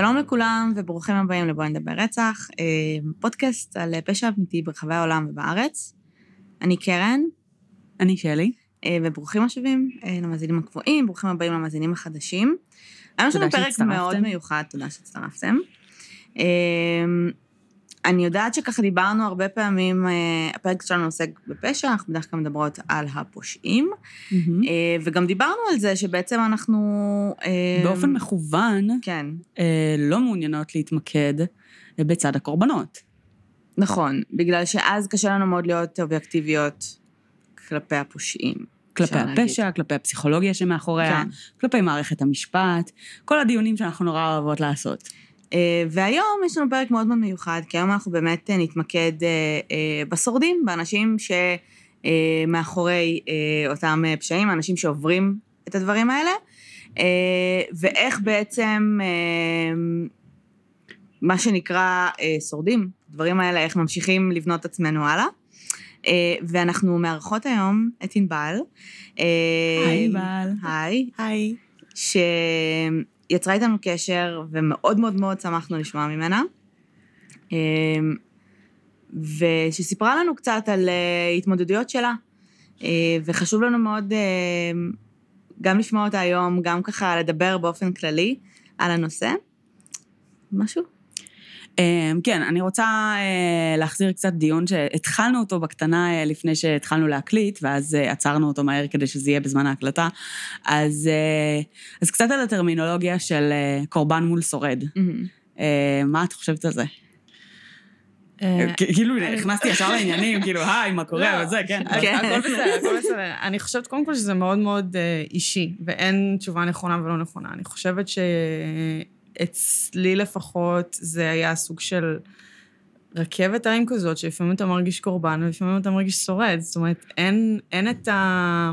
שלום לכולם וברוכים הבאים לבואי נדבר רצח, אה, פודקאסט על פשע אמיתי ברחבי העולם ובארץ. אני קרן. אני שלי. אה, וברוכים השבים אה, למאזינים הקבועים, ברוכים הבאים למאזינים החדשים. היום יש לנו פרק מאוד מיוחד, תודה שהצטרפתם. אני יודעת שככה דיברנו הרבה פעמים, הפרק שלנו עוסק בפשע, אנחנו בדרך כלל מדברות על הפושעים, mm-hmm. וגם דיברנו על זה שבעצם אנחנו... באופן מכוון, כן. לא מעוניינות להתמקד בצד הקורבנות. נכון, בגלל שאז קשה לנו מאוד להיות אובייקטיביות כלפי הפושעים. כלפי הפשע, להגיד. כלפי הפסיכולוגיה שמאחוריה, כן. כלפי מערכת המשפט, כל הדיונים שאנחנו נורא אוהבות לעשות. אה, והיום יש לנו פרק מאוד מאוד מיוחד, כי היום אנחנו באמת אה, נתמקד אה, בשורדים, באנשים שמאחורי אותם פשעים, אנשים שעוברים את הדברים האלה, ואיך בעצם מה שנקרא שורדים, הדברים האלה, איך ממשיכים לבנות את עצמנו הלאה. ואנחנו מארחות היום את ענבל. היי, ענבל. היי. היי. יצרה איתנו קשר, ומאוד מאוד מאוד שמחנו לשמוע ממנה. אמ, ושסיפרה לנו קצת על אה, התמודדויות שלה, אה, וחשוב לנו מאוד אה, גם לשמוע אותה היום, גם ככה לדבר באופן כללי על הנושא. משהו? אמ, כן, אני רוצה אה, להחזיר קצת דיון שהתחלנו אותו בקטנה אה, לפני שהתחלנו להקליט, ואז אה, עצרנו אותו מהר כדי שזה יהיה בזמן ההקלטה. אז, אז קצת על הטרמינולוגיה של קורבן מול שורד. Mm-hmm. מה את חושבת על זה? כאילו, נכנסתי ישר לעניינים, כאילו, היי, מה קורה, לא, וזה, כן. כן. הכל בסדר, הכל בסדר. אני חושבת קודם כל שזה מאוד מאוד אישי, ואין תשובה נכונה ולא נכונה. אני חושבת ש... אצלי לפחות זה היה סוג של רכבת הרים כזאת, שלפעמים אתה מרגיש קורבן ולפעמים אתה מרגיש שורד. זאת אומרת, אין, אין את ה...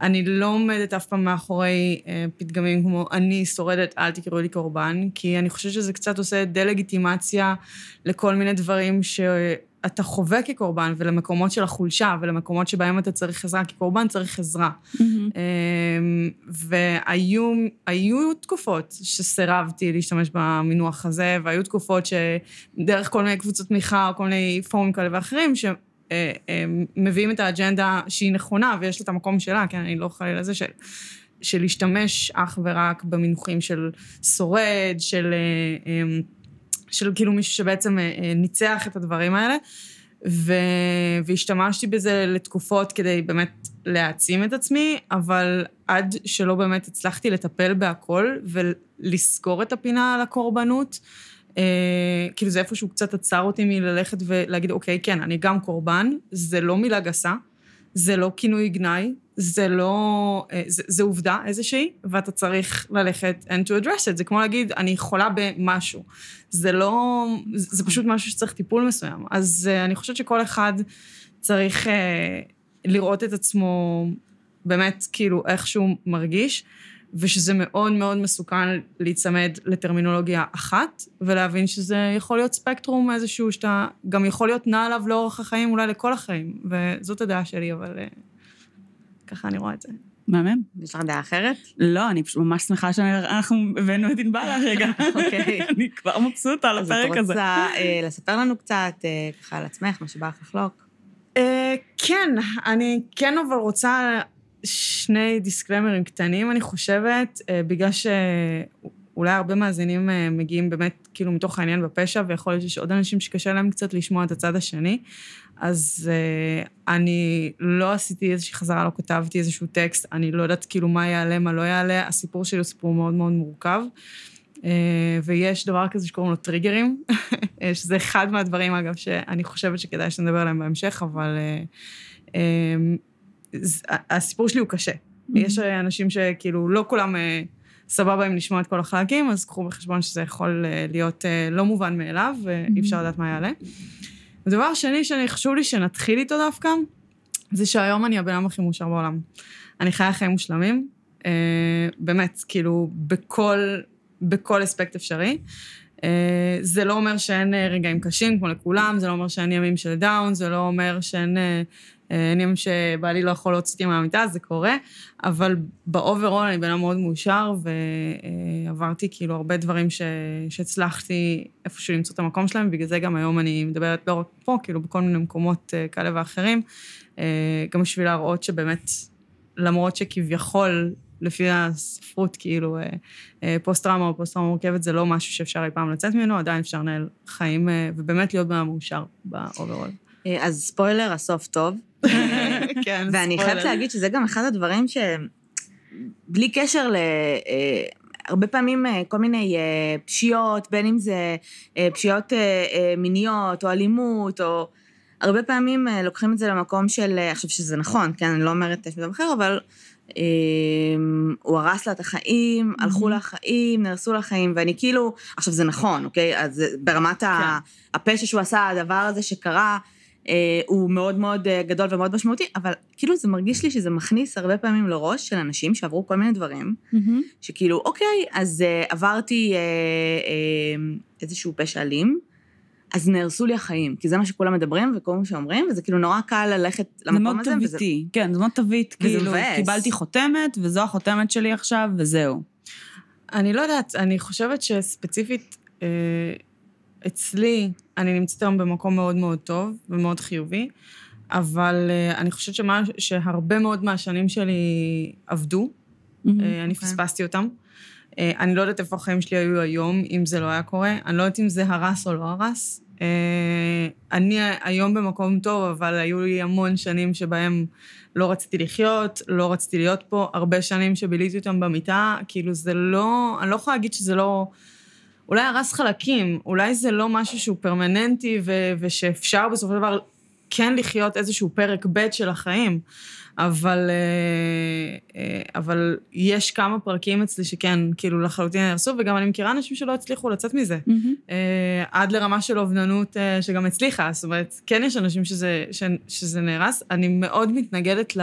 אני לא עומדת אף פעם מאחורי אה, פתגמים כמו אני שורדת, אל תקראו לי קורבן, כי אני חושבת שזה קצת עושה דה-לגיטימציה לכל מיני דברים ש... אתה חווה כקורבן, ולמקומות של החולשה, ולמקומות שבהם אתה צריך עזרה, כקורבן צריך עזרה. Mm-hmm. והיו תקופות שסירבתי להשתמש במינוח הזה, והיו תקופות שדרך כל מיני קבוצות תמיכה, או כל מיני פורומים כאלה ואחרים, שמביאים אה, את האג'נדה שהיא נכונה, ויש לה את המקום שלה, כן, אני לא חלילה לזה, של... של להשתמש אך ורק במינוחים של שורד, של... אה, אמ, של כאילו מישהו שבעצם אה, אה, ניצח את הדברים האלה, ו... והשתמשתי בזה לתקופות כדי באמת להעצים את עצמי, אבל עד שלא באמת הצלחתי לטפל בהכל ולסגור את הפינה על הקורבנות, אה, כאילו זה איפשהו קצת עצר אותי מללכת ולהגיד, אוקיי, כן, אני גם קורבן, זה לא מילה גסה, זה לא כינוי גנאי, זה לא, אה, זה, זה עובדה איזושהי, ואתה צריך ללכת and to address it. זה כמו להגיד, אני חולה במשהו. זה לא, זה פשוט משהו שצריך טיפול מסוים. אז uh, אני חושבת שכל אחד צריך uh, לראות את עצמו באמת, כאילו, איך שהוא מרגיש, ושזה מאוד מאוד מסוכן להיצמד לטרמינולוגיה אחת, ולהבין שזה יכול להיות ספקטרום איזשהו שאתה גם יכול להיות נע עליו לאורך החיים, אולי לכל החיים. וזאת הדעה שלי, אבל... Uh, ככה אני רואה את זה. מהמם. יש לך דעה אחרת? לא, אני פשוט ממש שמחה שאנחנו הבאנו את ענבל הרגע. אוקיי. אני כבר מבסוטה על הפרק הזה. אז את רוצה אה, לספר לנו קצת, אה, ככה על עצמך, מה שבא לך לחלוק? אה, כן, אני כן אבל רוצה שני דיסקלמרים קטנים, אני חושבת, בגלל שאולי הרבה מאזינים מגיעים באמת כאילו מתוך העניין בפשע, ויכול להיות שיש עוד אנשים שקשה להם קצת לשמוע את הצד השני. אז uh, אני לא עשיתי איזושהי חזרה, לא כתבתי איזשהו טקסט, אני לא יודעת כאילו מה יעלה, מה לא יעלה, הסיפור שלי הוא סיפור מאוד מאוד מורכב. Uh, ויש דבר כזה שקוראים לו טריגרים, שזה אחד מהדברים, אגב, שאני חושבת שכדאי שנדבר עליהם בהמשך, אבל uh, uh, הסיפור שלי הוא קשה. Mm-hmm. יש אנשים שכאילו, לא כולם... uh, סבבה אם לשמוע את כל החלקים, אז קחו בחשבון שזה יכול להיות לא מובן מאליו, ואי אפשר לדעת מה יעלה. הדבר השני שאני חשוב לי שנתחיל איתו דווקא, זה שהיום אני הבן אדם הכי מאושר בעולם. אני חיה חיים מושלמים, אה, באמת, כאילו, בכל, בכל אספקט אפשרי. אה, זה לא אומר שאין אה, רגעים קשים כמו לכולם, זה לא אומר שאין ימים של down, זה לא אומר שאין אה, אה, אין ימים שבעלי לא יכול להוציא אותי מהמיטה, זה קורה, אבל ב overall אני בן אדם מאוד מאושר, ועברתי כאילו הרבה דברים ש... שהצלחתי איפשהו למצוא את המקום שלהם, ובגלל זה גם היום אני מדברת לא רק פה, כאילו בכל מיני מקומות אה, כאלה ואחרים, אה, גם בשביל להראות שבאמת, למרות שכביכול, לפי הספרות, כאילו, פוסט-טראומה או פוסט-טראומה מורכבת זה לא משהו שאפשר אי פעם לצאת ממנו, עדיין אפשר לנהל חיים ובאמת להיות בן אדם מאושר ב overall. אז ספוילר, הסוף טוב. כן, ואני חייבת להגיד שזה גם אחד הדברים ש... בלי קשר ל... אה, הרבה פעמים אה, כל מיני אה, פשיעות, בין אם זה פשיעות מיניות או אלימות, או... הרבה פעמים לוקחים את זה למקום של, עכשיו שזה נכון, כן, אני לא אומרת שום דבר אחר, אבל הוא הרס לה את החיים, mm-hmm. הלכו לה החיים, נהרסו לה החיים, ואני כאילו, עכשיו זה נכון, אוקיי? אז ברמת כן. הפשע שהוא עשה, הדבר הזה שקרה, הוא מאוד מאוד אה, גדול ומאוד משמעותי, אבל כאילו זה מרגיש לי שזה מכניס הרבה פעמים לראש של אנשים שעברו כל מיני דברים, mm-hmm. שכאילו, אוקיי, אז אה, עברתי איזשהו פשע אלים, אז נהרסו לי החיים, כי זה מה שכולם מדברים וכל מה שאומרים, וזה כאילו נורא קל ללכת למקום הזה. זה מאוד תוויתי, כן, זה מאוד תווית, כאילו, מבאס. קיבלתי חותמת, וזו החותמת שלי עכשיו, וזהו. אני לא יודעת, אני חושבת שספציפית, אה, אצלי, אני נמצאת היום במקום מאוד מאוד טוב ומאוד חיובי, אבל uh, אני חושבת שמה, שהרבה מאוד מהשנים שלי עבדו, mm-hmm, אני okay. אוקיי. פספסתי אותם. Uh, אני לא יודעת איפה החיים שלי היו היום, אם זה לא היה קורה. אני לא יודעת אם זה הרס או לא הרס. אני היום במקום טוב, אבל היו לי המון שנים שבהם לא רציתי לחיות, לא רציתי להיות פה, הרבה שנים שביליתי אותם במיטה, כאילו זה לא, אני לא יכולה להגיד שזה לא... אולי הרס חלקים, אולי זה לא משהו שהוא פרמננטי ו- ושאפשר בסופו של דבר כן לחיות איזשהו פרק ב' של החיים, אבל, אה, אה, אבל יש כמה פרקים אצלי שכן, כאילו לחלוטין נהרסו, וגם אני מכירה אנשים שלא הצליחו לצאת מזה. Mm-hmm. עד לרמה של אובדנות שגם הצליחה, זאת אומרת, כן יש אנשים שזה, שזה נהרס. אני מאוד מתנגדת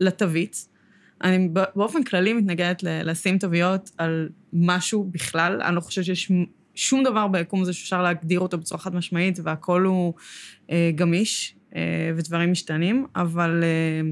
לתווית. אני באופן כללי מתנגדת לשים תוויות על משהו בכלל. אני לא חושבת שיש שום דבר ביקום הזה שאפשר להגדיר אותו בצורה חד משמעית, והכול הוא אה, גמיש, אה, ודברים משתנים, אבל... אה,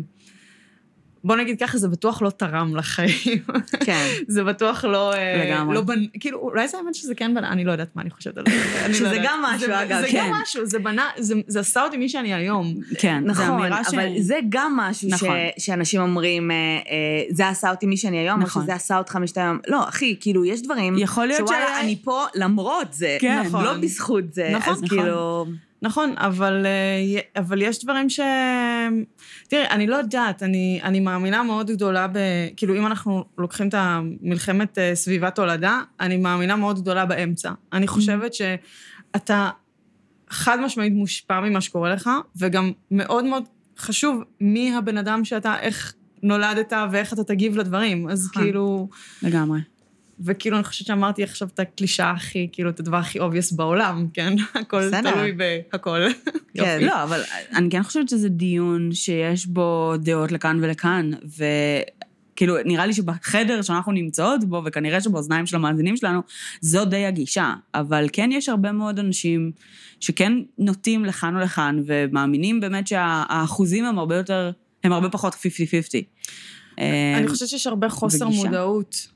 בוא נגיד ככה, זה בטוח לא תרם לחיים. כן. זה בטוח לא... אה, לגמרי. לא בנ... כאילו, אולי זה האמת שזה כן בנה, אני לא יודעת מה אני חושבת על זה. שזה לא גם משהו, זה, אגב, זה כן. גם משהו, זה בנה, זה, זה עשה אותי מי שאני היום. כן, נכון, אבל ש... זה גם משהו נכון. ש... שאנשים אומרים, אה, אה, זה עשה אותי מי שאני היום, נכון. או שזה עשה אותך מי שאתה היום. לא, אחי, כאילו, יש דברים... יכול להיות שוואלה, ש... אני פה למרות זה. כן. נכון. לא בזכות זה. נכון, אז נכון. כאילו... נכון, אבל, אבל יש דברים ש... תראי, אני לא יודעת, אני, אני מאמינה מאוד גדולה ב... כאילו, אם אנחנו לוקחים את המלחמת אה, סביבת הולדה, אני מאמינה מאוד גדולה באמצע. אני חושבת שאתה חד משמעית מושפע ממה שקורה לך, וגם מאוד מאוד חשוב מי הבן אדם שאתה, איך נולדת ואיך אתה תגיב לדברים. אז נכון. כאילו... לגמרי. וכאילו, אני חושבת שאמרתי עכשיו את הקלישאה הכי, כאילו, את הדבר הכי obvious בעולם, כן? הכל. תלוי בהכל. כן, לא, אבל אני כן חושבת שזה דיון שיש בו דעות לכאן ולכאן, וכאילו, נראה לי שבחדר שאנחנו נמצאות בו, וכנראה שבאוזניים של המאזינים שלנו, זו די הגישה. אבל כן יש הרבה מאוד אנשים שכן נוטים לכאן ולכאן, ומאמינים באמת שהאחוזים הם הרבה יותר, הם הרבה פחות 50-50. אני חושבת שיש הרבה חוסר. מודעות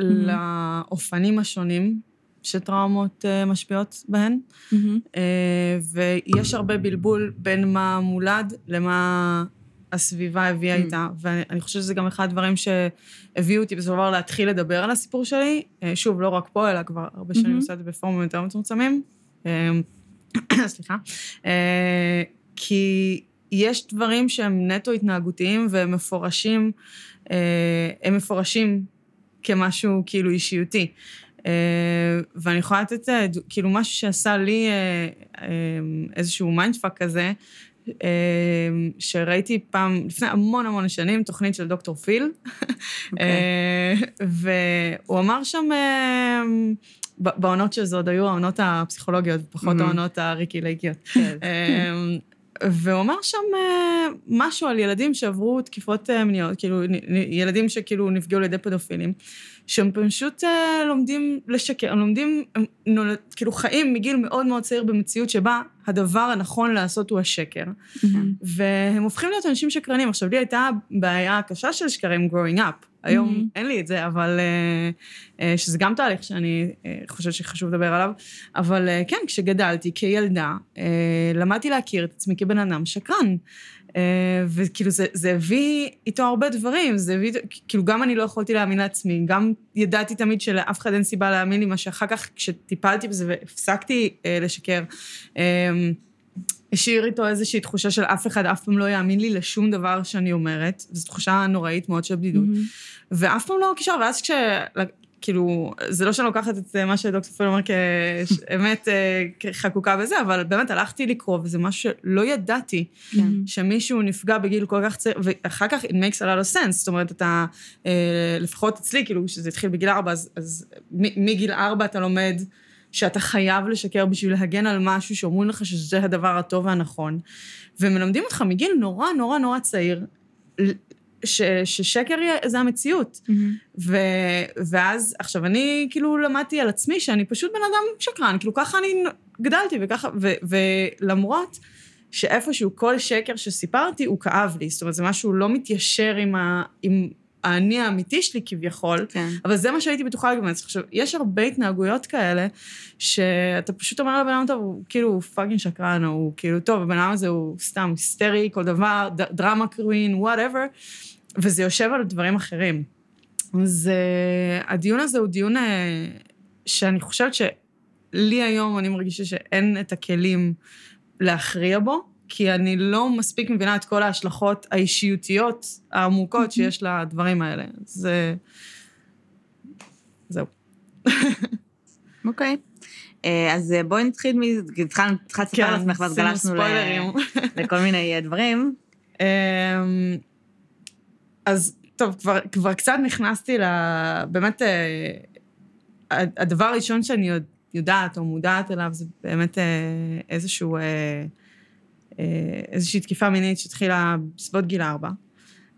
Mm-hmm. לאופנים השונים שטראומות uh, משפיעות בהן, mm-hmm. uh, ויש הרבה בלבול בין מה מולד למה הסביבה הביאה mm-hmm. איתה, ואני חושבת שזה גם אחד הדברים שהביאו אותי בסופו של דבר להתחיל לדבר על הסיפור שלי. Uh, שוב, לא רק פה, אלא כבר הרבה שנים mm-hmm. עושה את זה בפורומים יותר מצומצמים. סליחה. כי יש דברים שהם נטו התנהגותיים והם מפורשים, הם מפורשים כמשהו כאילו אישיותי. אה, ואני יכולה לתת אה, כאילו משהו שעשה לי אה, איזשהו mindfuck כזה, שראיתי פעם, לפני המון המון שנים, תוכנית של דוקטור פיל, okay. אוקיי. והוא אמר שם, בעונות שזה עוד היו העונות הפסיכולוגיות, פחות mm-hmm. העונות הריקי לייקיות. כן. והוא אמר שם אה, משהו על ילדים שעברו תקיפות אה, מיניות, כאילו, ילדים שכאילו נפגעו על ידי פדופילים, שהם פשוט אה, לומדים לשקר, הם לומדים, הם נולד, כאילו חיים מגיל מאוד מאוד צעיר במציאות שבה הדבר הנכון לעשות הוא השקר. והם הופכים להיות אנשים שקרנים. עכשיו, לי הייתה בעיה קשה של שקרים growing up. היום Mhm. אין לי את זה, אבל... אה, אה, שזה גם תהליך שאני אה, חושבת שחשוב לדבר עליו. אבל כן, כשגדלתי כילדה, למדתי להכיר את עצמי כבן אדם שקרן. וכאילו זה, זה הביא איתו הרבה דברים, זה הביא, כאילו גם אני לא יכולתי להאמין לעצמי, גם ידעתי תמיד שלאף אחד אין סיבה להאמין לי, מה שאחר כך כשטיפלתי בזה והפסקתי לשקר, השאיר איתו איזושהי תחושה של אף אחד אף פעם לא יאמין לי לשום דבר שאני אומרת, זו תחושה נוראית מאוד של בדידות. ואף פעם לא קישר, ואז כש... כאילו, זה לא שאני לוקחת את מה שדוקטור פול אומר כאמת אה, כחקוקה בזה, אבל באמת הלכתי לקרוא, וזה משהו שלא ידעתי, כן. שמישהו נפגע בגיל כל כך צעיר, ואחר כך it makes a lot of sense, זאת אומרת, אתה, אה, לפחות אצלי, כאילו, שזה התחיל בגיל ארבע, אז, אז מגיל ארבע אתה לומד שאתה חייב לשקר בשביל להגן על משהו שאומרים לך שזה הדבר הטוב והנכון, ומלמדים אותך מגיל נורא נורא נורא צעיר, ש, ששקר זה המציאות. ו, ואז, עכשיו, אני כאילו למדתי על עצמי שאני פשוט בן אדם שקרן, כאילו ככה אני גדלתי וככה, ו, ולמרות שאיפשהו כל שקר שסיפרתי הוא כאב לי, זאת אומרת, זה משהו לא מתיישר עם, ה, עם האני האמיתי שלי כביכול, כן. אבל זה מה שהייתי בטוחה לגבי זה. עכשיו, יש הרבה התנהגויות כאלה, שאתה פשוט אומר לבן אדם טוב, הוא כאילו הוא fucking שקרן, או הוא כאילו, טוב, הבן אדם הזה הוא סתם היסטרי, כל דבר, ד- drama queen, whatever, וזה יושב על דברים אחרים. אז uh, הדיון הזה הוא דיון uh, שאני חושבת שלי היום אני מרגישה שאין את הכלים להכריע בו, כי אני לא מספיק מבינה את כל ההשלכות האישיותיות העמוקות שיש לדברים האלה. אז אה, זהו. אוקיי. אה, אז אה, בואי נתחיל מ... התחלת לספר על עצמך, ואז גלשנו. לכל מיני אה, דברים. אמ, אז טוב, כבר, כבר קצת נכנסתי ל... באמת, הדבר הראשון שאני יודע- יודעת או מודעת אליו זה באמת איזשהו, אה, איזושהי תקיפה מינית שהתחילה בסביבות גיל ארבע.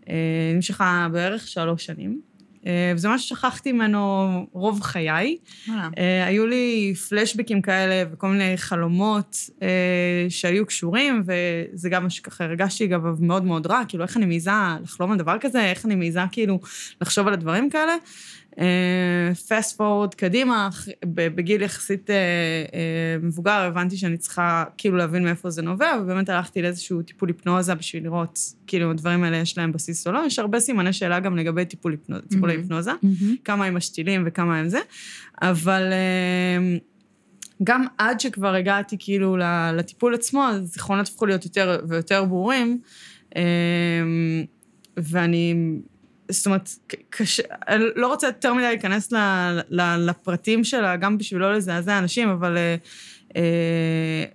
אה, נמשכה בערך שלוש שנים. אה, וזה מה ששכחתי ממנו רוב חיי. וואלה. אה, היו לי פלשבקים כאלה וכל מיני חלומות אה, שהיו קשורים, וזה גם מה שככה הרגשתי אגב מאוד מאוד רע, כאילו איך אני מעיזה לחלום על דבר כזה, איך אני מעיזה כאילו לחשוב על הדברים כאלה. פסט פורוד קדימה, בגיל יחסית אה, אה, מבוגר, הבנתי שאני צריכה כאילו להבין מאיפה זה נובע, ובאמת הלכתי לאיזשהו טיפול היפנוזה בשביל לראות, כאילו, הדברים האלה יש להם בסיס או לא. יש הרבה סימני שאלה גם לגבי טיפול היפנוזה, טיפולי מהמם. היפנוזה. כמה הם משתילים וכמה הם זה, אבל אה, גם עד שכבר הגעתי כאילו לטיפול עצמו, הזיכרונות הפכו להיות יותר ויותר ברורים, אה, ואני, זאת אומרת, קשה, אני לא רוצה יותר מדי להיכנס ל, ל, לפרטים שלה, גם בשביל לא לזעזע אנשים, אבל אה, אה,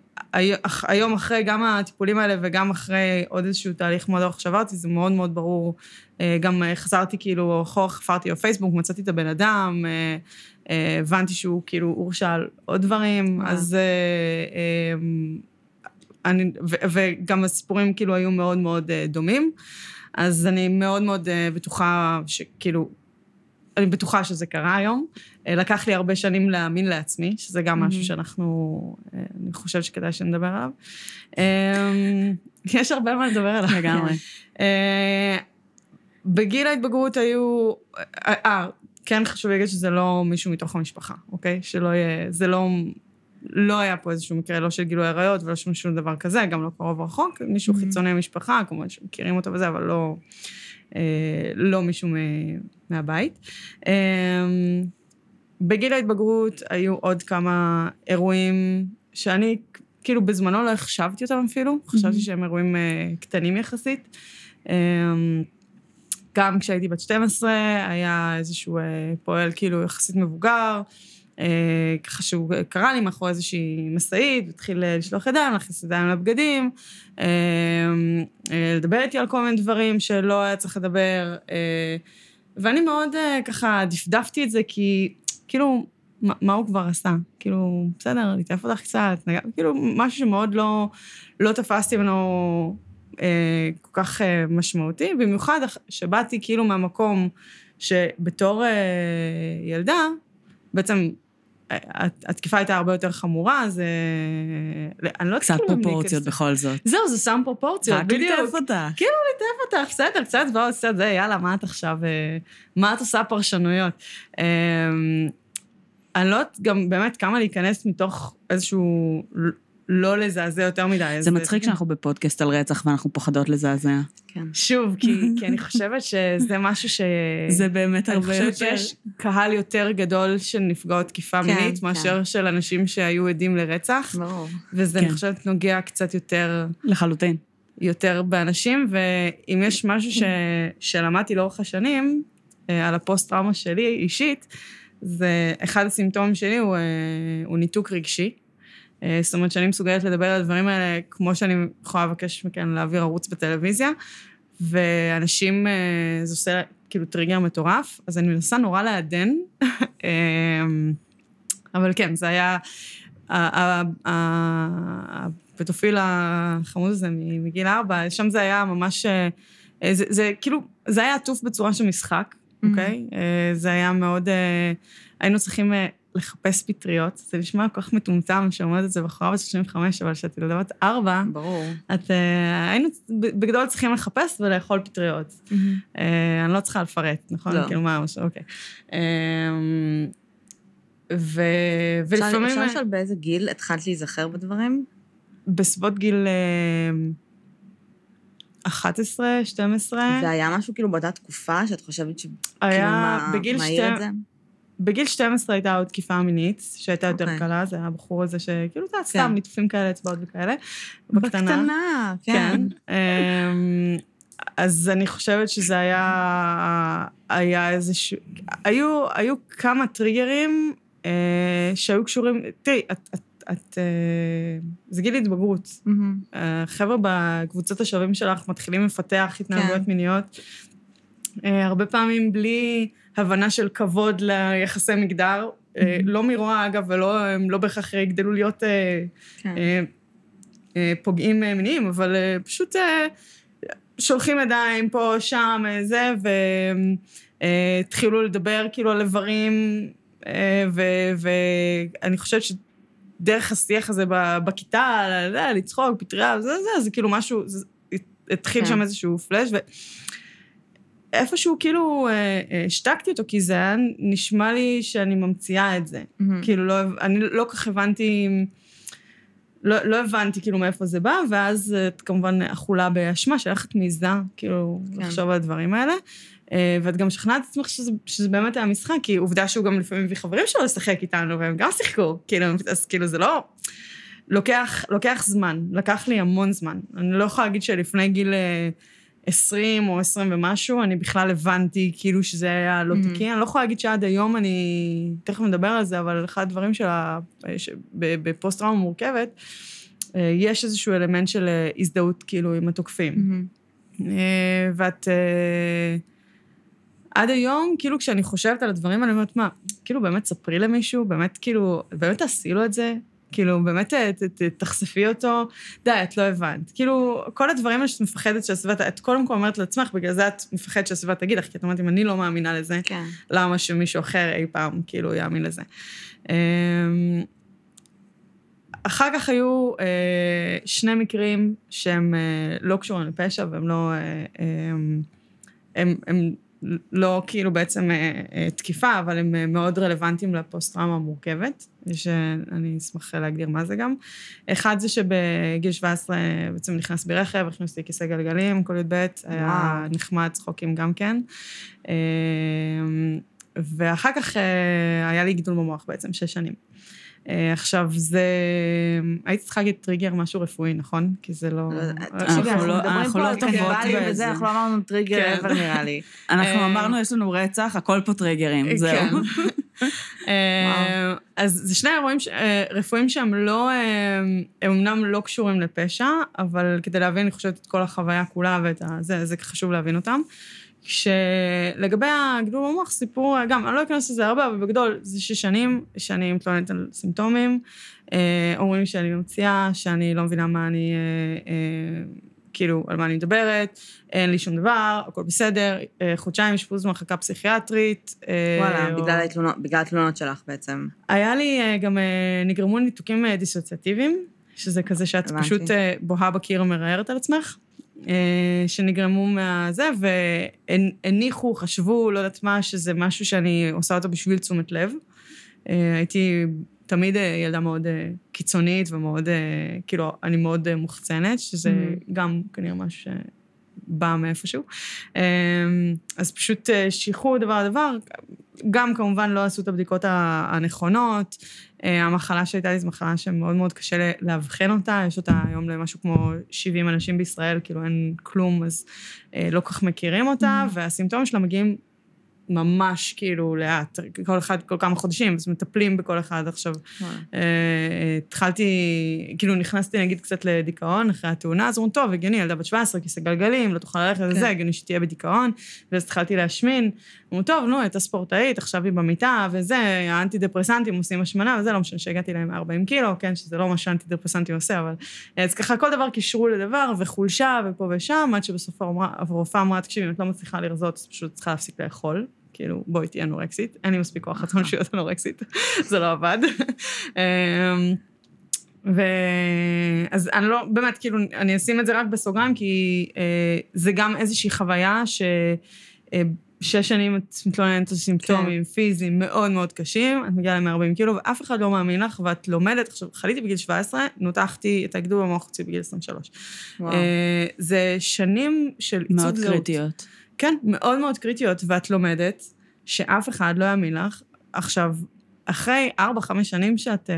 היום אחרי גם הטיפולים האלה וגם אחרי עוד איזשהו תהליך מאוד ארוך שעברתי, זה מאוד מאוד ברור. אה, גם אה, חזרתי כאילו אחורה, חפרתי בפייסבוק, מצאתי את הבן אדם, אה, אה, הבנתי שהוא כאילו הורשע על עוד דברים, וואו. אז... אה, אה, אני, ו, וגם הסיפורים כאילו היו מאוד מאוד אה, דומים, אז אני מאוד מאוד אה, בטוחה שכאילו, אני בטוחה שזה קרה היום. אה, לקח לי הרבה שנים להאמין לעצמי, שזה גם משהו Mhm. שאנחנו, אה, אני חושבת שכדאי שנדבר עליו. אה, יש הרבה מה לדבר עליו. לגמרי. בגיל ההתבגרות היו... אה, כן חשוב להגיד שזה לא מישהו מתוך המשפחה, אוקיי? שלא יהיה... זה לא... לא היה פה איזשהו מקרה, לא של גילוי עריות ולא שום שום דבר כזה, גם לא קרוב רחוק, מישהו Mhm. חיצוני למשפחה, כמובן שמכירים אותו וזה, אבל לא, אה, לא מישהו מ- מהבית. אה, בגיל ההתבגרות היו עוד כמה אירועים שאני כאילו בזמנו לא החשבתי אותם אפילו, חשבתי שהם אירועים אה, קטנים יחסית. אה, גם כשהייתי בת 12, היה איזשהו אה, פועל כאילו יחסית מבוגר, ככה שהוא קרא לי מאחורי איזושהי משאית, התחיל אה, לשלוח ידיים, להכניס ידיים לבגדים, אה, אה, לדבר איתי על כל מיני דברים שלא היה צריך לדבר, אה, ואני מאוד אה, ככה דפדפתי את זה, כי כאילו, מה, הוא כבר עשה? כאילו, בסדר, ליטף אותך קצת, נגע, כאילו, משהו שמאוד לא, לא תפסתי ממנו אה, כל כך אה, משמעותי, במיוחד שבאתי כאילו מהמקום שבתור אה, ילדה, בעצם התקיפה הייתה הרבה יותר חמורה, אז... אני לא יודעת קצת כאילו אם פרופורציות בכל זאת. זהו, זה שם פורפורציות, רק בדיוק. ליטף אותה. כאילו ליטף אותך, בסדר, קצת בוא, קצת זה, יאללה, מה את עכשיו, אה, מה את עושה פרשנויות? אה, אני לא יודעת גם באמת כמה להיכנס מתוך איזשהו לא לזעזע יותר מדי. זה מצחיק שאנחנו בפודקאסט על רצח ואנחנו פוחדות לזעזע. כן. שוב, כי, כי אני חושבת שזה משהו ש... זה באמת אני הרבה חושבת יותר... שיש קהל יותר גדול של נפגעות תקיפה כן, מינית, כן. מאשר של אנשים שהיו עדים לרצח, ברור. וזה, כן. אני חושבת, נוגע קצת יותר... לחלוטין. יותר באנשים, ואם יש משהו ש... שלמדתי לאורך השנים, אה, על הפוסט-טראומה שלי אישית, זה אחד הסימפטומים שלי הוא, אה, הוא ניתוק רגשי. אה, זאת אומרת שאני מסוגלת לדבר על הדברים האלה כמו שאני יכולה לבקש מכן להעביר ערוץ בטלוויזיה, ואנשים, אה, זה עושה כאילו טריגר מטורף, אז אני מנסה נורא לעדן, אה, אבל כן, זה היה... ה- ה- ה- הפדופיל החמוד הזה מגיל ארבע, שם זה היה ממש... זה, זה כאילו, זה היה עטוף בצורה של משחק, אוקיי? אה, זה היה מאוד... היינו צריכים לחפש פטריות. זה נשמע כל כך מטומטם שאומרת את זה בחורה בת 35, אבל כשאת ילדה בת ארבע, ברור. את... אה, היינו בגדול צריכים לחפש ולאכול פטריות. אה, אני לא צריכה לפרט, נכון? לא. כאילו מה, אוקיי. אה, ו... ולפעמים... אפשר לשאול באיזה גיל התחלת להיזכר בדברים? בסביבות גיל אה, 11, 12, זה היה משהו כאילו באותה תקופה שאת חושבת שכאילו היה מה בגיל את שתי- זה? בגיל 12 הייתה עוד תקיפה מינית, שהייתה יותר אוקיי. קלה, זה היה הבחור הזה שכאילו, אתה יודע, כן. סתם ליטופים כאלה, אצבעות וכאלה. בקטנה. בקטנה, כן. כן. אמ, אז אני חושבת שזה היה, היה איזשהו, היו, היו כמה טריגרים אה, שהיו קשורים, תראי, את, את, את, אה, זה גיל התבגרות. מהמם. החבר'ה בקבוצות השווים שלך מתחילים לפתח התנהגויות כן. מיניות. אה, הרבה פעמים בלי הבנה של כבוד ליחסי מגדר. אה, לא מרוע, אגב, ולא, הם לא בהכרח יגדלו להיות אה, כן. אה, פוגעים מיניים, אבל פשוט שולחים ידיים פה, שם, זה, והתחילו לדבר כאילו על איברים, ואני חושבת שדרך השיח הזה בכיתה, לצחוק, פטריה, זה, זה, זה כאילו משהו, זה, התחיל כן. שם איזשהו פלאש, ו... איפשהו כאילו אה, אה, השתקתי אותו, כי זה היה נשמע לי שאני ממציאה את זה. מהמם. כאילו, לא, אני לא כך הבנתי, לא, לא הבנתי כאילו מאיפה זה בא, ואז את כמובן אכולה באשמה, שאיך את מעיזה, כאילו, כן. לחשוב על הדברים האלה. אה, ואת גם שכנעת את עצמך שזה, שזה באמת היה משחק, כי עובדה שהוא גם לפעמים הביא חברים שלו לשחק איתנו, והם גם שיחקו, כאילו, אז כאילו זה לא... לוקח, לוקח זמן, לקח לי המון זמן. אני לא יכולה להגיד שלפני גיל אה, 20 או 20 ומשהו, אני בכלל הבנתי כאילו שזה היה לא Mhm. תקין. אני לא יכולה להגיד שעד היום אני... תכף נדבר על זה, אבל אחד הדברים של ה... בפוסט-טראומה מורכבת, אה, יש איזשהו אלמנט של אה, הזדהות כאילו עם התוקפים. מהמם. אה, ואת... עד היום, כאילו, כשאני חושבת על הדברים אני אומרת, מה, כאילו, באמת ספרי למישהו, באמת, כאילו, באמת תעשי לו את זה? כאילו, באמת אה, ת, ת, תחשפי אותו? די, את לא הבנת. כאילו, כל הדברים האלה שאת מפחדת שהסביבה, את קודם כל אומרת לעצמך, בגלל זה את מפחדת שהסביבה תגיד לך, כי את אומרת, אם אני לא מאמינה לזה, כן. למה שמישהו אחר אי פעם, כאילו, יאמין לזה. אמ, אחר כך היו אה, שני מקרים שהם אה, לא קשורים לפשע והם לא... אה, הם, הם, הם לא כאילו בעצם אה, אה, תקיפה, אבל הם אה, מאוד רלוונטיים לפוסט-טראומה המורכבת, שאני אשמח להגדיר מה זה גם. אחד זה שבגיל 17 בעצם נכנס ברכב, הכניס אותי כיסא גלגלים, כל י"ב, היה. נחמד, צחוקים גם כן. ואחר כך היה לי גידול במוח בעצם, שש שנים. אה, עכשיו, זה... הייתי צריכה להגיד טריגר משהו רפואי, נכון? כי זה לא... לא, אה, תקשיבי, אנחנו לא- לא טובות קניבלים בזה. אנחנו לא אמרנו טריגר כן. אבל נראה לי. אנחנו אה, אמרנו, יש לנו רצח, הכל פה טריגרים, זהו. כן. אה, אז זה שני אירועים אה, רפואיים שהם לא, אה, הם אמנם לא קשורים לפשע, אבל כדי להבין, אני חושבת, את כל החוויה כולה ואת. זה, זה חשוב להבין אותם. שלגבי הגידול במוח, סיפור, גם, אני לא אכנס לזה הרבה, אבל בגדול, זה שש שנים שאני מתלוננת על סימפטומים. אה, אומרים שאני ממציאה, שאני לא מבינה מה אני... אה, אה, כאילו, על מה אני מדברת, אין לי שום דבר, הכל בסדר, אה, חודשיים אשפוז במחלקה פסיכיאטרית. אה, וואלה, או- בגלל התלונות- בגלל התלונות שלך בעצם. היה לי אה, גם, אה, נגרמו ניתוקים אה, דיסוציאטיביים, שזה כזה שאת הבנתי. פשוט אה, בוהה בקיר ומרערת על עצמך, שנגרמו מהזה, והניחו, חשבו, לא יודעת מה, שזה משהו שאני עושה אותו בשביל תשומת לב. אה, הייתי תמיד אה, ילדה מאוד אה, קיצונית ומאוד, אה, כאילו, אני מאוד אה, מוחצנת, שזה Mhm. גם כנראה משהו שבא מאיפשהו. אה, אז פשוט אה, שייכו דבר דבר, גם כמובן לא עשו את הבדיקות הנכונות. אה, המחלה שהייתה לי זו מחלה שמאוד מאוד קשה לאבחן אותה, יש אותה היום למשהו כמו 70 אנשים בישראל, כאילו אין כלום, אז אה, לא כל כך מכירים אותה, Mhm. והסימפטומים שלה מגיעים ממש כאילו לאט, כל אחד, כל כמה חודשים, אז מטפלים בכל אחד עכשיו. אה, התחלתי, כאילו נכנסתי נגיד קצת לדיכאון אחרי התאונה, אז אמרו, טוב, הגיוני, ילדה בת 17, כיסא גלגלים, לא תוכל ללכת לזה, הגיוני שתהיה בדיכאון, ואז התחלתי להשמין. אמרו, טוב, נו, הייתה ספורטאית, עכשיו היא במיטה, וזה, האנטי דפרסנטים עושים השמנה, וזה לא משנה שהגעתי להם 40 קילו, כן, שזה לא מה שאנטי דפרסנטים עושה, אבל... אז ככה כל דבר קישרו לדבר, וחולשה, ופה ושם, עד שבסוף הרופאה- הרופאה אמרה, תקשיבי, אם את לא מצליחה לרזות, אז פשוט צריכה להפסיק לאכול. כאילו, בואי תהיי אנורקסית, אין לי מספיק כוח עצמם להיות אנורקסית, זה לא עבד. אמ, ו... אז אני לא, באמת, כאילו, אני אשים את זה רק בסוגריים, כי אה, זה גם איזושהי חוויה ש... אה, שש שנים את מתלוננת על סימפטומים כן. פיזיים מאוד מאוד קשים, את מגיעה ל-140 קילו, ואף אחד לא מאמין לך, ואת לומדת, עכשיו, חליתי בגיל 17, נותחתי את הגדול במוח חוצי בגיל 23. וואו. אה, זה שנים של עיצוב מאוד זהות. קריטיות. כן, מאוד מאוד קריטיות, ואת לומדת שאף אחד לא יאמין לך. עכשיו, אחרי ארבע, חמש שנים שאת אה,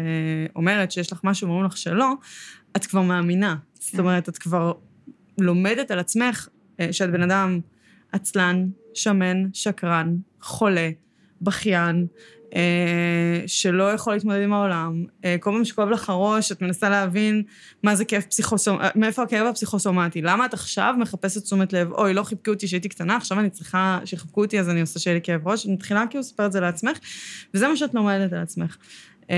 אומרת שיש לך משהו ואומרים לך שלא, את כבר מאמינה. זאת אומרת, את כבר לומדת על עצמך אה, שאת בן אדם עצלן, שמן, שקרן, חולה, בכיין, שלא יכול להתמודד עם העולם. אה, כל פעם שכואב לך הראש, את מנסה להבין מה זה כאב פסיכוסומטי, מאיפה הכאב הפסיכוסומטי. למה את עכשיו מחפשת תשומת לב? אוי, לא חיבקו אותי כשהייתי קטנה, עכשיו אני צריכה שיחבקו אותי, אז אני עושה שיהיה לי כאב ראש. את מתחילה כאילו לספר את זה לעצמך, וזה מה שאת לומדת על עצמך. אה,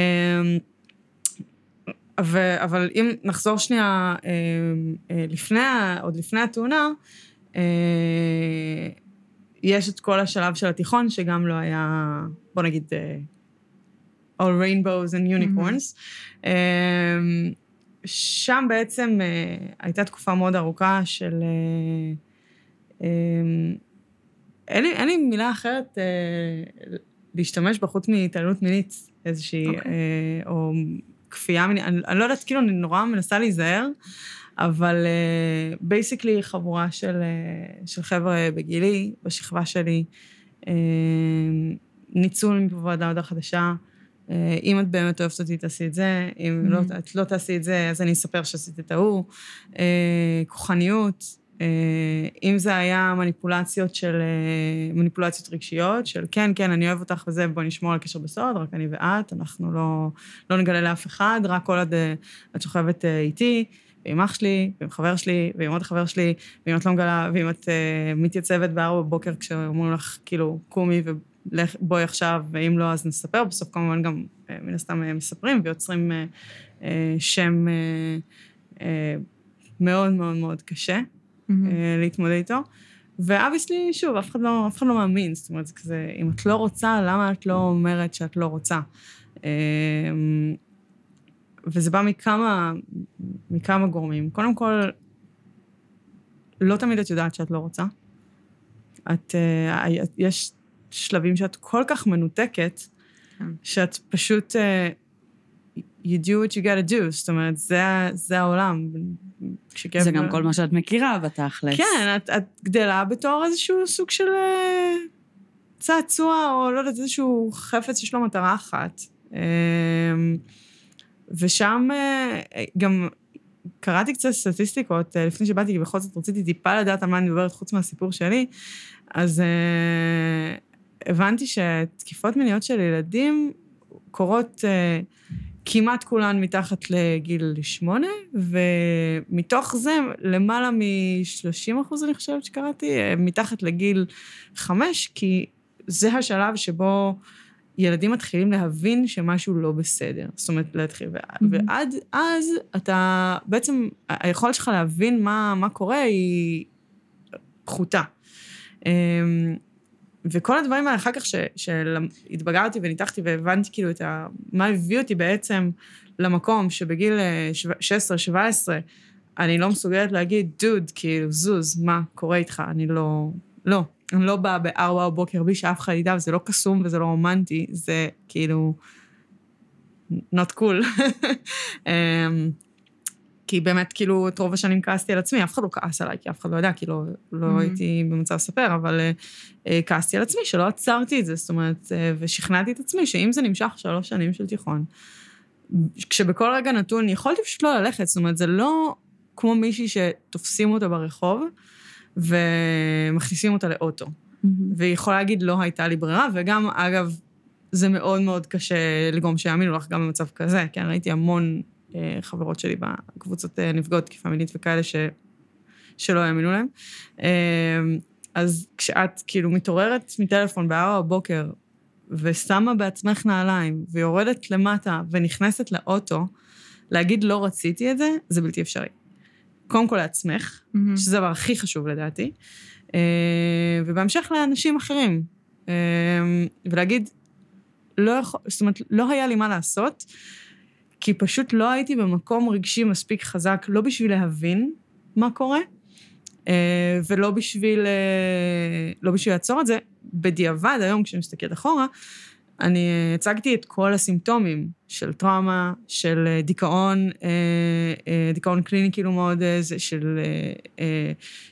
ו, אבל אם נחזור שנייה אה, אה, לפני, עוד לפני התאונה, אה, יש את כל השלב של התיכון, שגם לא היה, בוא נגיד, אה, all rainbows and unicorns. אה, שם בעצם אה, הייתה תקופה מאוד ארוכה של... אה, אה, אין לי, אין לי מילה אחרת אה, להשתמש בה חוץ מהתעללות מינית איזושהי, אוקיי. אה, או כפייה מינית, אני, אני לא יודעת, כאילו, אני נורא מנסה להיזהר, אבל בייסיקלי uh, חבורה של, uh, של חבר'ה בגילי, בשכבה שלי, uh, ניצול מפה ועד להודעה חדשה. Uh, אם את באמת אוהבת אותי, תעשי את זה, אם לא, את לא תעשי את זה, אז אני אספר שעשית את ההוא. Uh, כוחניות, uh, אם זה היה מניפולציות של, uh, מניפולציות רגשיות, של כן, כן, אני אוהב אותך וזה, בואי נשמור על קשר בסוד, רק אני ואת, אנחנו לא, לא נגלה לאף אחד, רק כל עוד uh, את שוכבת uh, איתי. ועם אח שלי, ועם חבר שלי, ועם עוד חבר שלי, ואם את לא מגלה, ואם את uh, מתייצבת בארבע בבוקר כשאומרים לך, כאילו, קומי ובואי עכשיו, ואם לא, אז נספר. בסוף כמובן גם, uh, מן הסתם, uh, מספרים ויוצרים uh, uh, שם uh, uh, מאוד מאוד מאוד קשה uh, להתמודד איתו. ואבייסלי, שוב, אף אחד, לא, אף אחד לא מאמין, זאת אומרת, זה כזה, אם את לא רוצה, למה את לא אומרת שאת לא רוצה? וזה בא מכמה, מכמה גורמים. קודם כל, לא תמיד את יודעת שאת לא רוצה. את, uh, יש שלבים שאת כל כך מנותקת, כן. שאת פשוט, uh, you do what you gotta do, זאת אומרת, זה, זה העולם. זה גם כל מה שאת מכירה בתכלס. כן, את, את גדלה בתור איזשהו סוג של uh, צעצוע, או לא יודעת, איזשהו חפץ שיש לו מטרה אחת. ושם גם קראתי קצת סטטיסטיקות לפני שבאתי, כי בכל זאת רציתי טיפה לדעת על מה אני מדברת חוץ מהסיפור שלי, אז הבנתי שתקיפות מיניות של ילדים קורות כמעט כולן מתחת לגיל שמונה, ומתוך זה למעלה מ-30 אחוז, אני חושבת שקראתי, מתחת לגיל חמש, כי זה השלב שבו ילדים מתחילים להבין שמשהו לא בסדר. זאת אומרת, להתחיל, Mm-hmm. ועד אז אתה, בעצם, היכולת שלך להבין מה, מה קורה היא פחותה. אמ, וכל הדברים האלה, אחר כך ש- שהתבגרתי וניתחתי והבנתי כאילו את ה... מה הביא אותי בעצם למקום שבגיל אה, שבע- 16-17, אני לא מסוגלת להגיד, דוד, כאילו, זוז, מה קורה איתך? אני לא... לא. אני לא באה בארבע בבוקר בלי שאף אחד ידע, וזה לא קסום וזה לא רומנטי, זה כאילו... not cool. אמ, כי באמת, כאילו, את רוב השנים כעסתי על עצמי, אף אחד לא כעס עליי, כי אף אחד לא ידע, כי לא, לא Mhm. הייתי במצב לספר, אבל אה, כעסתי על עצמי שלא עצרתי את זה, זאת אומרת, אה, ושכנעתי את עצמי שאם זה נמשך שלוש שנים של תיכון, כשבכל רגע נתון יכולתי פשוט לא ללכת, זאת אומרת, זה לא כמו מישהי שתופסים אותה ברחוב ומכניסים אותה לאוטו. והיא יכולה להגיד, לא הייתה לי ברירה, וגם, אגב, זה מאוד מאוד קשה לגרום שיאמינו לך גם במצב כזה, כן, ראיתי המון אה, חברות שלי בקבוצות אה, נפגעות תקיפה מינית וכאלה ש, שלא האמינו להם. אה, אז כשאת כאילו מתעוררת מטלפון בארבע בבוקר, ושמה בעצמך נעליים, ויורדת למטה ונכנסת לאוטו, להגיד לא רציתי את זה, זה בלתי אפשרי. קודם כל לעצמך, מהמם. שזה הדבר הכי חשוב לדעתי, אה, ובהמשך לאנשים אחרים. אה, ולהגיד, לא יכול, זאת אומרת, לא היה לי מה לעשות, כי פשוט לא הייתי במקום רגשי מספיק חזק, לא בשביל להבין מה קורה, אה, ולא בשביל, לא בשביל לעצור את זה. בדיעבד, היום כשאני מסתכלת אחורה, אני אה, הצגתי את כל הסימפטומים של טראומה, של אה, דיכאון, אה, דיכאון קליני כאילו מאוד, של,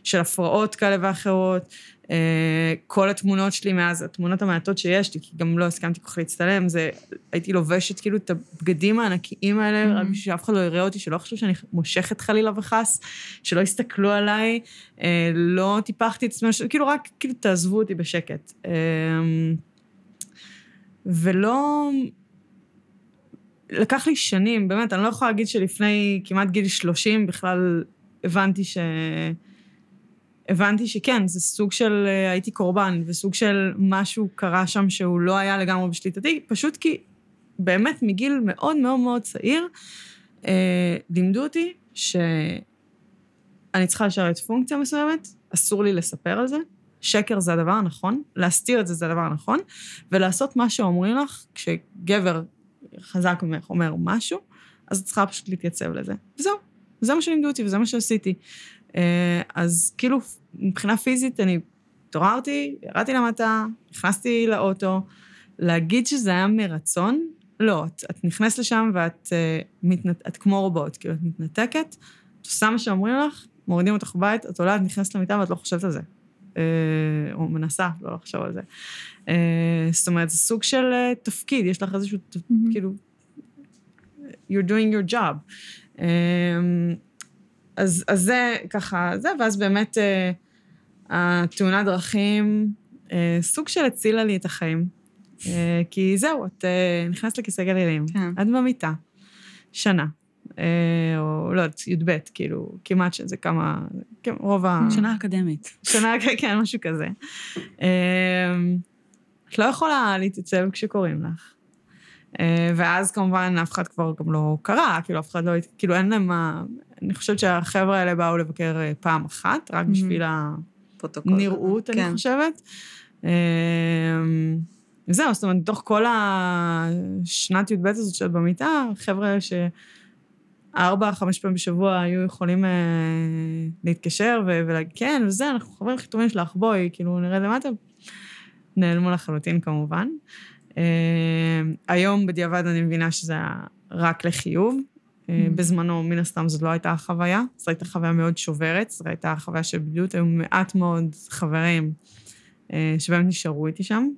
של הפרעות כאלה ואחרות. כל התמונות שלי מאז, התמונות המעטות שיש לי, כי גם לא הסכמתי כל כך להצטלם, זה, הייתי לובשת כאילו את הבגדים הענקיים האלה, Mhm. רק בשביל שאף אחד לא יראה אותי, שלא יחשוב שאני מושכת חלילה וחס, שלא יסתכלו עליי, לא טיפחתי את עצמי, כאילו רק, כאילו תעזבו אותי בשקט. ולא... לקח לי שנים, באמת, אני לא יכולה להגיד שלפני כמעט גיל 30 בכלל הבנתי ש... הבנתי שכן, זה סוג של אה, הייתי קורבן, וסוג של משהו קרה שם שהוא לא היה לגמרי בשליטתי, פשוט כי באמת מגיל מאוד מאוד מאוד צעיר, אה, לימדו אותי שאני צריכה לשרת פונקציה מסוימת, אסור לי לספר על זה, שקר זה הדבר הנכון, להסתיר את זה זה הדבר הנכון, ולעשות מה שאומרים לך, כשגבר חזק ממך אומר משהו, אז את צריכה פשוט להתייצב לזה. וזהו, זה מה שלימדו אותי וזה מה שעשיתי. אה, אז כאילו, מבחינה פיזית אני התעוררתי, ירדתי למטה, נכנסתי לאוטו, להגיד שזה היה מרצון, לא, את, את נכנסת לשם ואת uh, מתנת, את כמו רובוט, כאילו, את מתנתקת, את עושה מה שאומרים לך, מורידים אותך בבית, את עולה, את נכנסת למיטה ואת לא חושבת על זה. אה, או מנסה לא לחשוב על זה. אה, זאת אומרת, זה סוג של אה, תפקיד, יש לך איזשהו. כאילו, you're doing your job. אז, אז זה ככה, זה, ואז באמת התאונת דרכים, סוג של הצילה לי את החיים. כי זהו, את נכנסת לכיסא גלגלים, כן. את במיטה, שנה. אה, או לא יודעת, י"ב, כאילו, כמעט שזה כמה, כן, רוב ה... שנה אקדמית. שנה, כן, משהו כזה. אמ, את לא יכולה להתייצב כשקוראים לך. אה, ואז כמובן אף אחד כבר גם לא קרא, כאילו אף אחד לא, כאילו אין להם מה... אני חושבת שהחבר'ה האלה באו לבקר אה, פעם אחת, רק Mhm. בשביל. הנראות, אני כן. חושבת. אמ, וזהו, זאת אומרת, מתוך כל השנת י"ב הזאת שאת במיטה, חבר'ה ש... ארבע, חמש פעמים בשבוע היו יכולים אה, להתקשר ו- ולהגיד, כן, וזה, אנחנו חברים הכי טובים שלך, בואי, כאילו, נרד למטה. נעלמו לחלוטין, כמובן. אה, היום, בדיעבד, אני מבינה שזה היה רק לחיוב. אה, Mm. בזמנו, מן הסתם, זאת לא הייתה החוויה. זו הייתה חוויה מאוד שוברת, זו הייתה חוויה של בדידות, היו מעט מאוד חברים אה, שבאמת נשארו איתי שם.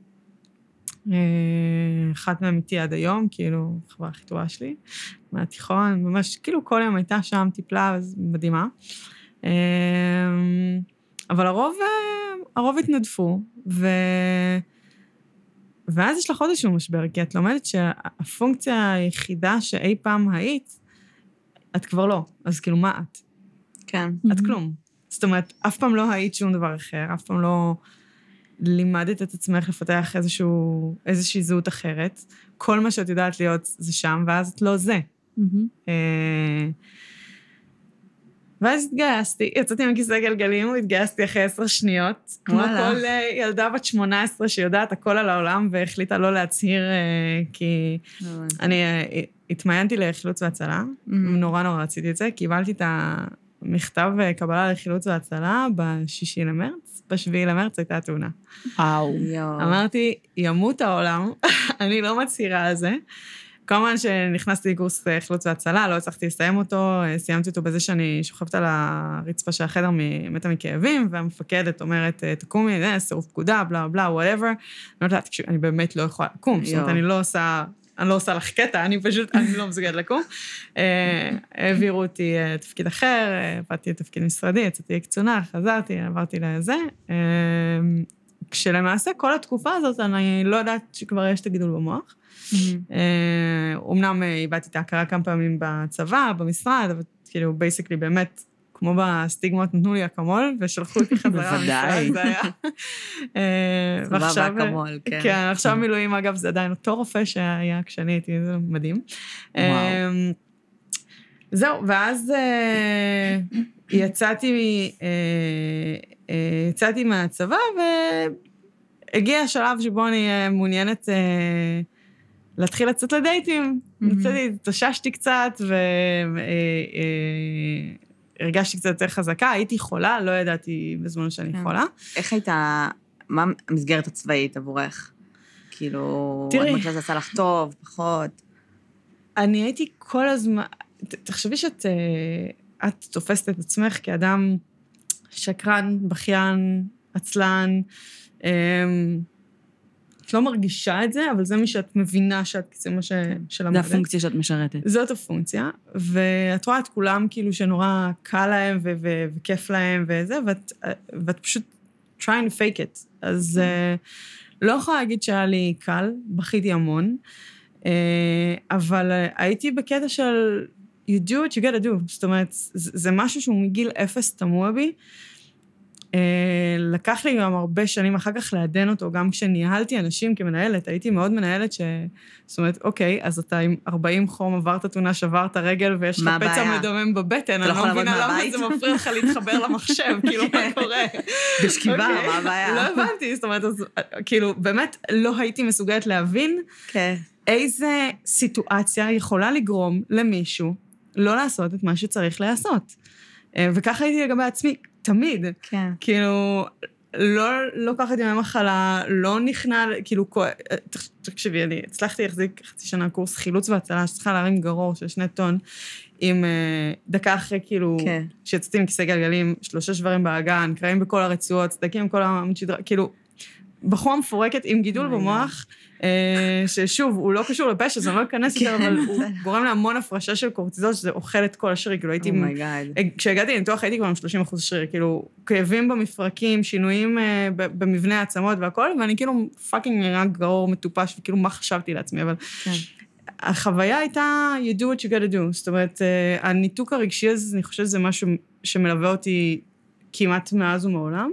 אה, אחת מהם איתי עד היום, כאילו, החברה הכי טובה שלי, מהתיכון, ממש, כאילו כל יום הייתה שם, טיפלה, אז מדהימה. אה, אבל הרוב, אה, הרוב התנדפו, ו... ואז יש לך עוד איזשהו משבר, כי את לומדת שהפונקציה היחידה שאי פעם היית, את כבר לא. אז כאילו, מה את? כן. את כלום. זאת אומרת, אף פעם לא היית שום דבר אחר, אף פעם לא... לימדת את עצמך לפתח איזשהו, איזושהי זהות אחרת. כל מה שאת יודעת להיות זה שם, ואז את לא זה. אה, ואז התגייסתי, יצאתי מכיסא גלגלים, והתגייסתי אחרי עשר שניות. כמו. כל אה, ילדה בת 18 שיודעת הכל על העולם והחליטה לא להצהיר, אה, כי אני אה, התמיינתי לחילוץ והצלה. נורא נורא רציתי את זה, קיבלתי את המכתב קבלה לחילוץ והצלה בשישי למרץ, בשביעי למרץ הייתה תאונה. וואו. אמרתי, ימות העולם, אני לא מצהירה על זה. כמובן שנכנסתי לקורס אה, חילוץ והצלה, לא הצלחתי לסיים אותו, אה, סיימתי אותו בזה שאני שוכבת על הרצפה של החדר, מתה מכאבים, והמפקדת אומרת, אה, תקומי, סירוב פקודה, בלה בלה, וואטאבר. אני אומרת לה, תקשיבי, אני באמת לא יכולה לקום, זאת אומרת. אני לא עושה... אני לא עושה לך קטע, אני פשוט, אני לא מסוגלת לקום. העבירו אותי לתפקיד אחר, עבדתי לתפקיד משרדי, יצאתי לקצונה, חזרתי, עברתי לזה. כשלמעשה כל התקופה הזאת, אני לא יודעת שכבר יש את הגידול במוח. אה, אומנם אה, איבדתי את ההכרה כמה פעמים בצבא, במשרד, אבל כאילו, basically, באמת, כמו בסטיגמות, נתנו לי אקמול ושלחו אותי חזרה בוודאי. למשרד, זה היה. אה, סבבה, ועכשיו, אה, אקמול, כן. כן, עכשיו מילואים, אגב, זה עדיין אותו רופא שהיה כשאני הייתי, זה מדהים. אה, זהו, ואז אה, יצאתי, אה, אה, יצאתי מהצבא, והגיע השלב שבו אני אה, מעוניינת אה, להתחיל לצאת לדייטים. מהמם. יצאתי, התאוששתי קצת, והרגשתי קצת יותר חזקה. הייתי חולה, לא ידעתי בזמן שאני כן. חולה. איך הייתה, מה המסגרת הצבאית עבורך? כאילו, תראי. את מרגישה שזה עשה לך טוב, פחות? אני הייתי כל הזמן... ת- תחשבי שאת אה, את תופסת את עצמך כאדם שקרן, בכיין, עצלן. את לא מרגישה את זה, אבל זה מי שאת מבינה שאת, זה מה ש... של זה. הפונקציה שאת משרתת. זאת הפונקציה, ואת רואה את כולם כאילו שנורא קל להם ו- ו- וכיף להם וזה, ואת, ואת פשוט trying to fake it. אז uh, לא יכולה להגיד שהיה לי קל, בכיתי המון, uh, אבל uh, הייתי בקטע של you do what you gotta do. זאת אומרת, זה, זה משהו שהוא מגיל אפס תמוה בי. Uh, לקח לי גם הרבה שנים אחר כך לעדן אותו, גם כשניהלתי אנשים כמנהלת, הייתי מאוד מנהלת ש... זאת אומרת, אוקיי, אז אתה עם 40 חום, עברת תאונה, שברת רגל, ויש לך פצע הבעיה? מדמם בבטן, לא אני לא לעבוד מבינה למה? זה מפריע לך להתחבר למחשב, כאילו, מה קורה? בשכיבה, אוקיי. מה הבעיה? לא הבנתי, זאת אומרת, אז כאילו, באמת לא הייתי מסוגלת להבין כן. איזה סיטואציה יכולה לגרום למישהו לא לעשות את מה שצריך לעשות. אה, וככה הייתי לגבי עצמי, תמיד. כן. כאילו, לא לוקחת ימי מחלה, לא נכנע, כאילו, תח- תקשיבי, אני הצלחתי להחזיק חצי שנה קורס חילוץ והצלה, שצריכה להרים גרור של שני טון, עם אה, דקה אחרי, כאילו, כן. שיצאתי עם כיסא גלגלים, שלושה שברים באגן, קרעים בכל הרצועות, סדקים כל העמוד שדרה, כאילו, בחורה מפורקת עם גידול במוח, אה, ששוב, הוא לא קשור לפשע, אז אני לא אכנס יותר, כן, אבל הוא. גורם להמון הפרשה של קורטיזול, שזה אוכל את כל השריר, כאילו הייתי... עם- oh my god. כשהגעתי לניתוח הייתי כבר עם 30 אחוז שריר, כאילו, כאבים במפרקים, שינויים אה, במבנה העצמות והכל, ואני כאילו fucking נראה גרור מטופש, וכאילו, מה חשבתי לעצמי, אבל כן. החוויה הייתה, you do what you gotta do. זאת אומרת, אה, הניתוק הרגשי הזה, אני חושבת שזה משהו שמלווה אותי כמעט מאז ומעולם,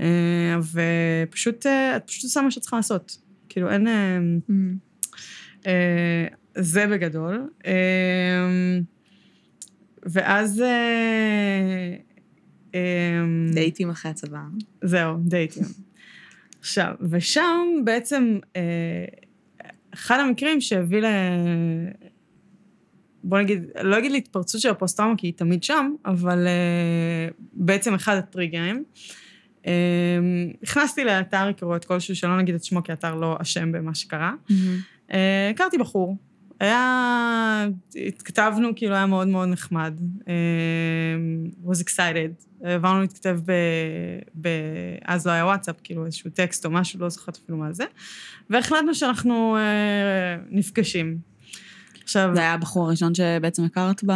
אה, ופשוט, אה, את פשוט עושה מה שאת צריכה לעשות. כאילו, אין... מהמם. אה, זה בגדול. אה, ואז... אה, אה, דייטים אחרי הצבא. זהו, דייטים. עכשיו, ושם בעצם, אה, אחד המקרים שהביא ל... בוא נגיד, לא אגיד להתפרצות של הפוסט-טראומה, כי היא תמיד שם, אבל אה, בעצם אחד הטריגרים. נכנסתי לאתר היכרויות כלשהו, שלא נגיד את שמו, כי האתר לא אשם במה שקרה. אה, הכרתי בחור. היה, התכתבנו, כאילו היה מאוד מאוד נחמד. אה, was excited. העברנו להתכתב ב... ב... אז לא היה וואטסאפ, כאילו איזשהו טקסט או משהו, לא זוכרת אפילו מה זה. והחלטנו שאנחנו אה, נפגשים. עכשיו, זה היה הבחור הראשון שבעצם הכרת ב...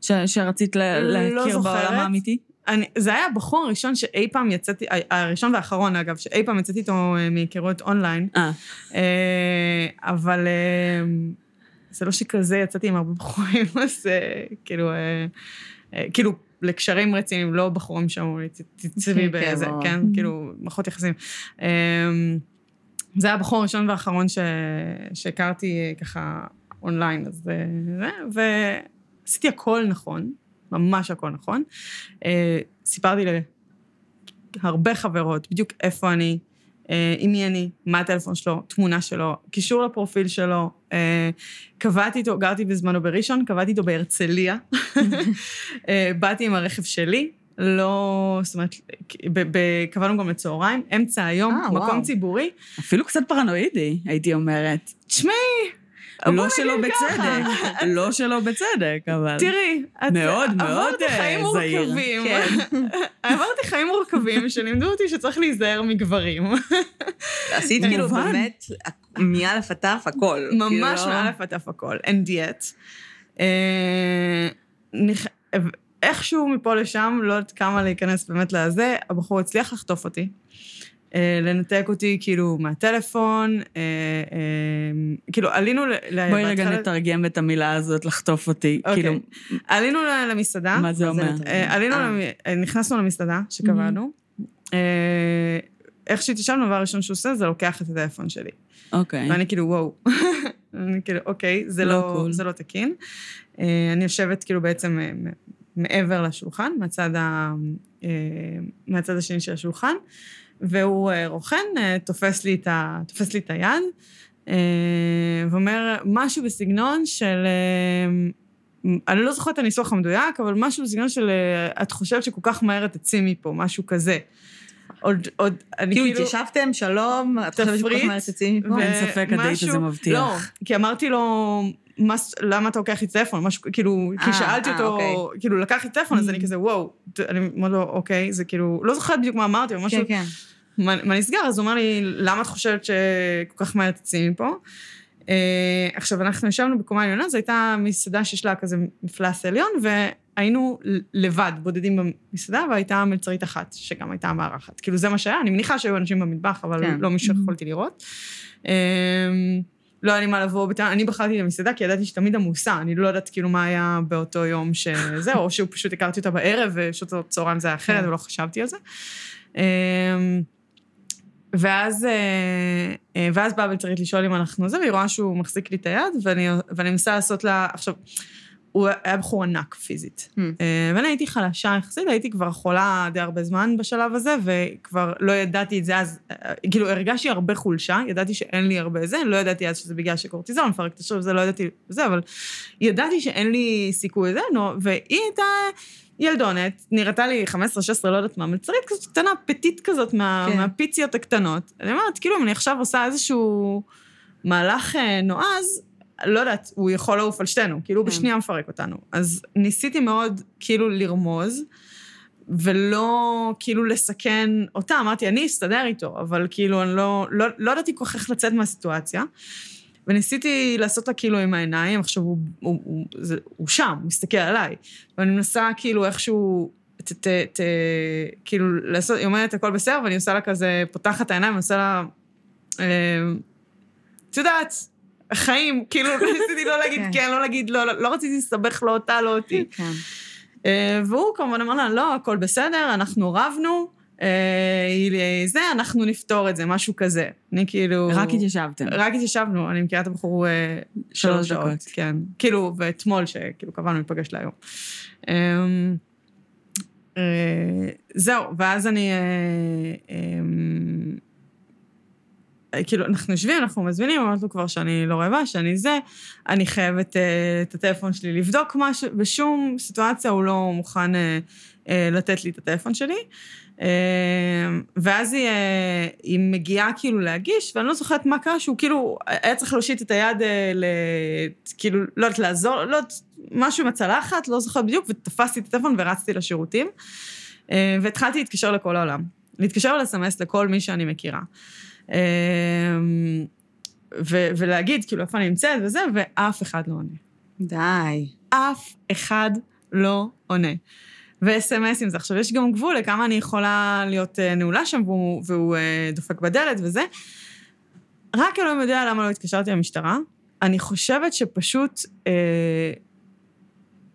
ש... שרצית ל... לא להכיר זוכרת. בעולם האמיתי? אני, זה היה הבחור הראשון שאי פעם יצאתי, הראשון והאחרון אגב, שאי פעם יצאתי איתו אה, מהיכרויות אונליין. אה, אה, אבל אה, זה לא שכזה יצאתי עם הרבה בחורים, אז כאילו, כאילו, לקשרים רציניים, לא בחורים שאמרו לי, "ת- תצבי כן, באיזה, ברור. כן, כאילו, מערכות יחסים. אמ, זה היה הבחור הראשון והאחרון. שהכרתי ככה אונליין, אז זה, ועשיתי הכל נכון, ממש הכל נכון. אה, סיפרתי להרבה חברות בדיוק איפה אני, אה, עם מי אני, מה הטלפון שלו, תמונה שלו, קישור לפרופיל שלו. אה, קבעתי איתו, גרתי בזמנו בראשון, קבעתי איתו בהרצליה. באתי עם הרכב שלי, לא, זאת אומרת, קבענו גם לצהריים, אמצע היום, אה, מקום וואו. ציבורי. אפילו קצת פרנואידי, הייתי אומרת. תשמעי, לא שלא. בצדק, לא שלא בצדק, אבל... תראי, את מאוד, מאוד, עברתי אה, חיים זהיר. מורכבים. כן. עברתי חיים מורכבים שלימדו אותי שצריך להיזהר מגברים. עשית כאילו כמובן. באמת מאלף עד תף הכל. ממש כאילו, מאלף עד תף הכל, אין דיאט. אה, איכשהו מפה לשם, לא יודעת כמה להיכנס באמת לזה, הבחור הצליח לחטוף אותי. אה, לנתק אותי כאילו מהטלפון, אה, אה, כאילו עלינו ל... בואי רגע נתרגם את המילה הזאת, לחטוף אותי. אוקיי. כאילו, עלינו למסעדה. מה זה אומר? עלינו, נכנסנו למסעדה שקבענו. אה, איך שהתיישבנו, הדבר הראשון שהוא עושה זה לוקח את הטלפון שלי. אוקיי. ואני כאילו, וואו. אני כאילו, אוקיי, זה לא לא. זה לא תקין. אני יושבת כאילו בעצם מעבר לשולחן, מהצד, ה, מהצד השני של השולחן, והוא אה, רוכן, אה, תופס לי את, ה, תופס לי את היד, אה, ואומר משהו בסגנון של... אני לא זוכרת את הניסוח המדויק, אבל משהו בסגנון של את חושבת שכל כך מהר את תצאי מפה, משהו כזה. עוד, עוד, אני כאילו כאילו... התיישבתם, שלום, את חושבת שכל כך מהר תצאי מפה? אין ספק, הדייט הזה מבטיח. לא, כי אמרתי לו, "מה למה אתה לוקח לי טלפון? משהו, כאילו, כי אה, שאלתי אה, אותו, אוקיי. כאילו, לקח לי טלפון, אז אני כזה, וואו, אני מאוד לא, אוקיי, זה כאילו, לא זוכרת בדיוק מה אמרתי, אבל משהו, כן, כן. מה מה נסגר? אז הוא אמר לי, למה את חושבת שכל כך מהר תצאי מפה? אה, עכשיו, אנחנו ישבנו בקומה עליונה, זו הייתה מסעדה שיש לה כזה מפלס עליון, והיינו לבד, בודדים במסעדה, והייתה מלצרית אחת, שגם הייתה מארחת. כאילו, זה מה שהיה, אני מניחה שהיו אנשים במטבח, אבל כן. לא מי שיכולתי לראות. אה, לא היה לי מה לבוא בטעם, אני בחרתי למסעדה כי ידעתי שתמיד עמוסה, אני לא יודעת כאילו מה היה באותו יום שזה, או שהוא פשוט הכרתי אותה בערב, ושעות הצהריים זה היה אחרת, כן. ולא חשבתי על זה. אה, ואז, אה, אה, ואז באה בלצרית לשאול אם אנחנו זה, והיא רואה שהוא מחזיק לי את היד, ואני, ואני מנסה לעשות לה, עכשיו, הוא היה בחור ענק פיזית. Hmm. אה, ואני הייתי חלשה יחסית, הייתי כבר חולה די הרבה זמן בשלב הזה, וכבר לא ידעתי את זה אז, אה, כאילו הרגשתי הרבה חולשה, ידעתי שאין לי הרבה זה, לא ידעתי אז שזה בגלל שקורטיזון, מפרק את השריר, זה לא ידעתי זה, אבל ידעתי שאין לי סיכוי לזה, נו, והיא הייתה ילדונת, נראתה לי 15-16, לא יודעת מה, מלצרית כזאת קטנה, פטית כזאת, מה, כן. מהפיציות הקטנות. אני אומרת, כאילו, אם אני עכשיו עושה איזשהו מהלך אה, נועז, לא יודעת, הוא יכול לעוף על שתינו, כאילו, הוא כן. בשנייה מפרק אותנו. אז ניסיתי מאוד, כאילו, לרמוז, ולא כאילו לסכן אותה, אמרתי, אני אסתדר איתו, אבל כאילו, אני לא, לא, לא ידעתי כל כך איך לצאת מהסיטואציה. וניסיתי לעשות לה כאילו עם העיניים, עכשיו הוא, הוא, הוא, זה, הוא שם, הוא מסתכל עליי. ואני מנסה כאילו איכשהו, ת, ת, ת, כאילו לעשות, היא אומרת הכל בסדר, ואני עושה לה כזה, פותחת את העיניים, ועושה לה, אה, את יודעת, החיים, כאילו ניסיתי לא להגיד כן. כן, לא להגיד לא, לא, לא רציתי לסבך לא אותה, לא אותי. כן. אה, והוא כמובן אמר לה, לא, הכל בסדר, אנחנו רבנו, אה, זה, אנחנו נפתור את זה, משהו כזה. אני כאילו... רק התיישבתם. רק התיישבנו, אני מכירה את הבחור אה, שלוש. דקות. כן. כאילו, ואתמול, שכאילו קבענו להיפגש להיום. זהו, ואז אני... כאילו, אנחנו יושבים, אנחנו מזמינים, אמרתי לו כבר שאני לא רעבה, שאני זה, אני חייבת אה, את הטלפון שלי לבדוק משהו, בשום סיטואציה הוא לא מוכן אה, אה, לתת לי את הטלפון שלי. אה, ואז היא, אה, היא מגיעה כאילו להגיש, ואני לא זוכרת מה קרה, שהוא כאילו, היה צריך להושיט את היד, אה, ל... כאילו, לא יודעת, לעזור, לא יודעת, משהו עם הצלחת, לא זוכרת בדיוק, ותפסתי את הטלפון ורצתי לשירותים. אה, והתחלתי להתקשר לכל העולם. להתקשר ולסמס לכל מי שאני מכירה. אה, ו- ולהגיד, כאילו, איפה אני נמצאת וזה, ואף אחד לא עונה. די. אף אחד לא עונה. וסמסים זה. עכשיו, יש גם גבול לכמה אני יכולה להיות אה, נעולה שם, והוא, והוא אה, דופק בדלת וזה. רק אלוהים יודע למה לא התקשרתי למשטרה. אני חושבת שפשוט, אה,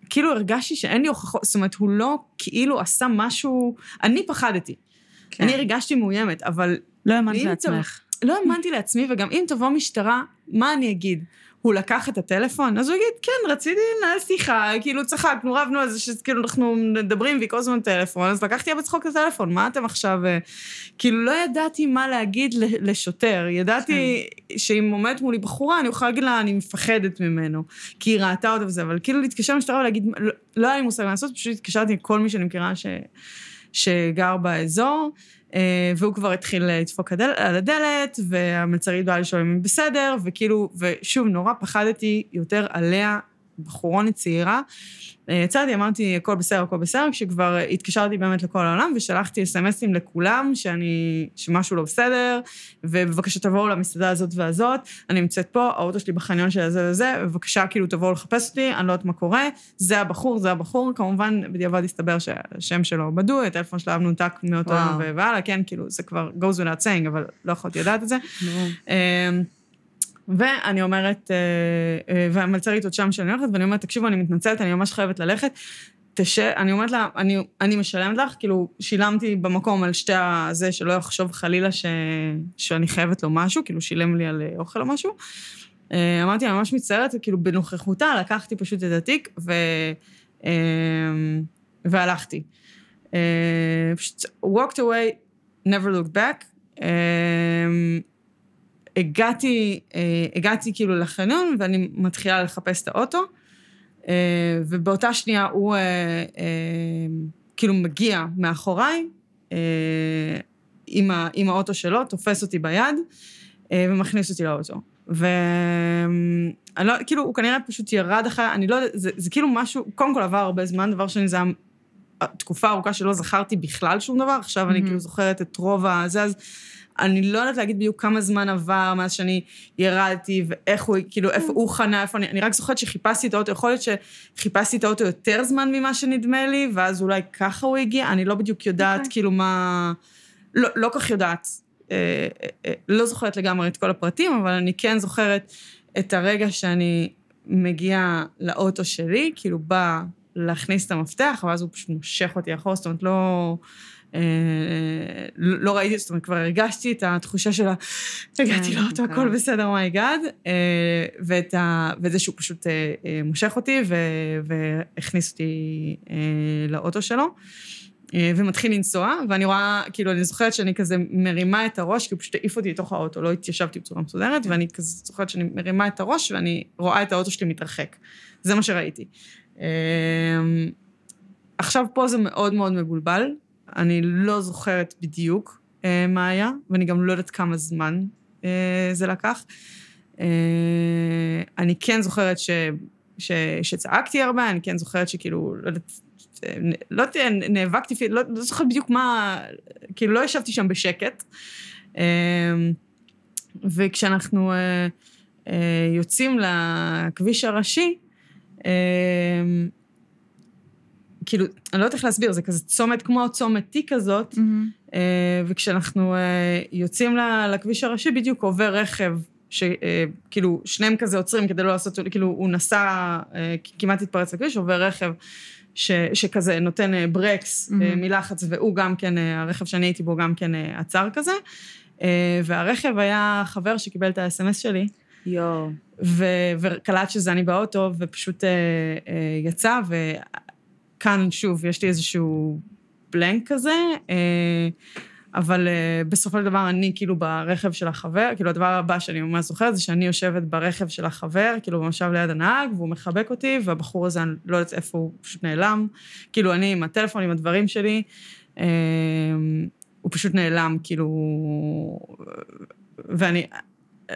כאילו הרגשתי שאין לי הוכחות, זאת אומרת, הוא לא כאילו עשה משהו... אני פחדתי. כן. אני הרגשתי מאוימת, אבל לא האמנת לעצמך. לא האמנתי לעצמי, וגם אם תבוא משטרה, מה אני אגיד? הוא לקח את הטלפון? אז הוא יגיד, כן, רציתי לנהל שיחה, כאילו צחקנו, רבנו על זה שכאילו אנחנו מדברים והיא כל הזמן טלפון, אז לקחתי לה בצחוק את הטלפון, מה אתם עכשיו... אה, כאילו, לא ידעתי מה להגיד לשוטר. ידעתי שאם עומדת מולי בחורה, אני יכולה להגיד לה, אני מפחדת ממנו, כי היא ראתה אותו וזה, אבל כאילו להתקשר למשטרה ולהגיד, לא, לא היה לי מושג מה לעשות, פשוט התקשרתי עם כל מי שאני מכירה ש... שגר באזור, והוא כבר התחיל לדפוק הדל, על הדלת, והמלצרית באה לשאול אם היא בסדר, וכאילו, ושוב, נורא פחדתי יותר עליה, בחורונת צעירה. יצאתי, אמרתי, הכל בסדר, הכל בסדר, כשכבר התקשרתי באמת לכל העולם, ושלחתי אס.אם.אסים לכולם, שאני, שמשהו לא בסדר, ובבקשה תבואו למסעדה הזאת והזאת, אני נמצאת פה, האוטו שלי בחניון של הזה וזה, בבקשה כאילו תבואו לחפש אותי, אני לא יודעת מה קורה, זה הבחור, זה הבחור, כמובן, בדיעבד הסתבר שהשם שלו בדוי, הטלפון שלו היה מנותק מאותו. יום והלאה, כן, כאילו, זה כבר goes without saying, אבל לא יכולתי לדעת את זה. ואני אומרת, אה, אה, והמלצרית עוד שם שאני הולכת, ואני אומרת, תקשיבו, אני מתנצלת, אני ממש חייבת ללכת. תש... אני אומרת לה, אני, אני משלמת לך, כאילו, שילמתי במקום על שתי הזה, שלא יחשוב חלילה ש... שאני חייבת לו משהו, כאילו, שילם לי על אה, אוכל או משהו. אמרתי, אני ממש מצטערת, כאילו, בנוכחותה לקחתי פשוט את התיק, ו... והלכתי. פשוט walked away, never looked back. הגעתי, אה, הגעתי כאילו לחניון, ואני מתחילה לחפש את האוטו, אה, ובאותה שנייה הוא אה, כאילו מגיע מאחוריי, עם, ה, עם האוטו שלו, תופס אותי ביד, ומכניס אותי לאוטו. ואני לא, כאילו, הוא כנראה פשוט ירד אחרי, אני לא יודעת, זה, זה כאילו משהו, קודם כל עבר הרבה זמן, דבר שני, זה היה תקופה ארוכה שלא זכרתי בכלל שום דבר, עכשיו אני מהמם. כאילו זוכרת את רוב הזה, אז אני לא יודעת להגיד בדיוק כמה זמן עבר מאז שאני ירדתי, ואיך הוא, כאילו, איפה הוא חנה, איפה אני, אני רק זוכרת שחיפשתי את האוטו, יכול להיות שחיפשתי את האוטו יותר זמן ממה שנדמה לי, ואז אולי ככה הוא הגיע, אני לא בדיוק יודעת, אוקיי. כאילו, מה... לא, לא כך יודעת. אה, אה, אה, לא זוכרת לגמרי את כל הפרטים, אבל אני כן זוכרת את הרגע שאני מגיעה לאוטו שלי, כאילו באה להכניס את המפתח, ואז הוא פשוט מושך אותי אחורה, זאת אומרת, לא... אה, לא לא ראיתי, זאת אומרת, כבר הרגשתי את התחושה של ה... הגעתי כן, לאוטו, כן. הכל בסדר, מי גאד, ואת ה... וזה שהוא פשוט אה, אה, מושך אותי. והכניס אותי אה, לאוטו שלו. אה, ומתחיל לנסוע, ואני רואה, כאילו, אני זוכרת שאני כזה מרימה את הראש, כי הוא פשוט העיף אותי לתוך האוטו, לא התיישבתי בצורה מסודרת, ואני כזה זוכרת שאני מרימה את הראש, ואני רואה את האוטו שלי מתרחק. זה מה שראיתי. אה, עכשיו, פה זה מאוד מאוד מבולבל, אני לא זוכרת בדיוק אה, מה היה, ואני גם לא יודעת כמה זמן אה, זה לקח. אה, אני כן זוכרת ש, ש, שצעקתי הרבה, אני כן זוכרת שכאילו, לא יודעת, אה, לא יודעת, נאבקתי, לא, לא זוכרת בדיוק מה, כאילו לא ישבתי שם בשקט. אה, וכשאנחנו אה, אה, יוצאים לכביש הראשי, אה, כאילו, אני לא יודעת איך להסביר, זה כזה צומת כמו צומת T כזאת. אה, וכשאנחנו אה, יוצאים לכביש הראשי, בדיוק עובר רכב, שכאילו, שניהם כזה עוצרים כדי לא לעשות, כאילו, הוא נסע, אה, כמעט התפרץ לכביש, עובר רכב ש, שכזה נותן אה, ברקס אה, מהמם. מלחץ, והוא גם כן, אה, הרכב שאני הייתי בו גם כן אה, עצר כזה. אה, והרכב היה חבר שקיבל את ה-SMS שלי, יואו. וקלט שזה אני באוטו, ופשוט אה, אה, יצא, וכאן, שוב, יש לי איזשהו בלנק כזה, אה, אבל אה, בסופו של דבר אני כאילו ברכב של החבר, כאילו הדבר הבא שאני ממש זוכרת זה שאני יושבת ברכב של החבר, כאילו במושב ליד הנהג, והוא מחבק אותי, והבחור הזה, אני לא יודעת איפה הוא, פשוט נעלם. כאילו אני עם הטלפון, עם הדברים שלי, אה, הוא פשוט נעלם, כאילו... ואני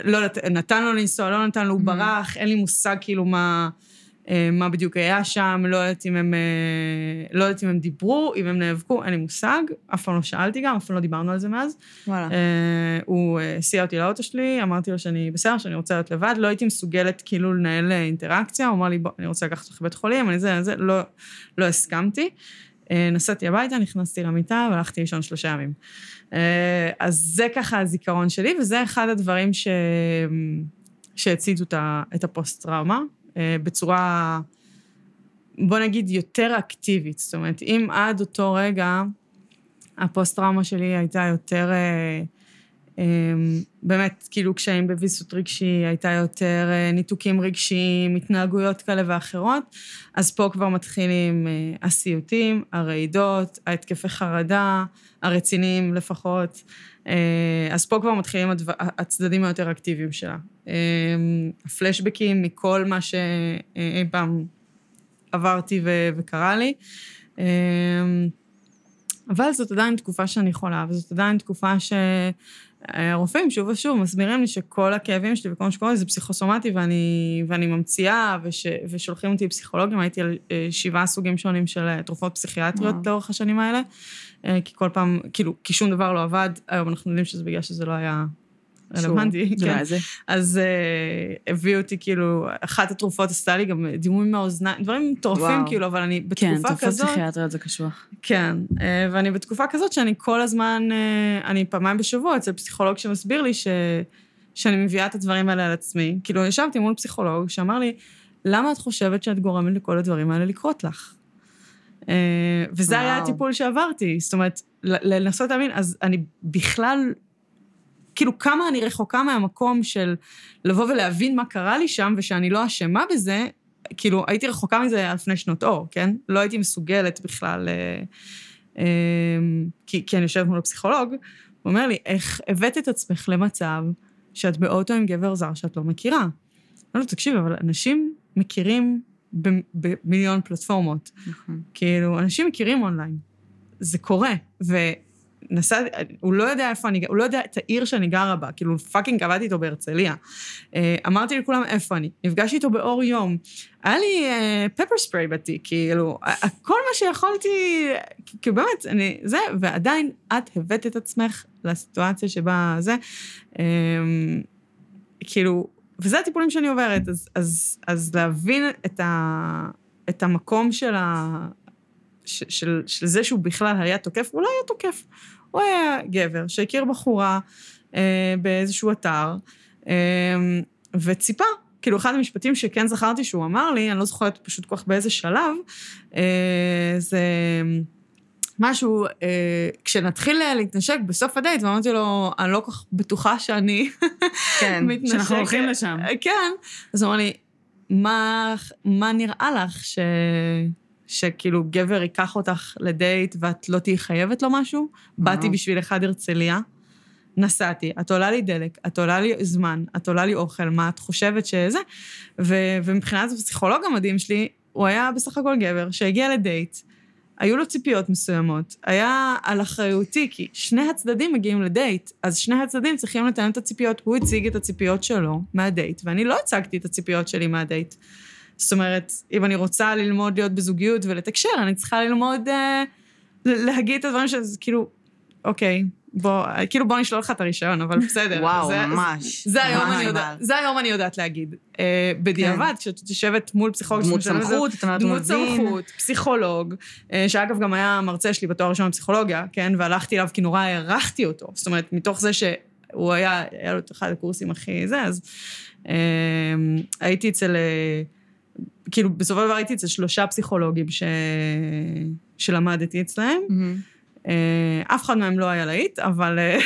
לא יודעת, נתן לו לנסוע, לא נתן לו, הוא Mhm. ברח, אין לי מושג כאילו מה, מה בדיוק היה שם, לא יודעת אם הם, אה, לא יודעת אם הם דיברו, אם הם נאבקו, אין לי מושג, אף פעם לא שאלתי גם, אף פעם לא דיברנו על זה מאז. וואלה. אה, הוא אה, הסיע אותי לאוטו שלי, אמרתי לו שאני בסדר, שאני רוצה להיות לבד, לא הייתי מסוגלת כאילו לנהל אה, אינטראקציה, הוא אמר לי, בוא, אני רוצה לקחת אותך לבית חולים, אני זה, זה, לא, לא הסכמתי. אה, נסעתי הביתה, נכנסתי למיטה והלכתי לישון שלושה ימים. אה, אז זה ככה הזיכרון שלי, וזה אחד הדברים ש... שהציתו את הפוסט-טראומה, אה, בצורה בוא נגיד, יותר אקטיבית. זאת אומרת, אם עד אותו רגע הפוסט-טראומה שלי הייתה יותר... אה, אמ, באמת, כאילו קשיים בוויסות רגשי, הייתה יותר אה, ניתוקים רגשיים, התנהגויות כאלה ואחרות, אז פה כבר מתחילים אה, הסיוטים, הרעידות, ההתקפי חרדה, הרציניים לפחות. אה, אז פה כבר מתחילים. הצדדים היותר אקטיביים שלה. הפלשבקים מכל מה שאי פעם עברתי ו... וקרה לי. אבל זאת עדיין תקופה שאני חולה, וזאת עדיין תקופה ש... הרופאים שוב ושוב מסבירים לי שכל הכאבים שלי וכל מה שקורה זה פסיכוסומטי ואני, ואני ממציאה וש, ושולחים אותי לפסיכולוגים, הייתי על אה, שבעה סוגים שונים של אה, תרופות פסיכיאטריות וואו. לאורך השנים האלה, אה, כי כל פעם, כאילו, כי שום דבר לא עבד, היום אנחנו יודעים שזה בגלל שזה לא היה רלוונטי. כן. זה. אז uh, הביאו אותי, כאילו, אחת התרופות עשתה לי גם דימוי מהאוזניים, דברים מטורפים, כאילו, אבל אני בתקופה כן, כזאת... כן, תרופות פסיכיאטריות זה קשוח. כן, uh, ואני בתקופה כזאת שאני כל הזמן, uh, אני פעמיים בשבוע אצל פסיכולוג שמסביר לי ש, שאני מביאה את הדברים האלה על עצמי. כאילו, ישבתי מול פסיכולוג שאמר לי, למה את חושבת שאת גורמת לכל הדברים האלה לקרות לך? וזה וואו. היה הטיפול שעברתי, זאת אומרת, לנסות להבין, אז אני בכלל כאילו, כמה אני רחוקה מהמקום של לבוא ולהבין מה קרה לי שם, ושאני לא אשמה בזה, כאילו, הייתי רחוקה מזה על פני שנות אור, כן? לא הייתי מסוגלת בכלל, אה, אה, כי, כי אני יושבת מול הפסיכולוג, הוא אומר לי, איך הבאת את עצמך למצב שאת באוטו עם גבר זר שאת לא מכירה? לא, תקשיב, אבל אנשים מכירים במיליון פלטפורמות. נכון. כאילו, אנשים מכירים אונליין. זה קורה, ו... נסע, הוא לא יודע איפה אני, הוא לא יודע את העיר שאני גרה בה, כאילו fucking עבדתי איתו בהרצליה. אה, אמרתי לכולם איפה אני, נפגשתי איתו באור יום. היה לי pepper uh, spray בתיק, כאילו, כל מה שיכולתי, כאילו באמת, אני, זה, ועדיין את הבאת את עצמך לסיטואציה שבה זה, um, כאילו, וזה הטיפולים שאני עוברת, אז, אז, אז להבין את, ה, את המקום של ה... של, של, של זה שהוא בכלל היה תוקף, הוא לא היה תוקף. הוא היה גבר שהכיר בחורה אה, באיזשהו אתר, אה, וציפה. כאילו, אחד המשפטים שכן זכרתי שהוא אמר לי, אני לא זוכרת פשוט כל כך באיזה שלב, אה, זה משהו, אה, כשנתחיל להתנשק בסוף הדייט, ואמרתי לו, אני לא כל כך בטוחה שאני כן, מתנשק. שאנחנו הולכים לשם. כן. אז הוא אמר לי, מה, מה נראה לך ש... שכאילו גבר ייקח אותך לדייט ואת לא תהיי חייבת לו משהו. באתי בשביל אחד הרצליה, נסעתי, את עולה לי דלק, את עולה לי זמן, את עולה לי אוכל, מה את חושבת שזה? ו- ומבחינת הפסיכולוג המדהים שלי, הוא היה בסך הכל גבר שהגיע לדייט, היו לו ציפיות מסוימות, היה על אחריותי, כי שני הצדדים מגיעים לדייט, אז שני הצדדים צריכים לתאם את הציפיות. הוא הציג את הציפיות שלו מהדייט, ואני לא הצגתי את הציפיות שלי מהדייט. זאת אומרת, אם אני רוצה ללמוד להיות בזוגיות ולתקשר, אני צריכה ללמוד אה, להגיד את הדברים שזה כאילו, אוקיי, בוא, כאילו בוא נשלול לך את הרישיון, אבל בסדר. וואו, זה, ממש. זה, זה, היום ממש אני יודע, זה היום אני יודעת להגיד. אה, בדיעבד, כן. כשאת יושבת מול פסיכולוג... דמות סמכות, את אומרת, דמות סמכות, פסיכולוג, אה, שאגב גם היה מרצה שלי בתואר ראשון בפסיכולוגיה, כן, והלכתי אליו כי נורא הערכתי אותו. זאת אומרת, מתוך זה שהוא היה, היה לו את אחד הקורסים הכי זה, אז אה, הייתי אצל... אה, כאילו, בסופו של דבר הייתי אצל שלושה פסיכולוגים ש... שלמדתי אצלהם. Mm-hmm. Uh, אף אחד מהם לא היה להיט, אבל... אה,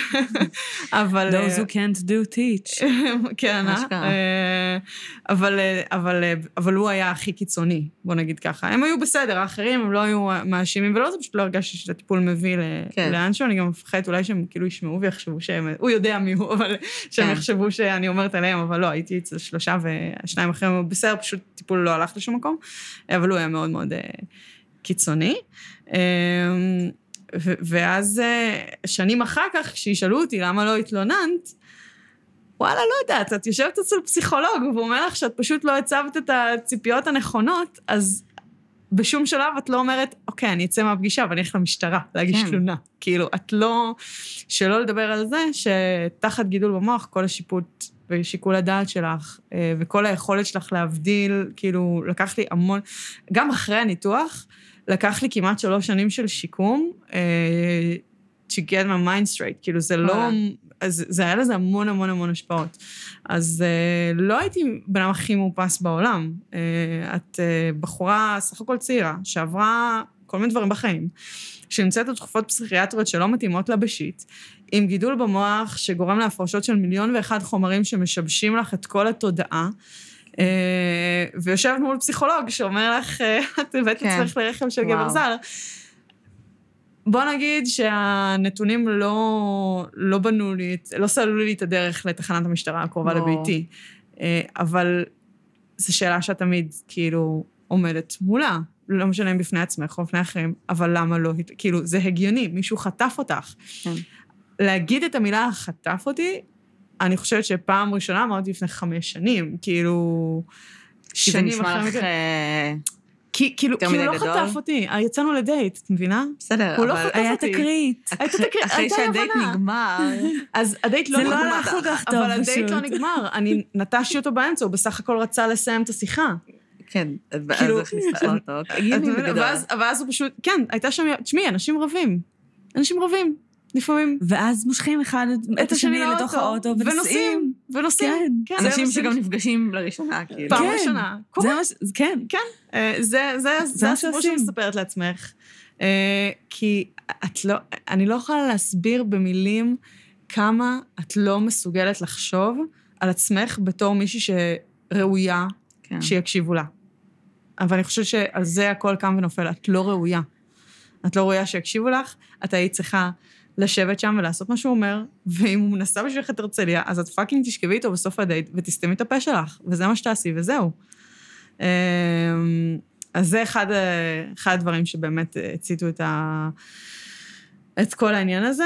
אבל... Those who can't do teach. כן, אה? אבל, אבל, אבל הוא היה הכי קיצוני, בוא נגיד ככה. הם היו בסדר, האחרים הם לא היו מאשימים, ולא זה פשוט לא הרגשתי שהטיפול מביא כן. לאנשהו, אני גם מפחדת אולי שהם כאילו ישמעו ויחשבו שהם... הוא יודע מי הוא, אבל שהם כן. יחשבו שאני אומרת עליהם, אבל לא, הייתי אצל שלושה ושניים אחרים היו בסדר, פשוט טיפול לא הלך לשום מקום, אבל הוא היה מאוד מאוד קיצוני. ואז אה, שנים אחר כך, כשישאלו אותי למה לא התלוננת, וואלה, לא יודעת, את יושבת אצל פסיכולוג, והוא אומר לך שאת פשוט לא הצבת את הציפיות הנכונות, אז בשום שלב את לא אומרת, אוקיי, אני אצא מהפגישה ואני אלך למשטרה להגיש כן. תלונה. כאילו, את לא... שלא לדבר על זה שתחת גידול במוח, כל השיפוט ושיקול הדעת שלך, אה, וכל היכולת שלך להבדיל, כאילו, לקח לי המון... גם אחרי הניתוח, לקח לי כמעט שלוש שנים של שיקום, uh, to get my mind straight, כאילו זה לא, אז זה היה לזה המון המון המון השפעות. אז uh, לא הייתי בן אדם הכי מאופס בעולם. Uh, את uh, בחורה סך הכל צעירה, שעברה כל מיני דברים בחיים, שנמצאת בתרופות פסיכיאטריות שלא מתאימות לה בשיט, עם גידול במוח שגורם להפרשות של מיליון ואחד חומרים שמשבשים לך את כל התודעה. Uh, ויושבת מול פסיכולוג שאומר לך, את הבאת את עצמך לרחם של גבר זר. בוא נגיד שהנתונים לא, לא בנו לי, לא סללו לי את הדרך לתחנת המשטרה הקרובה לא. לביתי. אה, אבל זו שאלה שאת תמיד, כאילו, עומדת מולה. לא משנה אם בפני עצמך או בפני אחרים, אבל למה לא? כאילו, זה הגיוני, מישהו חטף אותך. כן. להגיד את המילה חטף אותי, אני חושבת שפעם ראשונה אמרתי לפני חמש שנים, כאילו... שנים אחרי... כי זה נשמע לך... אה, כי כאילו, כי הוא לא חטף אותי, יצאנו לדייט, את מבינה? בסדר, הוא לא חטף אותי. היה תקרית. הייתה תקרית, אחרי שהדייט נגמר. אז הדייט לא נגמר. זה לא הלך כל כך טוב, אבל הדייט לא נגמר. אני נטשתי אותו באמצע, הוא בסך הכל רצה לסיים את השיחה. כן, ואז כאילו, הכניסה אותו. ואז הוא פשוט, כן, הייתה שם, תשמעי, אנשים רבים. אנשים רבים. לפעמים. ואז מושכים אחד את השני לתוך האוטו ונוסעים. ונוסעים. כן. כן. אנשים שגם נפגשים לראשונה, כאילו. פעם כן. ראשונה. כן. כן. אה, זה הסיפור שאני מספרת לעצמך. אה, כי את לא, אני לא יכולה להסביר במילים כמה את לא מסוגלת לחשוב על עצמך בתור מישהי שראויה כן. שיקשיבו לה. אבל אני חושבת שעל זה הכל קם ונופל. את לא ראויה. את לא ראויה שיקשיבו לך, את היית צריכה לשבת שם ולעשות מה שהוא אומר, ואם הוא נסע בשבילך עד הרצליה, אז את fucking תשכבי איתו בסוף הדייט ותסתמי את הפה שלך, וזה מה שתעשי, וזהו. אמ, אז זה אחד, אחד הדברים שבאמת הציתו את, ה, את כל העניין הזה.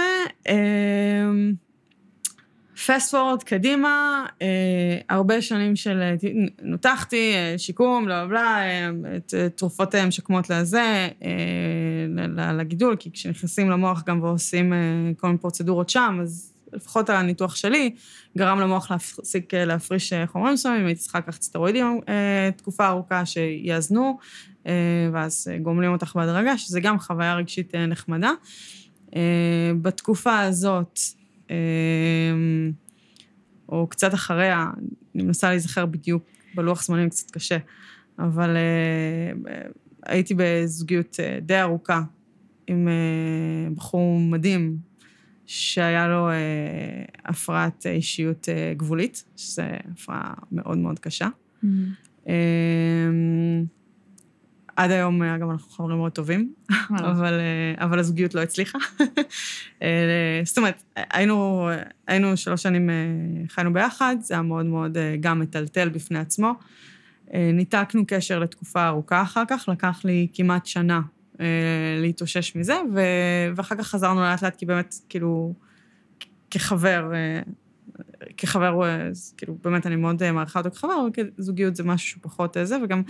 פסט פורד קדימה, אה, הרבה שנים של נותחתי, אה, שיקום, לא בלה, אה, את תרופות משקמות לזה, לגידול, כי כשנכנסים למוח גם ועושים כל מיני פרוצדורות שם, אז לפחות הניתוח שלי, גרם למוח להפסיק להפריש חומרים מסוימים, הייתי צריכה לקחת סטרואידים תקופה ארוכה שיאזנו, ואז גומלים אותך בהדרגה, שזה גם חוויה רגשית נחמדה. בתקופה הזאת, או קצת אחריה, אני מנסה להיזכר בדיוק, בלוח זמנים קצת קשה, אבל הייתי בזוגיות די ארוכה עם בחור מדהים, שהיה לו הפרעת אישיות גבולית, שזו הפרעה מאוד מאוד קשה. Mm-hmm. עד היום, אגב, אנחנו חברים מאוד טובים, אבל, אה, אבל הזוגיות לא הצליחה. אה, זאת אומרת, היינו, היינו שלוש שנים, אה, חיינו ביחד, זה היה מאוד מאוד גם מטלטל בפני עצמו. ניתקנו קשר לתקופה ארוכה אחר כך, לקח לי כמעט שנה להתאושש מזה, ואחר כך חזרנו לאט לאט, כי באמת, כאילו, כחבר, כחבר, כאילו, באמת, אני מאוד מעריכה אותו כחבר, אבל כזוגיות זה משהו פחות זה, וגם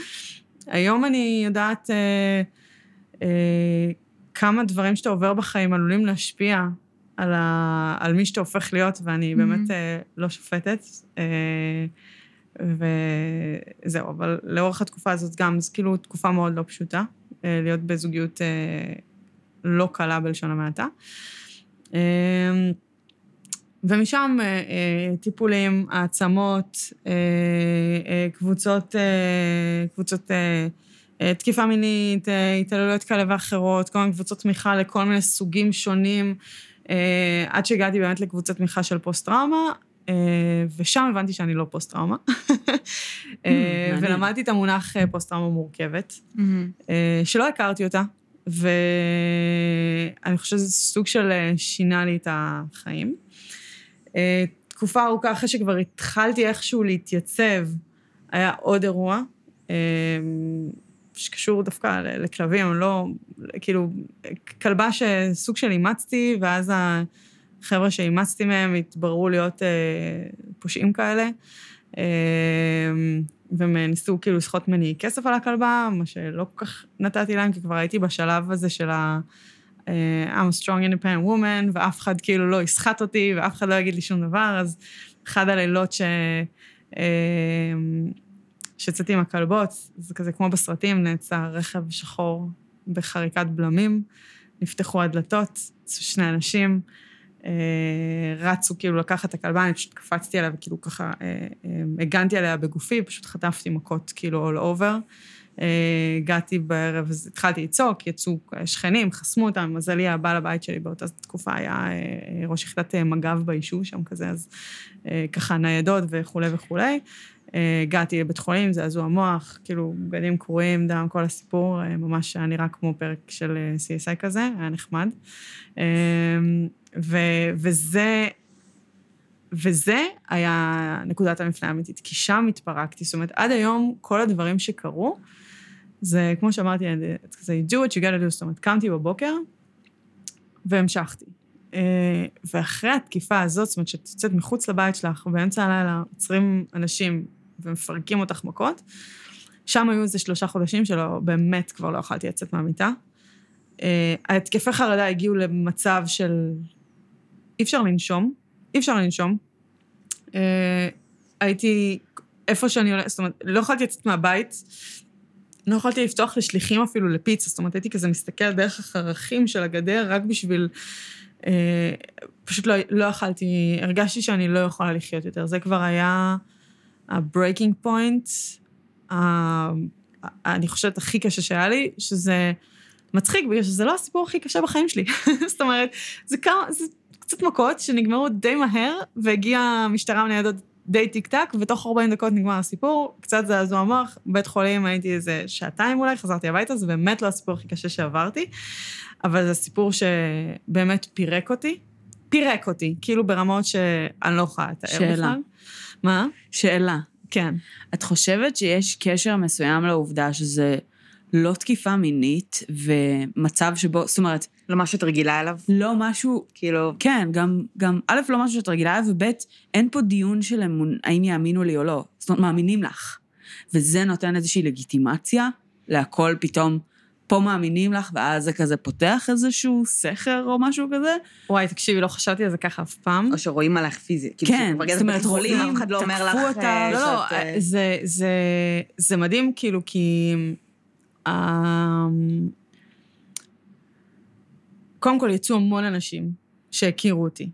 היום אני יודעת אה, אה, כמה דברים שאתה עובר בחיים עלולים להשפיע על, ה, על מי שאתה הופך להיות, ואני mm-hmm. באמת אה, לא שופטת. אה, וזהו, אבל לאורך התקופה הזאת גם, זו כאילו תקופה מאוד לא פשוטה, אה, להיות בזוגיות אה, לא קלה בלשון המעטה. אה, ומשם אה, אה, טיפולים, העצמות, אה, קבוצות, קבוצות תקיפה מינית, התעללויות כאלה ואחרות, כל מיני קבוצות תמיכה לכל מיני סוגים שונים, עד שהגעתי באמת לקבוצת תמיכה של פוסט-טראומה, ושם הבנתי שאני לא פוסט-טראומה. ולמדתי את המונח פוסט-טראומה מורכבת. שלא הכרתי אותה, ואני חושבת שזה סוג של שינה לי את החיים. אה, תקופה ארוכה אחרי שכבר התחלתי איכשהו להתייצב, היה עוד אירוע, אה, שקשור דווקא לכלבים, לא, כאילו, כלבה שסוג של אימצתי, ואז החבר'ה שאימצתי מהם התבררו להיות אה, פושעים כאלה, והם ניסו כאילו לסחוט ממני כסף על הכלבה, מה שלא כל כך נתתי להם, כי כבר הייתי בשלב הזה של ה... uh, I'm a strong independent woman, ואף אחד כאילו לא יסחט אותי, ואף אחד לא יגיד לי שום דבר, אז אחד הלילות ש... uh, שיצאתי עם הכלבות, זה כזה כמו בסרטים, נעצר רכב שחור בחריקת בלמים, נפתחו הדלתות, שני אנשים, uh, רצו כאילו לקחת את הכלבה, אני פשוט קפצתי עליה וכאילו ככה הגנתי עליה בגופי, פשוט חטפתי מכות כאילו all over. הגעתי בערב, אז התחלתי לצעוק, יצאו שכנים, חסמו אותם, מזלי הבעל הבית שלי באותה תקופה היה ראש יחידת מג"ב ביישוב שם כזה, אז ככה ניידות וכולי וכולי. הגעתי לבית חולים, זעזוע מוח, כאילו בגדים קרועים, דם, כל הסיפור, ממש היה נראה כמו פרק של CSI כזה, היה נחמד. ו, וזה, וזה היה נקודת המפנה האמיתית, כי שם התפרקתי. זאת אומרת, עד היום, כל הדברים שקרו, זה כמו שאמרתי, זה do what you gotta do, זאת אומרת, קמתי בבוקר והמשכתי. ואחרי התקיפה הזאת, זאת אומרת, שאת יוצאת מחוץ לבית שלך, באמצע הלילה עוצרים אנשים ומפרקים אותך מכות, שם היו איזה שלושה חודשים שלא, באמת כבר לא יכולתי לצאת מהמיטה. התקפי חרדה הגיעו למצב של אי אפשר לנשום, אי אפשר לנשום. הייתי, איפה שאני הולכת, זאת אומרת, לא יכולתי לצאת מהבית, לא יכולתי לפתוח לשליחים אפילו לפיצה, זאת אומרת, הייתי כזה מסתכלת דרך החרכים של הגדר, רק בשביל... פשוט לא, לא יכלתי, הרגשתי שאני לא יכולה לחיות יותר. זה כבר היה ה-breaking point, ה- אני חושבת, הכי קשה שהיה לי, שזה מצחיק, בגלל שזה לא הסיפור הכי קשה בחיים שלי. זאת אומרת, זה כמה, זה קצת מכות שנגמרו די מהר, והגיעה המשטרה מניידות די טיק טק, ותוך 40 דקות נגמר הסיפור, קצת זעזוע מוח, בית חולים הייתי איזה שעתיים אולי, חזרתי הביתה, זה באמת לא הסיפור הכי קשה שעברתי, אבל זה סיפור שבאמת פירק אותי, פירק אותי, כאילו ברמות שאני לא יכולה לתאר בכלל. שאלה. מה? שאלה. כן. את חושבת שיש קשר מסוים לעובדה שזה לא תקיפה מינית ומצב שבו, זאת אומרת, לא מה שאת רגילה אליו? לא משהו, כאילו, כן, גם, גם, א', לא משהו שאת רגילה אליו, וב', אין פה דיון של אמון, האם יאמינו לי או לא. זאת אומרת, מאמינים לך. וזה נותן איזושהי לגיטימציה להכל פתאום, פה מאמינים לך, ואז זה כזה פותח איזשהו סכר או משהו כזה. וואי, תקשיבי, לא חשבתי על זה ככה אף פעם. או שרואים עליך פיזית. כאילו, כן, זאת אומרת, רואים, אף אחד לא אומר לך... תקפו אותה. אה, לא, לא, אה, זה, זה, זה מדהים, כאילו, כי... קודם כל, יצאו המון אנשים שהכירו אותי.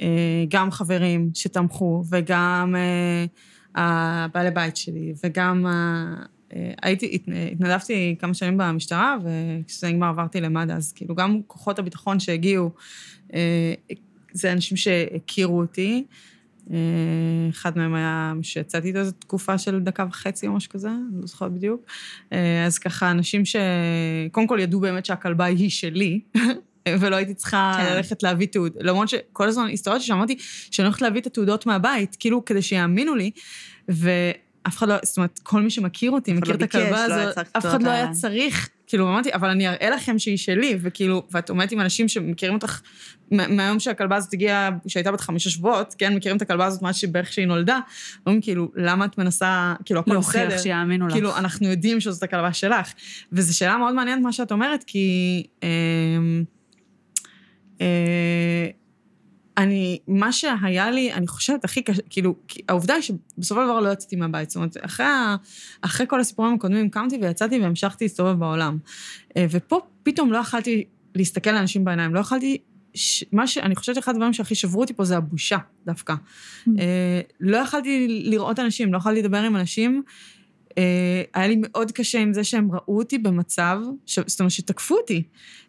אה, גם חברים שתמכו, וגם אה, הבעלי בית שלי, וגם... אה, הייתי, הת- התנדבתי כמה שנים במשטרה, וכשזה נגמר עברתי למד"א, אז כאילו גם כוחות הביטחון שהגיעו, זה אנשים שהכירו אותי. אחד מהם היה שיצאתי איתו איזו תקופה של דקה וחצי או משהו כזה, אני לא זוכרת בדיוק. אז ככה, אנשים שקודם כל ידעו באמת שהכלבה היא שלי, ולא הייתי צריכה כן. ללכת להביא תעוד. למרות שכל הזמן הסתובבתי שאמרתי שאני הולכת להביא את התעודות מהבית, כאילו כדי שיאמינו לי, ואף אחד לא, זאת אומרת, כל מי שמכיר אותי, מכיר לא את הכלבה לא הזאת, צריך אף אחד לא היה. צריך, כאילו, אמרתי, אבל אני אראה לכם שהיא שלי, וכאילו, ואת עומדת עם אנשים שמכירים אותך מה- מהיום שהכלבה הזאת הגיעה, שהייתה בת חמישה שבועות, כן, מכירים את הכלבה הזאת מאז שבערך שהיא נולדה, אומרים כאילו, למה את מנסה, כאילו, הכל בסדר. להוכיח שיאמינו לך. כאילו, אנחנו יודעים שזאת הכלבה שלך. וזו שאלה מאוד מעניינת מה שאת אומרת, כי... אה, אני, מה שהיה לי, אני חושבת, הכי קשה, כאילו, העובדה היא שבסופו של דבר לא יצאתי מהבית. זאת אומרת, אחרי, אחרי כל הסיפורים הקודמים קמתי ויצאתי והמשכתי להסתובב בעולם. אה, ופה פתאום לא יכלתי להסתכל לאנשים בעיניים, לא יכלתי... ש... מה ש... אני חושבת שאחד הדברים שהכי שברו אותי פה זה הבושה, דווקא. אה, לא יכלתי לראות אנשים, לא יכלתי לדבר עם אנשים. אה, היה לי מאוד קשה עם זה שהם ראו אותי במצב, ש... זאת אומרת, שתקפו אותי.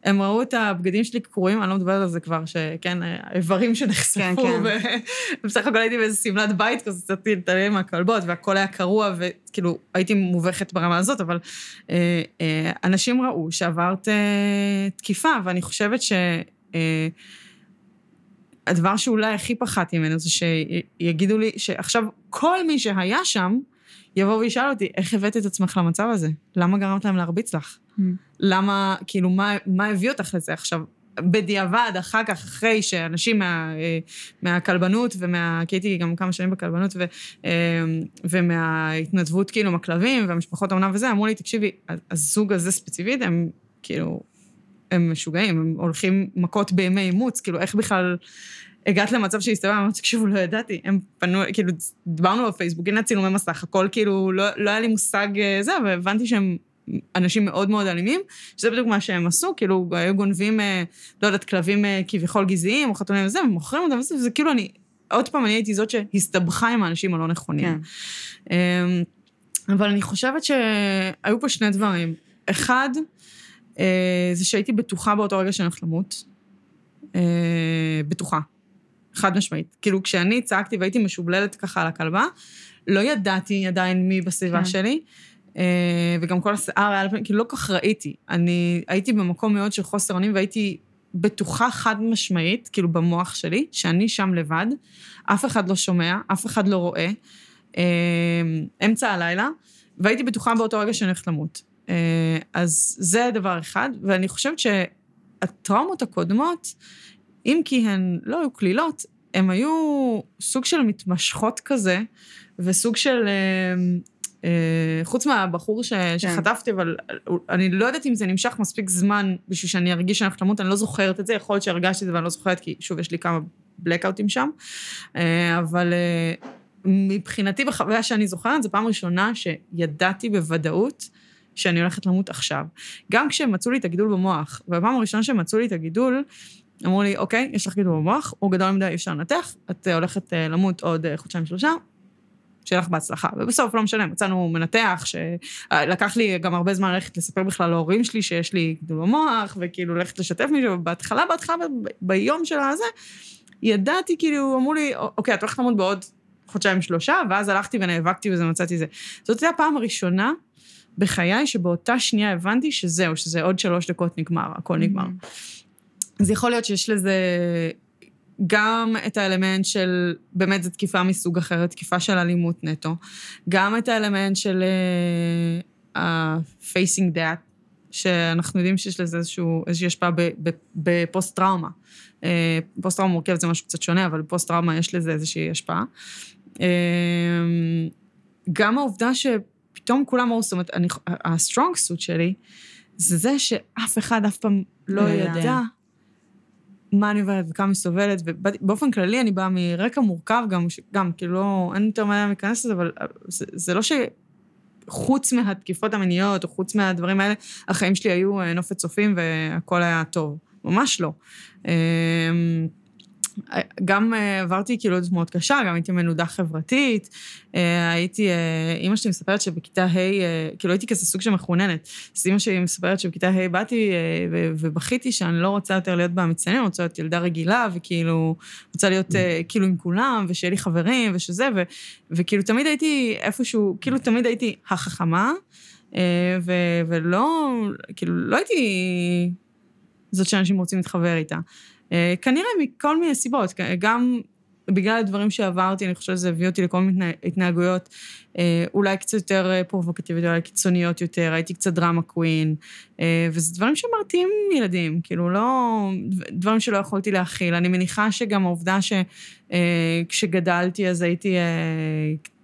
הם ראו את הבגדים שלי קרועים, אני לא מדברת על זה כבר, שכן, האיברים שנחשפו, כן, כן. ובסך הכל הייתי באיזה שמלת בית כזה, יצאתי להתעלם מהכלבות, והכל היה קרוע, וכאילו, הייתי מובכת ברמה הזאת, אבל אה, אה, אנשים ראו שעברת אה, תקיפה, ואני חושבת ש... אה, הדבר שאולי הכי פחדתי ממנו זה שיגידו לי שעכשיו כל מי שהיה שם יבוא וישאל אותי, איך הבאת את עצמך למצב הזה? למה גרמת להם להרביץ לך? Mm. למה, כאילו, מה, מה הביא אותך לזה עכשיו? בדיעבד, אחר כך, אחרי שאנשים מה, אה, מהכלבנות ומה... כי הייתי גם כמה שנים בכלבנות, ו, אה, ומההתנדבות, כאילו, עם הכלבים והמשפחות האומנה וזה, אמרו לי, תקשיבי, הזוג הזה ספציפית, הם כאילו, הם משוגעים, הם הולכים מכות בימי אימוץ, כאילו, איך בכלל הגעת למצב שהסתובבה, אמרתי, תקשיבו, לא ידעתי, הם פנו, כאילו, דיברנו בפייסבוק, הנה צילומי מסך, הכל כאילו, לא, לא היה לי מושג אה, זה, והבנתי שהם אנשים מאוד מאוד אלימים, שזה בדיוק מה שהם עשו, כאילו, היו גונבים, אה, לא יודעת, כלבים אה, כביכול גזעיים, או חתולים וזה, ומוכרים אותם וזה, וזה כאילו אני, עוד פעם, אני הייתי זאת שהסתבכה עם האנשים הלא נכונים. כן. אמ, אבל אני חושבת שהיו פה שני דברים. אחד, זה שהייתי בטוחה באותו רגע שאני הולכת למות. אה, בטוחה. חד משמעית. כאילו, כשאני צעקתי והייתי משובללת ככה על הכלבה, לא ידעתי עדיין מי בסביבה כן. שלי, אה, וגם כל השיער היה על פנים, כאילו, לא כל כך ראיתי. אני הייתי במקום מאוד של חוסר אונים, והייתי בטוחה חד משמעית, כאילו, במוח שלי, שאני שם לבד, אף אחד לא שומע, אף אחד לא רואה, אה, אמצע הלילה, והייתי בטוחה באותו רגע שאני הולכת למות. אה, אז זה דבר אחד, ואני חושבת שהטראומות הקודמות, אם כי הן לא היו קלילות, הן היו סוג של מתמשכות כזה, וסוג של... אה, אה, חוץ מהבחור ש, שחטפתי, אבל אני לא יודעת אם זה נמשך מספיק זמן בשביל שאני ארגיש שאני הולכת למות, אני לא זוכרת את זה, יכול להיות שהרגשתי את זה ואני לא זוכרת, כי שוב, יש לי כמה בלקאוטים שם, אבל מבחינתי, בחוויה שאני זוכרת, זו פעם ראשונה שידעתי בוודאות שאני הולכת למות עכשיו. גם כשהם מצאו לי את הגידול במוח, ובפעם הראשונה שהם מצאו לי את הגידול, אמרו לי, אוקיי, יש לך גידול במוח, הוא גדול מדי, אי אפשר לנתח, את אה, הולכת אה, למות עוד אה, חודשיים-שלושה, שיהיה לך בהצלחה. ובסוף, לא משנה, מצאנו מנתח, שלקח לי גם הרבה זמן ללכת לספר בכלל להורים שלי שיש לי גידול במוח, וכאילו ללכת לשתף מישהו, ובהתחלה, בהתחלה, ביום של הזה, ידעתי, כאילו, אמרו לי, אוקיי, את הולכת למות בעוד חודשיים-שלושה, ואז הלכתי ונאבקתי וזה מצאתי זה. זאת הייתה הפעם הראשונה בחיי שבאותה שנייה הבנתי שזהו, שזה עוד שלוש דקות נגמר, הכל נגמר. אז יכול להיות שיש לזה גם את האלמנט של, באמת זו תקיפה מסוג אחר, תקיפה של אלימות נטו, גם את האלמנט של uh, ה-facing that, שאנחנו יודעים שיש לזה איזשהו, איזושהי השפעה בפוסט-טראומה. Uh, פוסט-טראומה מורכבת זה משהו קצת שונה, אבל בפוסט-טראומה יש לזה איזושהי השפעה. Uh, גם העובדה שפתאום כולם ראו, זאת אומרת, ה-strong suit שלי, זה זה שאף אחד אף פעם לא לא ידע. מה אני עוברת וכמה אני סובלת, ובאופן כללי אני באה מרקע מורכב גם, גם כאילו לא, אין יותר מה להיכנס לזה, אבל זה, זה לא שחוץ מהתקיפות המיניות, או חוץ מהדברים האלה, החיים שלי היו אה, נופת צופים והכל היה טוב. ממש לא. גם אה, עברתי כאילו עוד מאוד קשה, גם הייתי מנודה חברתית, אה, הייתי, אה, אימא שלי מספרת שבכיתה ה', כאילו הייתי כזה סוג של מחוננת. אז אימא שלי מספרת שבכיתה ה' באתי ובכיתי שאני לא רוצה יותר להיות במצטיינים, רוצה להיות ילדה רגילה, וכאילו, רוצה להיות כאילו עם כולם, ושיהיה לי חברים, ושזה, ו- וכאילו תמיד הייתי איפשהו, כאילו תמיד הייתי החכמה, ו- ולא, כאילו, לא הייתי זאת שאנשים רוצים להתחבר איתה. אה, כנראה מכל מיני סיבות, גם בגלל הדברים שעברתי, אני חושבת שזה הביא אותי לכל מיני התנהגויות אה, אולי קצת יותר אה, פרובוקטיביות, אולי קיצוניות יותר, הייתי קצת דרמה קווין, וזה דברים שמרתיעים ילדים, כאילו לא... דברים שלא יכולתי להכיל. אני מניחה שגם העובדה שכשגדלתי אז הייתי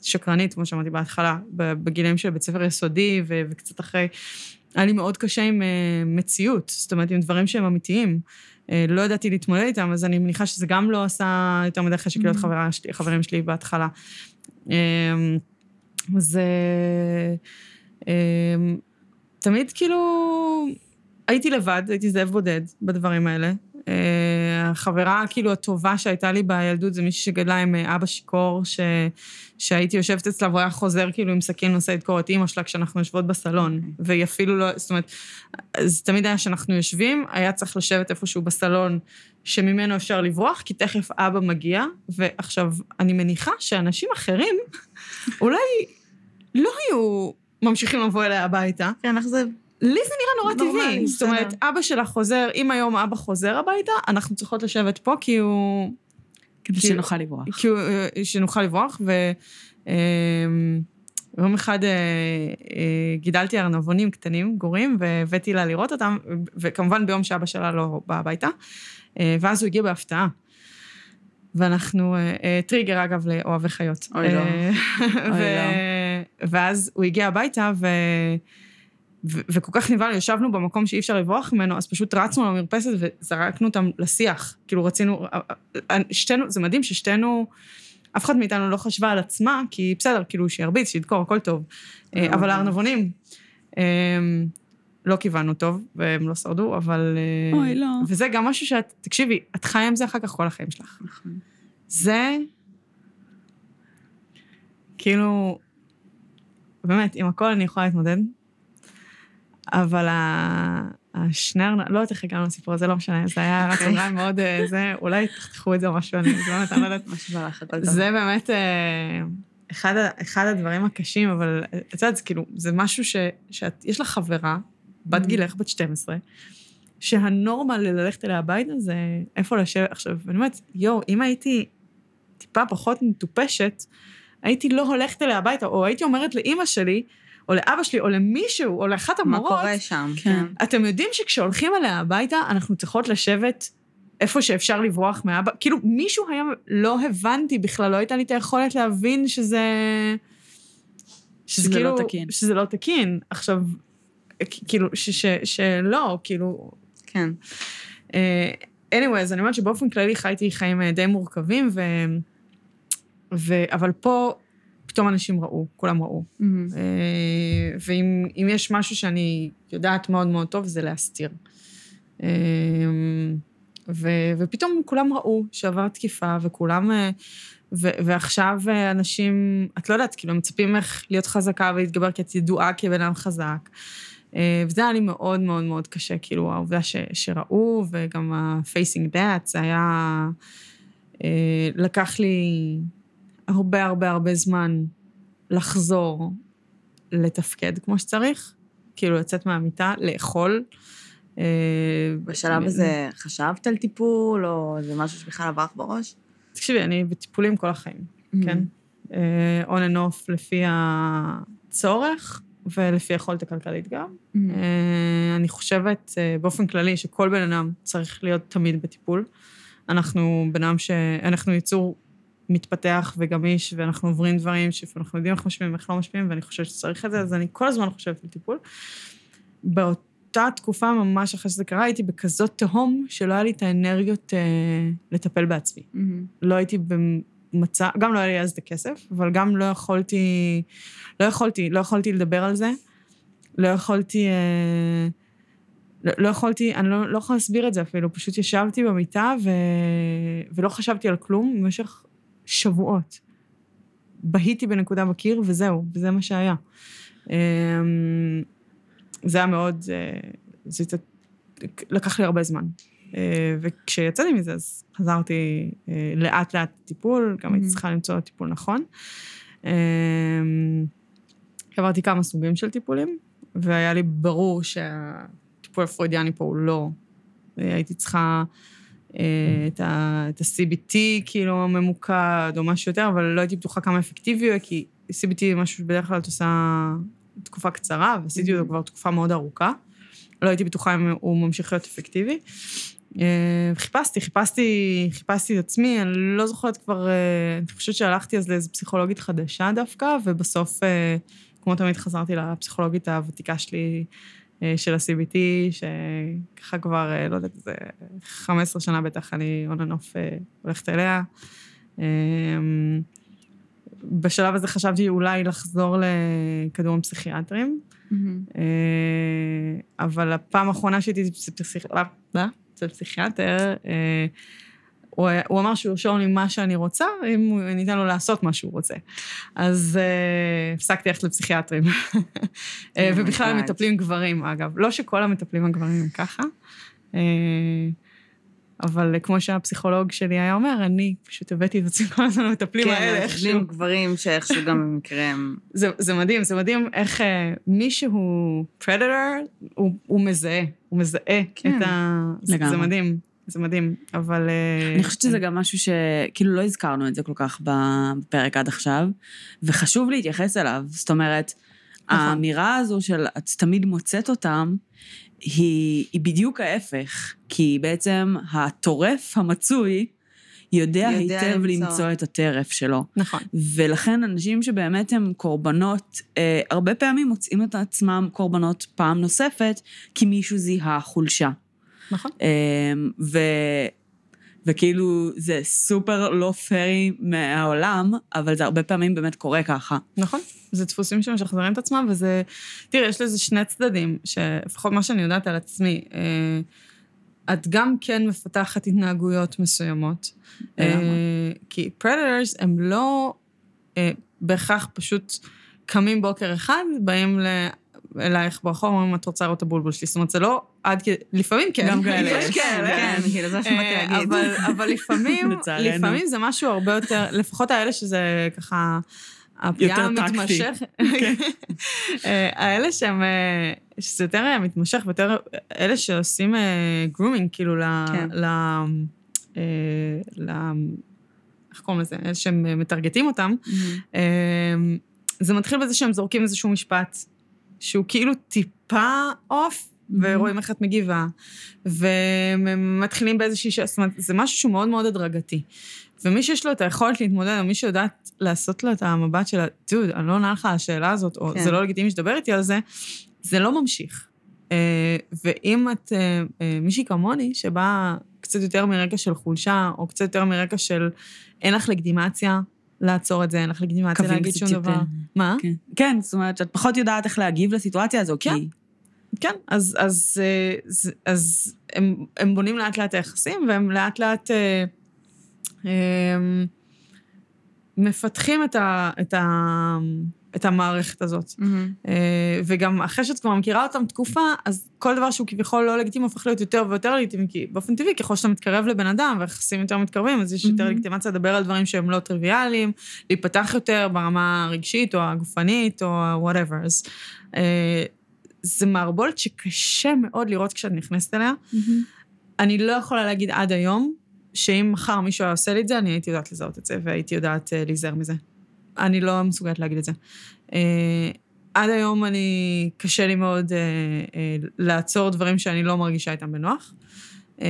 שקרנית, כמו שאמרתי בהתחלה, בגילים של בית ספר יסודי וקצת אחרי, היה לי מאוד קשה עם מציאות, זאת אומרת, עם דברים שהם אמיתיים. אה, לא ידעתי להתמודד איתם, אז אני מניחה שזה גם לא עשה יותר מדי חשק להיות שלי- חברים שלי בהתחלה. אה, אז אה, אה, תמיד כאילו הייתי לבד, הייתי זאב בודד בדברים האלה. אה, החברה כאילו הטובה שהייתה לי בילדות זה מישהי שגדלה עם אבא שיכור, ש... שהייתי יושבת אצלה והוא היה חוזר כאילו עם סכין נושא לדקור את אימא שלה כשאנחנו יושבות בסלון, והיא אפילו לא, זאת אומרת, אז תמיד היה שאנחנו יושבים, היה צריך לשבת איפשהו בסלון שממנו אפשר לברוח, כי תכף אבא מגיע, ועכשיו, אני מניחה שאנשים אחרים אולי לא היו ממשיכים לבוא אליה הביתה. כן, איך זה... לי זה נראה נורא טבעי. זאת אומרת. אבא שלה חוזר, אם היום אבא חוזר הביתה, אנחנו צריכות לשבת פה כי הוא... כדי כאילו- שנוכל לברוח. כי אה, שנוכל לברוח, ו... אמ, יום אחד אה, אה, גידלתי ארנבונים קטנים, גורים, והבאתי לה לראות אותם, וכמובן ביום שאבא שלה לא בא הביתה, אה, ואז הוא הגיע בהפתעה. ואנחנו, אה, אה, טריגר אגב לאוהבי חיות. אוי, לא. אה, אוי, ו- ואז הוא הגיע הביתה, ו... ו- וכל כך נבהלנו, ישבנו במקום שאי אפשר לברוח ממנו, אז פשוט רצנו למרפסת וזרקנו אותם לשיח. כאילו רצינו, שתינו, זה מדהים ששתינו, אף אחד מאיתנו לא חשבה על עצמה, כי בסדר, כאילו שירביץ, שידקור, הכל טוב. אבל הארנבונים, אמ, לא כיוונו טוב, והם לא שרדו, אבל... אה, אוי, לא. וזה גם משהו שאת, תקשיבי, את חיה עם זה אחר כך כל החיים שלך. נכון. זה, כאילו, באמת, עם הכל אני יכולה להתמודד, אבל ה- השנר, לא יודעת איך הגענו לסיפור הזה, לא משנה, זה היה רק אוקיי. אולי מאוד, אה, זה, אולי תחתכו את זה או משהו, אני באמת, אני לא יודעת. מה לך, הכל טוב. זה באמת אה, אחד, אחד הדברים הקשים, אבל אה, את יודעת, זה כאילו, זה משהו ש, שאת, יש לך חברה, בת Mhm. גילך, בת 12, שהנורמה ללכת אליה הביתה זה איפה לשבת. עכשיו, אני אומרת, יואו, אם הייתי טיפה פחות מטופשת, הייתי לא הולכת אליה הביתה, או הייתי אומרת לאימא שלי, או לאבא שלי, או למישהו, או לאחת מה המורות, קורה שם? כן. אתם יודעים שכשהולכים אליה הביתה, אנחנו צריכות לשבת איפה שאפשר לברוח מאבא? כאילו, מישהו היה... לא הבנתי בכלל, לא הייתה לי את היכולת להבין שזה... שזה לא תקין. שזה לא תקין. עכשיו, כאילו, ש, ש, שלא, כאילו... כן. אה, anyway, אז אני אומרת שבאופן כללי חייתי חיים אה, די מורכבים, ו... ו... אבל פה פתאום אנשים ראו, כולם ראו. אה, ואם אם יש משהו שאני יודעת מאוד מאוד טוב, זה להסתיר. אה, ו, ופתאום כולם ראו שעברה תקיפה, וכולם... אה, ו, ועכשיו אנשים, את לא יודעת, כאילו, הם מצפים ממך להיות חזקה ולהתגבר, כי את ידועה כבן אדם חזק. וזה היה לי מאוד מאוד מאוד קשה, כאילו, העובדה ש, שראו, וגם ה-facing that, זה היה... לקח לי הרבה הרבה הרבה זמן לחזור לתפקד כמו שצריך, כאילו לצאת מהמיטה, לאכול. אה, בשלב הזה חשבת על טיפול, או זה משהו שבכלל עבר לך בראש? תקשיבי, אני בטיפולים כל החיים, כן? אה, on and off לפי הצורך ולפי היכולת הכלכלית גם. מהמם. אה, אני חושבת אה, באופן כללי שכל בן אדם צריך להיות תמיד בטיפול. אנחנו בן אדם ש... אנחנו יצור מתפתח וגמיש, ואנחנו עוברים דברים שאנחנו יודעים איך משפיעים ואיך לא משפיעים, ואני חושבת שצריך את זה, אז אני כל הזמן חושבת על טיפול. באותה תקופה, ממש אחרי שזה קרה, הייתי בכזאת תהום, שלא היה לי את האנרגיות אה, לטפל בעצמי. מהמם. לא הייתי במצב, גם לא היה לי אז את הכסף, אבל גם לא יכולתי, לא יכולתי, לא יכולתי לדבר על זה. לא יכולתי, אה, לא, לא יכולתי, אני לא, לא יכולה להסביר את זה אפילו, פשוט ישבתי במיטה ו, ולא חשבתי על כלום במשך שבועות. בהיתי בנקודה בקיר, וזהו, וזה מה שהיה. אה, זה היה מאוד, אה, זה הת- לקח לי הרבה זמן. אה, וכשיצאתי מזה, אז חזרתי אה, לאט-לאט לטיפול, גם הייתי Mhm. צריכה למצוא טיפול נכון. אה, עברתי כמה סוגים של טיפולים, והיה לי ברור שהטיפול הפרוידיאני פה הוא לא... אה, הייתי צריכה אה, את ה- את ה-CBT כאילו ממוקד או משהו יותר, אבל לא הייתי בטוחה כמה אפקטיבי הוא, כי CBT זה משהו שבדרך כלל את עושה תקופה קצרה, ועשיתי אותו כבר תקופה מאוד ארוכה. לא הייתי בטוחה אם הוא ממשיך להיות אפקטיבי. אה, חיפשתי, חיפשתי, חיפשתי את עצמי, אני לא זוכרת כבר, אה, אני חושבת שהלכתי אז לאיזו פסיכולוגית חדשה דווקא, ובסוף, אה, כמו תמיד, חזרתי לפסיכולוגית הוותיקה שלי אה, של ה-CBT, שככה כבר, אה, לא יודעת, זה 15 שנה בטח אני off אה, הולכת אליה. אה, בשלב הזה חשבתי אולי לחזור לכדורים פסיכיאטריים. מהמם. אה, אבל הפעם האחרונה שהייתי אצל פסיכ- אצל פסיכיאטר, אה, הוא הוא אמר שהוא ירשום לי מה שאני רוצה, אם הוא- אני אתן לו לעשות מה שהוא רוצה. אז אה, הפסקתי ללכת לפסיכיאטרים. אה, Oh ובכלל הם. מטפלים גברים, אגב. לא שכל המטפלים הגברים הם ככה, אה, אבל כמו שהפסיכולוג שלי היה אומר, אני פשוט הבאתי את עצמי כל הזמן למטפלים האלה, כן, איכשהו. מטפלים גברים שאיכשהו גם במקרה הם... זה, זה מדהים, זה מדהים איך אה, מי שהוא פרדטור, הוא, הוא מזהה, הוא מזהה כן, את ה... זה, זה לגמרי. מדהים, זה מדהים, אבל... אה, אני חושבת שזה גם משהו שכאילו לא הזכרנו את זה כל כך בפרק עד עכשיו, וחשוב להתייחס אליו. זאת אומרת, נכון. האמירה הזו של את תמיד מוצאת אותם, היא, היא בדיוק ההפך, כי בעצם הטורף המצוי יודע, יודע היטב למצוא. למצוא את הטרף שלו. נכון, ולכן אנשים שבאמת הם קורבנות, אה, הרבה פעמים מוצאים את עצמם קורבנות פעם נוספת, כי מישהו זיהה חולשה. נכון. אה, ו... וכאילו זה סופר לא פרי מהעולם, אבל זה הרבה פעמים באמת קורה ככה. נכון. זה דפוסים שמשחזרים את עצמם, וזה... תראה, יש לזה שני צדדים, שלפחות מה שאני יודעת על עצמי, אה, את גם כן מפתחת התנהגויות מסוימות. למה? אה, כי פרדרס הם לא אה, בהכרח פשוט קמים בוקר אחד, באים ל... אלייך ברחוב, אומרים, את רוצה לראות את הבולבול שלי. זאת אומרת, זה לא עד כדי... לפעמים כן. גם כאלה יש יש. כאלה. כן, כאילו, זה מה שבאתי אה, להגיד. אבל, אבל לפעמים. לפעמים זה משהו הרבה יותר, לפחות האלה שזה ככה, הפגיעה. המתמשכת. אה, האלה שהם, אה, שזה יותר אה, מתמשך ויותר, אלה שעושים גרומינג, כאילו, ל... כן. אה. איך קוראים לזה? אלה שהם אה, מטרגטים אותם. אה, זה מתחיל בזה שהם זורקים איזשהו משפט שהוא כאילו טיפה אוף, ורואים איך את מגיבה, ומתחילים באיזושהי. זאת אומרת, זה משהו שהוא מאוד מאוד הדרגתי. ומי שיש לו את היכולת להתמודד, או מי שיודעת לעשות לו את המבט של, דוד, אני לא עונה לך על השאלה הזאת, או כן. זה לא לגיטימי שתדבר איתי על זה, זה לא ממשיך. אה, ואם את אה, אה, מישהי כמוני, שבאה קצת יותר מרקע של חולשה, או קצת יותר מרקע של אין לך לגיטימציה לעצור את זה, אין לך לגיטימציה להגיד שום. דבר. מה? כן. כן, זאת אומרת שאת פחות יודעת איך להגיב לסיטואציה הזו, כן. כי... כן, אז, אז, אה, אז, אז הם, הם בונים לאט לאט היחסים, והם לאט לאט אה, אה, מפתחים את, ה, את, ה, את המערכת הזאת. מהמם. אה, וגם אחרי שאת כבר מכירה אותם תקופה, אז כל דבר שהוא כביכול לא לגיטימי הופך להיות יותר ויותר לגיטימי, כי באופן טבעי, ככל שאתה מתקרב לבן אדם והיחסים יותר מתקרבים, אז יש יותר מהמם. לגיטימציה לדבר על דברים שהם לא טריוויאליים, להיפתח יותר ברמה הרגשית או הגופנית או ה-whatever. אז אה, זה מערבולת שקשה מאוד לראות כשאת נכנסת אליה. אני לא יכולה להגיד עד היום, שאם מחר מישהו היה עושה לי את זה, אני הייתי יודעת לזהות את זה, והייתי יודעת uh, להיזהר מזה. אני לא מסוגלת להגיד את זה. Uh, עד היום אני, קשה לי מאוד uh, uh, לעצור דברים שאני לא מרגישה איתם בנוח. Uh,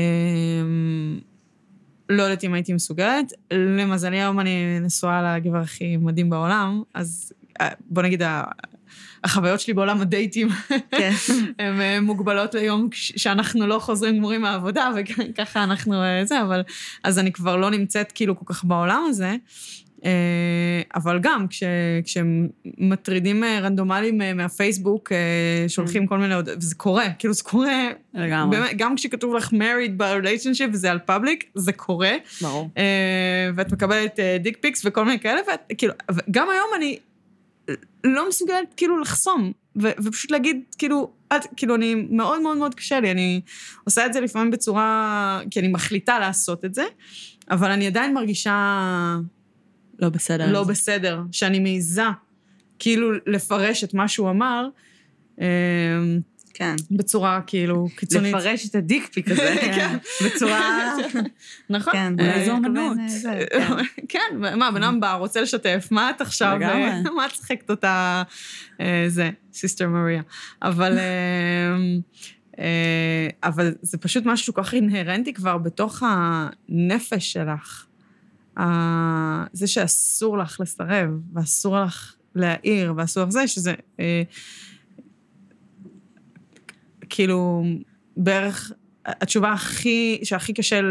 לא יודעת אם הייתי מסוגלת. למזלי היום אני נשואה לגבר הכי מדהים בעולם, אז uh, בוא נגיד, ה- החוויות שלי בעולם הדייטים כן. הן מוגבלות ליום שאנחנו לא חוזרים גמורים מהעבודה, וככה אנחנו זה, אבל... אז אני כבר לא נמצאת כאילו כל כך בעולם הזה. אה, אבל גם, כש, כשמטרידים אה, רנדומליים אה, מהפייסבוק, שולחים כל מיני הודעות, וזה קורה, כאילו זה קורה, לגמרי. באמת, גם כשכתוב לך married ב-relationship וזה על פאבליק, זה קורה. ברור. ואת מקבלת dick pics וכל מיני כאלה, ואת, כאילו, גם היום אני לא מסוגלת כאילו לחסום, ו- ופשוט להגיד, כאילו, את, כאילו, אני, מאוד מאוד מאוד קשה לי, אני עושה את זה לפעמים בצורה, כי אני מחליטה לעשות את זה, אבל אני עדיין מרגישה לא בסדר. לא. בסדר, שאני מעיזה כאילו לפרש את מה שהוא אמר, אה, כן. בצורה כאילו קיצונית. לפרש את ה dick pic הזה, כן. בצורה... נכון. כן. אולי זו אמנות. כן. כן, מה, בן אדם בא, רוצה לשתף, מה את עכשיו, לגמרי. אה, מה את צחקת אותה, אה, זה, סיסטר מריה. אבל, אה, אה, אבל זה פשוט משהו כל כך אינהרנטי כבר בתוך הנפש שלך. זה שאסור לך לסרב, ואסור לך להעיר, ואסור לך זה, שזה אה, כאילו בערך התשובה הכי, שהכי קשה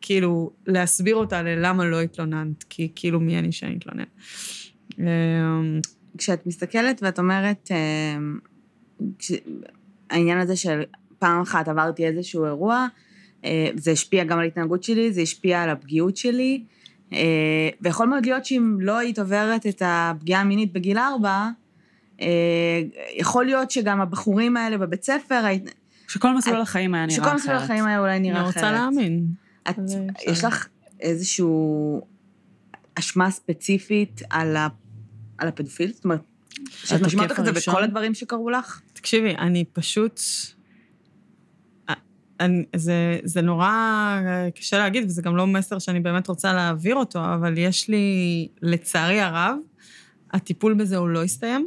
כאילו להסביר אותה ללמה לא התלוננת, כי כאילו מי אני שאני אתלונן. אמ, כשאת מסתכלת ואת אומרת, אה, כש- העניין הזה של פעם אחת עברתי איזשהו אירוע, אה, זה השפיע גם על ההתנהגות שלי, זה השפיע על הפגיעות שלי, אה, ויכול מאוד להיות שאם לא היית עוברת את הפגיעה המינית בגיל ארבע, אה, יכול להיות שגם הבחורים האלה בבית ספר, שכל מסלול החיים היה נראה אחרת. שכל מסלול החיים היה אולי נראה אני אחרת. רוצה להאמין. את, יש. לך איזשהו אשמה ספציפית על, ה, על הפדופיל? זאת אומרת, שאת משמעת את זה? בכל הדברים שקרו לך? תקשיבי, אני פשוט... אני, זה, זה נורא קשה להגיד, וזה גם לא מסר שאני באמת רוצה להעביר אותו, אבל יש לי, לצערי הרב, הטיפול בזה הוא לא הסתיים.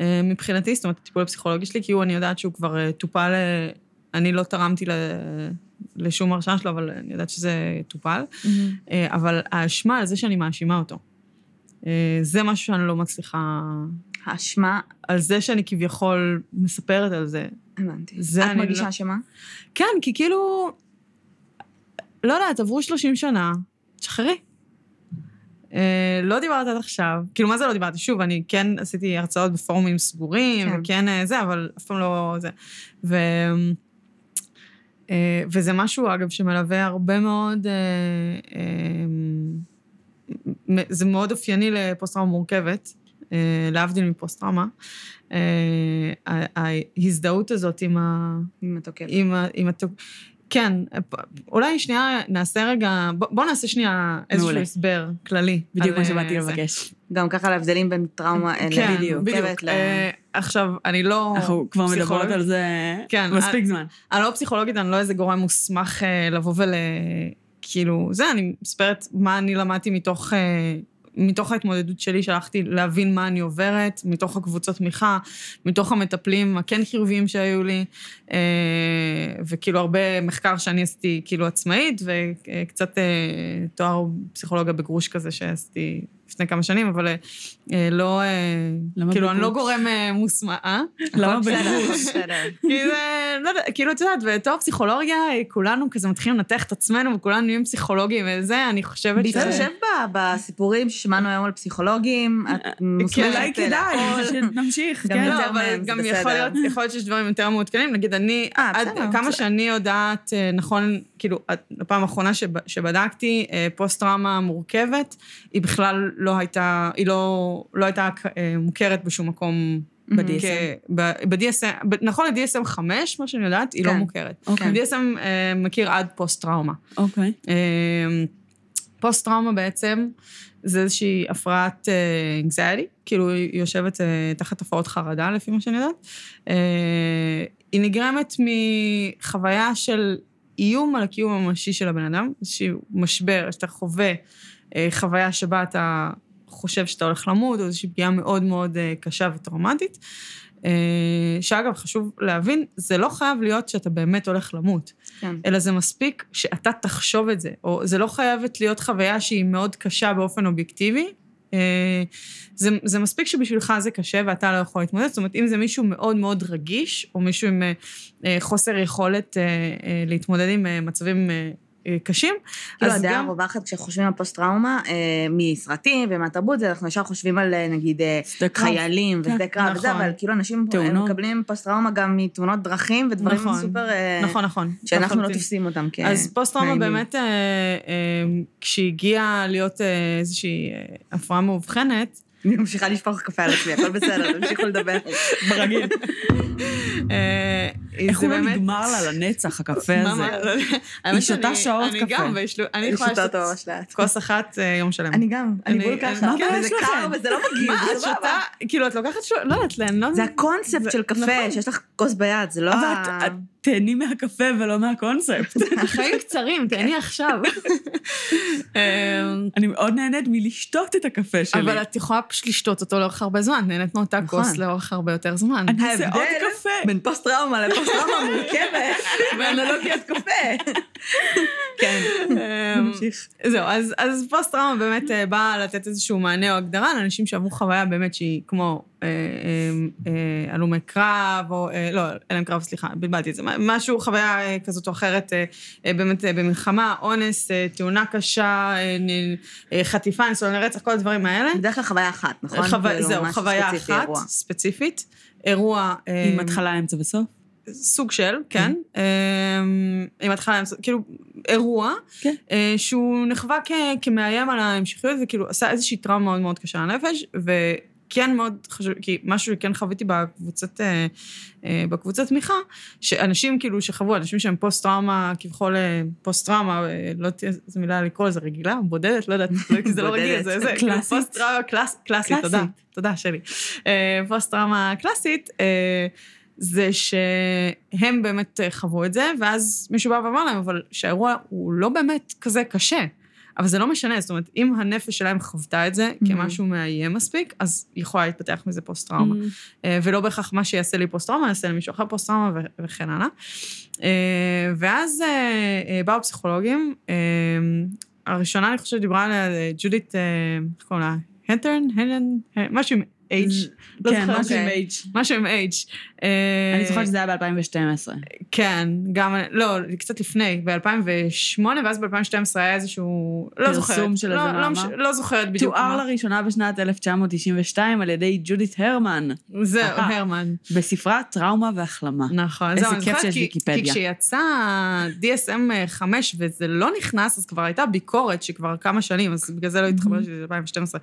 אה, מבחינתי, זאת אומרת, הטיפול הפסיכולוגי שלי, כי הוא, אני יודעת שהוא כבר אה, טופל, אה, אני לא תרמתי ל- לשום הרשעה שלו, אבל אני יודעת שזה טופל. אה, אבל האשמה על זה שאני מאשימה אותו. אה, זה משהו שאני לא מצליחה... האשמה, על זה שאני כביכול מספרת על זה. הבנתי. זה את מרגישה לא- אשמה? כן, כי כאילו... לא יודעת, עברו 30 שנה, תשחררי. אה, לא דיברת עד עכשיו, כאילו, מה זה לא דיברתי? שוב, אני כן עשיתי הרצאות בפורומים סגורים, כן. וכן אה, זה, אבל אף פעם לא זה. ו... אה, וזה משהו, אגב, שמלווה הרבה מאוד... זה מאוד אופייני לפוסט-טראומה מורכבת, להבדיל מפוסט-טראומה. אה, ההזדהות הזאת עם ה... עם התוקף. עם ה... עם הת... כן, אולי שנייה נעשה רגע, בוא, בוא נעשה שנייה איזשהו מעולה. הסבר כללי. בדיוק מה שבאתי אה, זה. לבקש. גם ככה להבדלים בין טראומה כן, למורכבת בדיוק. ל... אה, עכשיו, אני לא אנחנו כבר מדברות. על זה כן, מספיק אה, זמן. אני לא פסיכולוגית, אני לא איזה גורם מוסמך אה, לבוא ול... כאילו, זה, אני מספרת מה אני למדתי מתוך... מתוך ההתמודדות שלי, שהלכתי להבין מה אני עוברת, מתוך הקבוצות תמיכה, מתוך המטפלים הכן חיוביים שהיו לי, אה, וכאילו הרבה מחקר שאני עשיתי כאילו עצמאית, וקצת אה, תואר פסיכולוגיה בגרוש כזה שעשיתי לפני כמה שנים, אבל אה, לא, אה, למה כאילו, אני לא? גורם אה, מוסמך, אה? למה בגרוש? כי זה, לא כאילו, את יודעת, בתור פסיכולוגיה, כולנו כזה מתחילים לנתח את עצמנו, וכולנו נהיים פסיכולוגים וזה, אני חושבת ש... בהתחשב בסיפורים ששמענו היום על פסיכולוגים, את מוסמכת אולי כדאי להכל. שנמשיך, גם כן. יותר לא, אבל מהם, זה גם. יכול להיות, יכול להיות שיש דברים יותר מעודכנים. נגיד, אני, אה, עד כמה. שאני יודעת, אה, נכון, כאילו, הפעם האחרונה שב- שבדקתי, אה, פוסט-טראומה מורכבת, היא בכלל לא הייתה, היא לא, לא הייתה אה, מוכרת בשום מקום. ב-DSM. ב- ב-DSM, נכון ל-DSM 5, מה שאני יודעת, היא לא כן. מוכרת. אוקיי. DSM אה, מכיר עד פוסט-טראומה. אוקיי. אה, פוסט-טראומה בעצם זה איזושהי הפרעת anxiety, כאילו היא יושבת אה, תחת הפרעות חרדה, לפי מה שאני יודעת. אה, היא נגרמת מחוויה של איום על הקיום הממשי של הבן אדם, איזשהו משבר, שאתה חווה חוויה שבה אתה חושב שאתה הולך למות, או איזושהי פגיעה מאוד מאוד אה, קשה וטראומטית. אה, שאגב, חשוב להבין, זה לא חייב להיות שאתה באמת הולך למות. כן. אלא זה מספיק שאתה תחשוב את זה, או זה לא חייבת להיות חוויה שהיא מאוד קשה באופן אובייקטיבי. אה, זה, זה מספיק שבשבילך זה קשה ואתה לא יכול להתמודד, זאת אומרת, אם זה מישהו מאוד מאוד רגיש, או מישהו עם אה, אה, חוסר יכולת אה, אה, להתמודד עם אה, מצבים אה, אה, קשים, כאילו, הדעה גם... הרווחת כשחושבים על פוסט-טראומה, אה, מסרטים ומהתרבות, זה אנחנו ישר חושבים על, אה, נגיד, אה. חיילים כן, ושדה קרב וזה, נכון. אבל כאילו אנשים אה. מקבלים פוסט-טראומה גם מתאונות דרכים ודברים נכון. סופר... אה, נכון, נכון. שאנחנו לא לחלוטין. תופסים אותם כ... אז פוסט-טראומה. באמת, אה, אה, כשהגיעה להיות אה, איזושהי אה, הפרעה מאובחנת, אני ממשיכה לשפוך קפה על עצמי, הכל בסדר, תמשיכו לדבר. ברגיל. אה, איך זה הוא לא נגמר לה לנצח, הקפה הזה? לא. האמת שותה שעות אני קפה. גם, ויש לי- אני אני יכולה לשתות אותו ממש לאט. כוס אחת אה, יום שלם. אני גם, אני אני- בול אני- ככה. מה הבעיה שלכם? קר וזה לא מגעיל, מה, את זה. שותה? כאילו, את לוקחת ש... לא יודעת, אני לא... זה הקונספט של קפה, נכון. שיש לך כוס ביד, זה לא ה... תהני מהקפה ולא מהקונספט. החיים קצרים, תהני עכשיו. אמ, אני מאוד נהנית מלשתות את הקפה שלי. אבל את יכולה פשוט לשתות אותו לאורך הרבה זמן, נהנית מאותה נכון. כוס לאורך הרבה יותר זמן. אני אעשה עוד קפה. בין פוסט-טראומה לפוסט-טראומה מורכבת, באנלוגיית קפה. כן. אמ, נמשיך. זהו, אז, אז פוסט-טראומה באמת אה, באה לתת איזשהו מענה או הגדרה לאנשים שעברו חוויה באמת שהיא כמו הלומי קרב, או, אה, לא, הלם קרב, סליחה, בלבלתי את זה, משהו, חוויה אה, כזאת או אחרת, אה, אה, באמת אה, במלחמה, אונס, אה, תאונה קשה, אה, אה, חטיפה, ניסיון לרצח, כל הדברים האלה. בדרך כלל חוויה אחת, נכון? חו... כאילו, זהו, חוויה ספציפי, אחת, אירוע. ספציפית. אירוע... אה, עם התחלה, אמצע וסוף? סוג של, כן. אה, עם התחלה, כאילו, אירוע, כן. אה, שהוא נחווה כמאיים על ההמשכיות, וכאילו עשה איזושהי טראומה מאוד מאוד קשה לנפש, וכן מאוד חשוב, כי משהו שכן חוויתי בקבוצת, אה, אה, בקבוצת תמיכה, שאנשים כאילו שחוו, אנשים שהם פוסט-טראומה, כביכול אה, פוסט-טראומה, לא תהיה איזו מילה לקרוא לזה, רגילה, בודדת, לא יודעת, לא, כי זה לא רגיל, זה זה, כאילו. פוסט-טראומה קלאס- קלאסית, קלאסית. תודה, תודה, שלי. פוסט-טראומה קלאסית, זה שהם באמת חוו את זה, ואז מישהו בא ואמר להם, אבל שהאירוע הוא לא באמת כזה קשה. אבל זה לא משנה, זאת אומרת, אם הנפש שלהם חוותה את זה כמשהו מאיים מספיק, אז יכולה להתפתח מזה פוסט-טראומה. אה, ולא בהכרח מה שיעשה לי פוסט-טראומה, יעשה למישהו אחר פוסט-טראומה ו- וכן הלאה. אה, ואז אה, באו פסיכולוגים, הראשונה, אני חושבת, דיברה עליה ג'ודית, איך קוראים לה? הנטרן? אה, משהו עם H. לא כן, זוכרת. משהו עם אוקיי. H. משהו עם H. אני זוכרת שזה היה ב-2012. כן, גם, לא, קצת לפני, ב-2008, ואז ב-2012 היה איזשהו, לא פרסום זוכרת. של לא, איזה לא, מאמר? מש- לא זוכרת בדיוק תואר לראשונה בשנת 1992 על ידי ג'ודית הרמן, זהו. הרמן. בספרה טראומה והחלמה. נכון. איזה כיף שיש כי- ויקיפדיה. כי כשיצא DSM 5 וזה לא נכנס, אז כבר הייתה ביקורת שכבר כמה שנים, אז בגלל זה לא התחבר שזה 2012.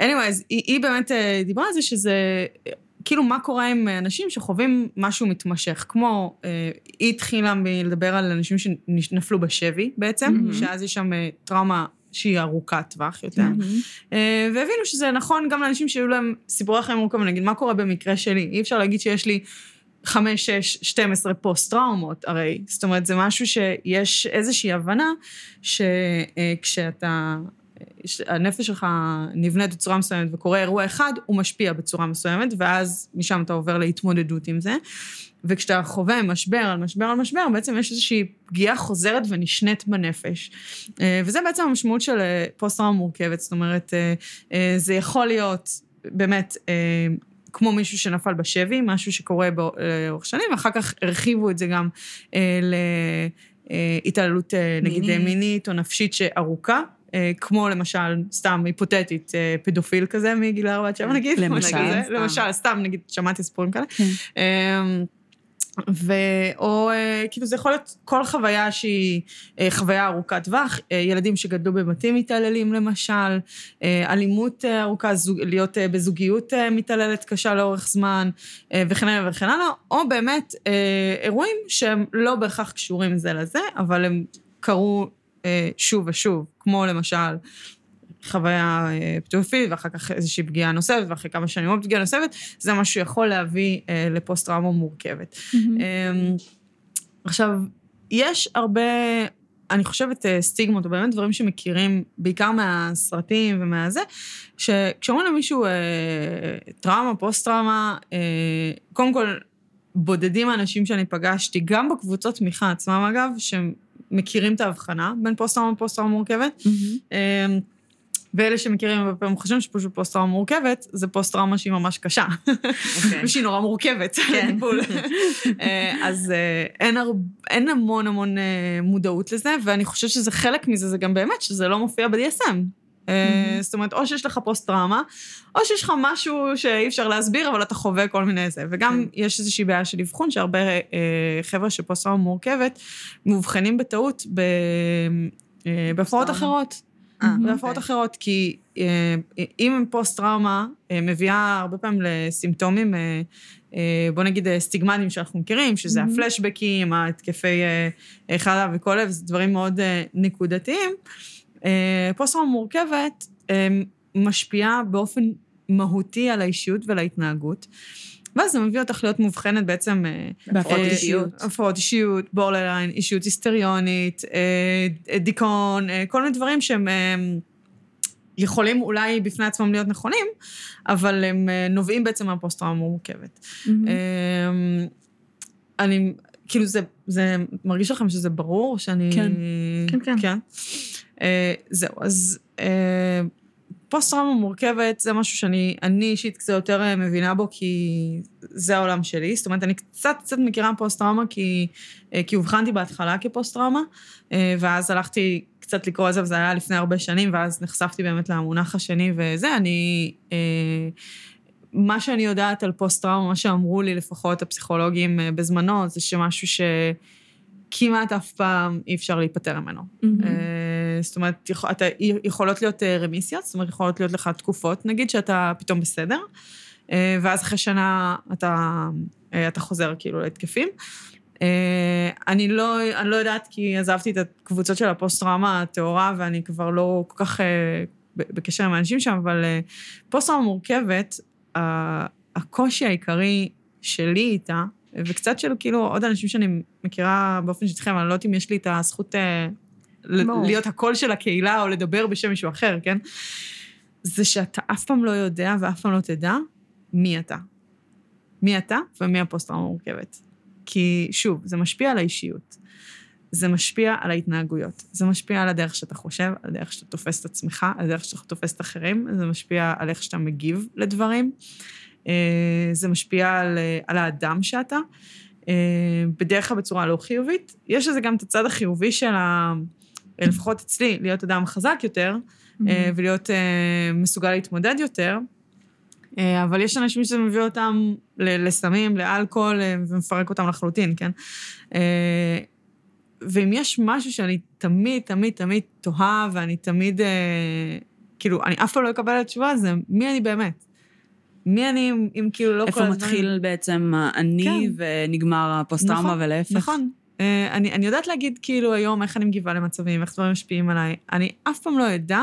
Anyways, היא, היא באמת אה, דיברה על זה שזה, כאילו מה קורה עם אנשים שחווים משהו מתמשך, כמו, אה, היא התחילה מלדבר על אנשים שנפלו בשבי בעצם, מהמם. שאז יש שם אה, טראומה שהיא ארוכת טווח יותר. אה, והבינו שזה נכון גם לאנשים שהיו להם סיפורי חיים מורכבים. נגיד, מה קורה במקרה שלי? אי אפשר להגיד שיש לי חמש, שש, 12 פוסט-טראומות, הרי. זאת אומרת, זה משהו שיש איזושהי הבנה שכשאתה... הנפש שלך נבנית בצורה מסוימת וקורה אירוע אחד, הוא משפיע בצורה מסוימת, ואז משם אתה עובר להתמודדות עם זה. וכשאתה חווה משבר על משבר על משבר, בעצם יש איזושהי פגיעה חוזרת ונשנית בנפש. אה, וזה בעצם המשמעות של אה, פוסט-טראומה מורכבת. זאת אומרת, אה, זה יכול להיות באמת כמו מישהו שנפל בשבי, משהו שקורה לאורך שנים, ואחר כך הרחיבו את זה גם אה, להתעללות, אה, נגיד. מינית או נפשית שארוכה. אה, כמו למשל, סתם היפותטית, אה, פדופיל כזה מגיל 4 עד 7 נגיד. למשל. סתם. למשל, סתם, נגיד, שמעתי סיפורים כאלה. כן. אמ, ו... או אה, כאילו זה יכול להיות כל חוויה שהיא חוויה ארוכת טווח, ילדים שגדלו בבתים מתעללים למשל, אלימות ארוכה, זוג, להיות בזוגיות מתעללת קשה לאורך זמן, וכן הלאה וכן הלאה, או באמת אירועים שהם לא בהכרח קשורים זה לזה, אבל הם קרו שוב ושוב, כמו למשל חוויה אה, פדופילית, ואחר כך איזושהי פגיעה נוספת, ואחרי כמה שנים עוד פגיעה נוספת, זה מה שיכול להביא אה, לפוסט-טראומה מורכבת. אמ, עכשיו, יש הרבה, אני חושבת, אה, סטיגמות, או באמת דברים שמכירים, בעיקר מהסרטים ומהזה, שכשאומרים למישהו אה, טראומה, פוסט-טראומה, אה, קודם כל, בודדים האנשים שאני פגשתי, גם בקבוצות תמיכה עצמם, אגב, שמכירים את ההבחנה בין פוסט-טראומה לפוסט-טראומה מורכבת. אמ, ואלה שמכירים הרבה פעמים חושבים שפשוט פוסט-טראומה מורכבת, זה פוסט-טראומה שהיא ממש קשה. אוקיי. ושהיא נורא מורכבת, כן. הטיפול. אה, אז אה. אין המון המון אה, מודעות לזה, ואני חושבת שזה חלק מזה, זה גם באמת שזה לא מופיע ב-DSM. זאת אומרת, או שיש לך פוסט-טראומה, או שיש לך משהו שאי אפשר להסביר, אבל אתה חווה כל מיני זה. וגם כן. יש איזושהי בעיה של אבחון, שהרבה אה, חבר'ה של פוסט-טראומה מורכבת, מאובחנים בטעות. אה, בהפרעות. אחרות. אה, בהפרעות אוקיי. אחרות, כי אם פוסט-טראומה, אה, מביאה הרבה פעמים לסימפטומים, בוא נגיד סטיגמטיים שאנחנו מכירים, שזה. הפלשבקים, ההתקפי חלב וכל אלה, זה דברים מאוד נקודתיים. אה, פוסט-טראומה מורכבת אה, משפיעה באופן מהותי על האישיות ועל ההתנהגות. ואז זה מביא אותך להיות מאובחנת בעצם... אה, בהפרעות אישיות. הפרעות אישיות, בורלליין, אישיות היסטריונית, דיכאון, כל מיני דברים שהם יכולים אולי בפני עצמם להיות נכונים, אבל הם נובעים בעצם מהפוסט-טראומה מורכבת. אה, אני, כאילו זה, זה מרגיש לכם שזה ברור שאני... כן. כן, כן. כן. אה, זהו, אז אה, פוסט-טראומה מורכבת זה משהו שאני אני אישית קצת יותר אה, מבינה בו, כי זה העולם שלי. זאת אומרת, אני קצת קצת מכירה פוסט-טראומה, כי, כי אובחנתי בהתחלה כפוסט-טראומה, ואז הלכתי קצת לקרוא על זה, וזה היה לפני הרבה שנים, ואז נחשפתי באמת למונח השני וזה. אני... מה שאני יודעת על פוסט-טראומה, מה שאמרו לי לפחות הפסיכולוגים בזמנו, זה שמשהו שכמעט אף פעם אי אפשר להיפטר ממנו. מהמם. זאת אומרת, יכול- אתה- יכולות להיות אה, רמיסיות, זאת אומרת, יכולות להיות לך תקופות, נגיד שאתה פתאום בסדר, אה, ואז אחרי שנה אתה, אה, אתה חוזר כאילו להתקפים. אני לא, אני לא יודעת כי עזבתי את הקבוצות של הפוסט-טראומה הטהורה, ואני כבר לא כל כך בקשר עם האנשים שם, אבל פוסט-טראומה מורכבת, הקושי העיקרי שלי איתה, וקצת של כאילו עוד אנשים שאני מכירה באופן שטחי, אבל אני לא יודעת אם יש לי את הזכות. להיות הקול של הקהילה או לדבר בשם מישהו אחר, כן? זה שאתה אף פעם לא יודע ואף פעם לא תדע מי אתה. מי אתה ומי הפוסט-טראומה המורכבת. כי שוב, זה משפיע על האישיות. זה משפיע על ההתנהגויות. זה משפיע על הדרך שאתה חושב, על הדרך שאתה תופס את עצמך, על הדרך שאתה תופס את אחרים, זה משפיע על איך שאתה מגיב לדברים. אה, זה משפיע על, אה, על האדם שאתה, אה, בדרך כלל בצורה לא חיובית. יש לזה גם את הצד החיובי של ה... לפחות אצלי, להיות אדם חזק יותר, ולהיות מסוגל להתמודד יותר. אבל יש אנשים שזה מביא אותם לסמים, לאלכוהול, ומפרק אותם לחלוטין, כן? ואם יש משהו שאני תמיד, תמיד, תמיד תוהה, ואני תמיד, כאילו, אני אף פעם לא אקבל את התשובה, זה מי אני באמת. מי אני אם, אם כאילו לא כל הזמן... איפה מתחיל בעצם אני כן. ונגמר הפוסט-טראומה נכון, ולהפך? נכון. Uh, אני, אני יודעת להגיד כאילו היום איך אני מגיבה למצבים, איך דברים משפיעים עליי. אני אף פעם לא אדע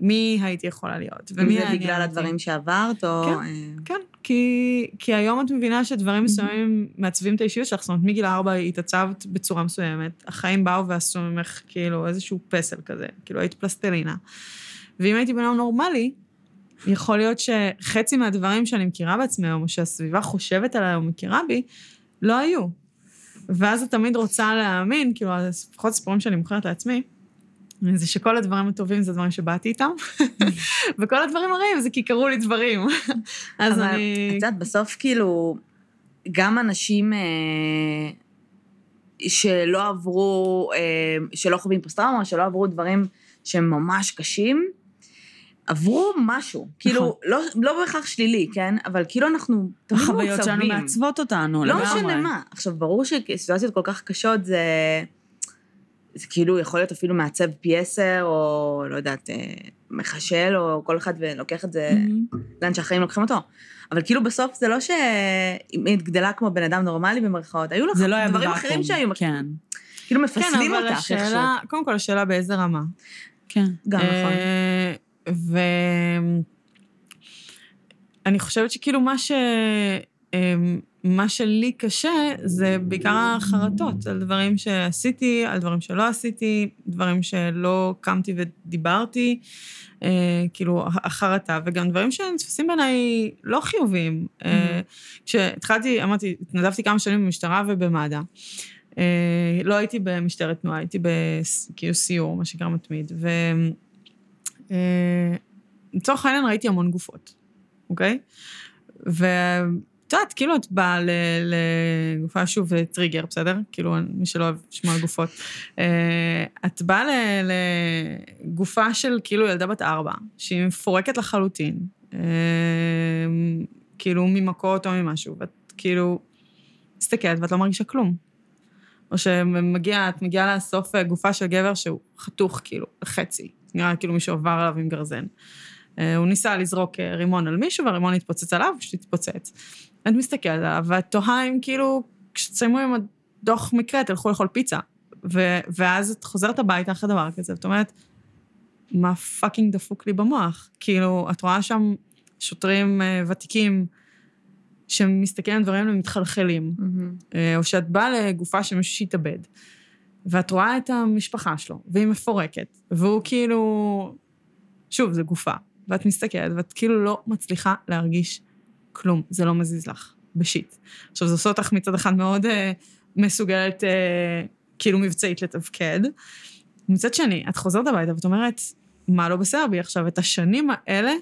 מי הייתי יכולה להיות. ומי זה בגלל הדברים שעברת, או... כן, אה, כן. כי, כי היום את מבינה שדברים מסוימים מעצבים את האישיות שלך. זאת אומרת, מגיל ארבע התעצבת בצורה מסוימת, החיים באו ועשו ממך כאילו איזשהו פסל כזה, כאילו היית פלסטלינה. ואם הייתי בן אדם נורמלי, יכול להיות שחצי מהדברים שאני מכירה בעצמי היום, או שהסביבה חושבת עליי או מכירה בי, לא היו. ואז את תמיד רוצה להאמין, כאילו, לפחות הסיפורים שאני מוכרת לעצמי, זה שכל הדברים הטובים זה דברים שבאתי איתם, וכל הדברים הרעים זה כי קרו לי דברים. אז אבל אני... את יודעת, בסוף כאילו, גם אנשים אה, שלא עברו, אה, שלא חווים פוסט-טראומה, שלא עברו דברים שהם ממש קשים, עברו משהו, כאילו, נכון. לא, לא בהכרח שלילי, כן? אבל כאילו אנחנו תמיד מעוצבים. החוויות שלנו מעצבות אותנו, לא משנה מה. עכשיו, ברור שסיטואציות כל כך קשות זה... זה כאילו יכול להיות אפילו מעצב פי עשר, או לא יודעת, אה, מחשל, או כל אחד ולוקח את זה mm-hmm. לאן שהחיים לוקחים אותו. אבל כאילו בסוף זה לא שהיא התגדלה כמו בן אדם נורמלי במרכאות, היו לך לא דברים אחרים שהיו, כן. כאילו מפסלים כן, אותך איכשהו. קודם כל השאלה באיזה רמה. כן. גם נכון. ואני חושבת שכאילו מה ש... אמ, מה שלי קשה זה בעיקר החרטות על דברים שעשיתי, על דברים שלא עשיתי, דברים שלא קמתי ודיברתי, אה, כאילו החרטה, וגם דברים שנתפסים בעיניי לא חיוביים. אה, כשהתחלתי, אמרתי, התנדבתי כמה שנים במשטרה ובמד"א. אה, לא הייתי במשטרת תנועה, הייתי בכאילו סיור, מה שנקרא מתמיד. ו... לצורך העניין ראיתי המון גופות, אוקיי? ואת יודעת, כאילו את באה לגופה, שוב, טריגר, בסדר? כאילו, מי שלא אוהב לשמוע גופות. אה, את באה לגופה של כאילו ילדה בת ארבע, שהיא מפורקת לחלוטין, אה, כאילו ממכות או ממשהו, ואת כאילו מסתכלת ואת לא מרגישה כלום. או שמגיעה, את מגיעה לאסוף גופה של גבר שהוא חתוך, כאילו, חצי. נראה כאילו מישהו עבר עליו עם גרזן. אה, הוא ניסה לזרוק אה, רימון על מישהו, והרימון התפוצץ עליו, התפוצץ. את מסתכלת עליו, ואת תוהה אם כאילו, כשתסיימו עם הדוח מקרה, תלכו לאכול פיצה. ו- ואז את חוזרת הביתה אחרי דבר כזה, ואת אומרת, מה fucking דפוק לי במוח? כאילו, את רואה שם שוטרים uh, ותיקים שמסתכלים על דברים ומתחלחלים, mm-hmm. uh, או שאת באה לגופה של מישהו שהתאבד, ואת רואה את המשפחה שלו, והיא מפורקת, והוא כאילו... שוב, זה גופה. ואת מסתכלת, ואת כאילו לא מצליחה להרגיש כלום, זה לא מזיז לך, ב shit. עכשיו, זה עושה אותך מצד אחד מאוד uh, מסוגלת, uh, כאילו מבצעית לתפקד. מצד שני, את חוזרת הביתה ואת אומרת, מה לא בסדר בי עכשיו? את השנים האלה,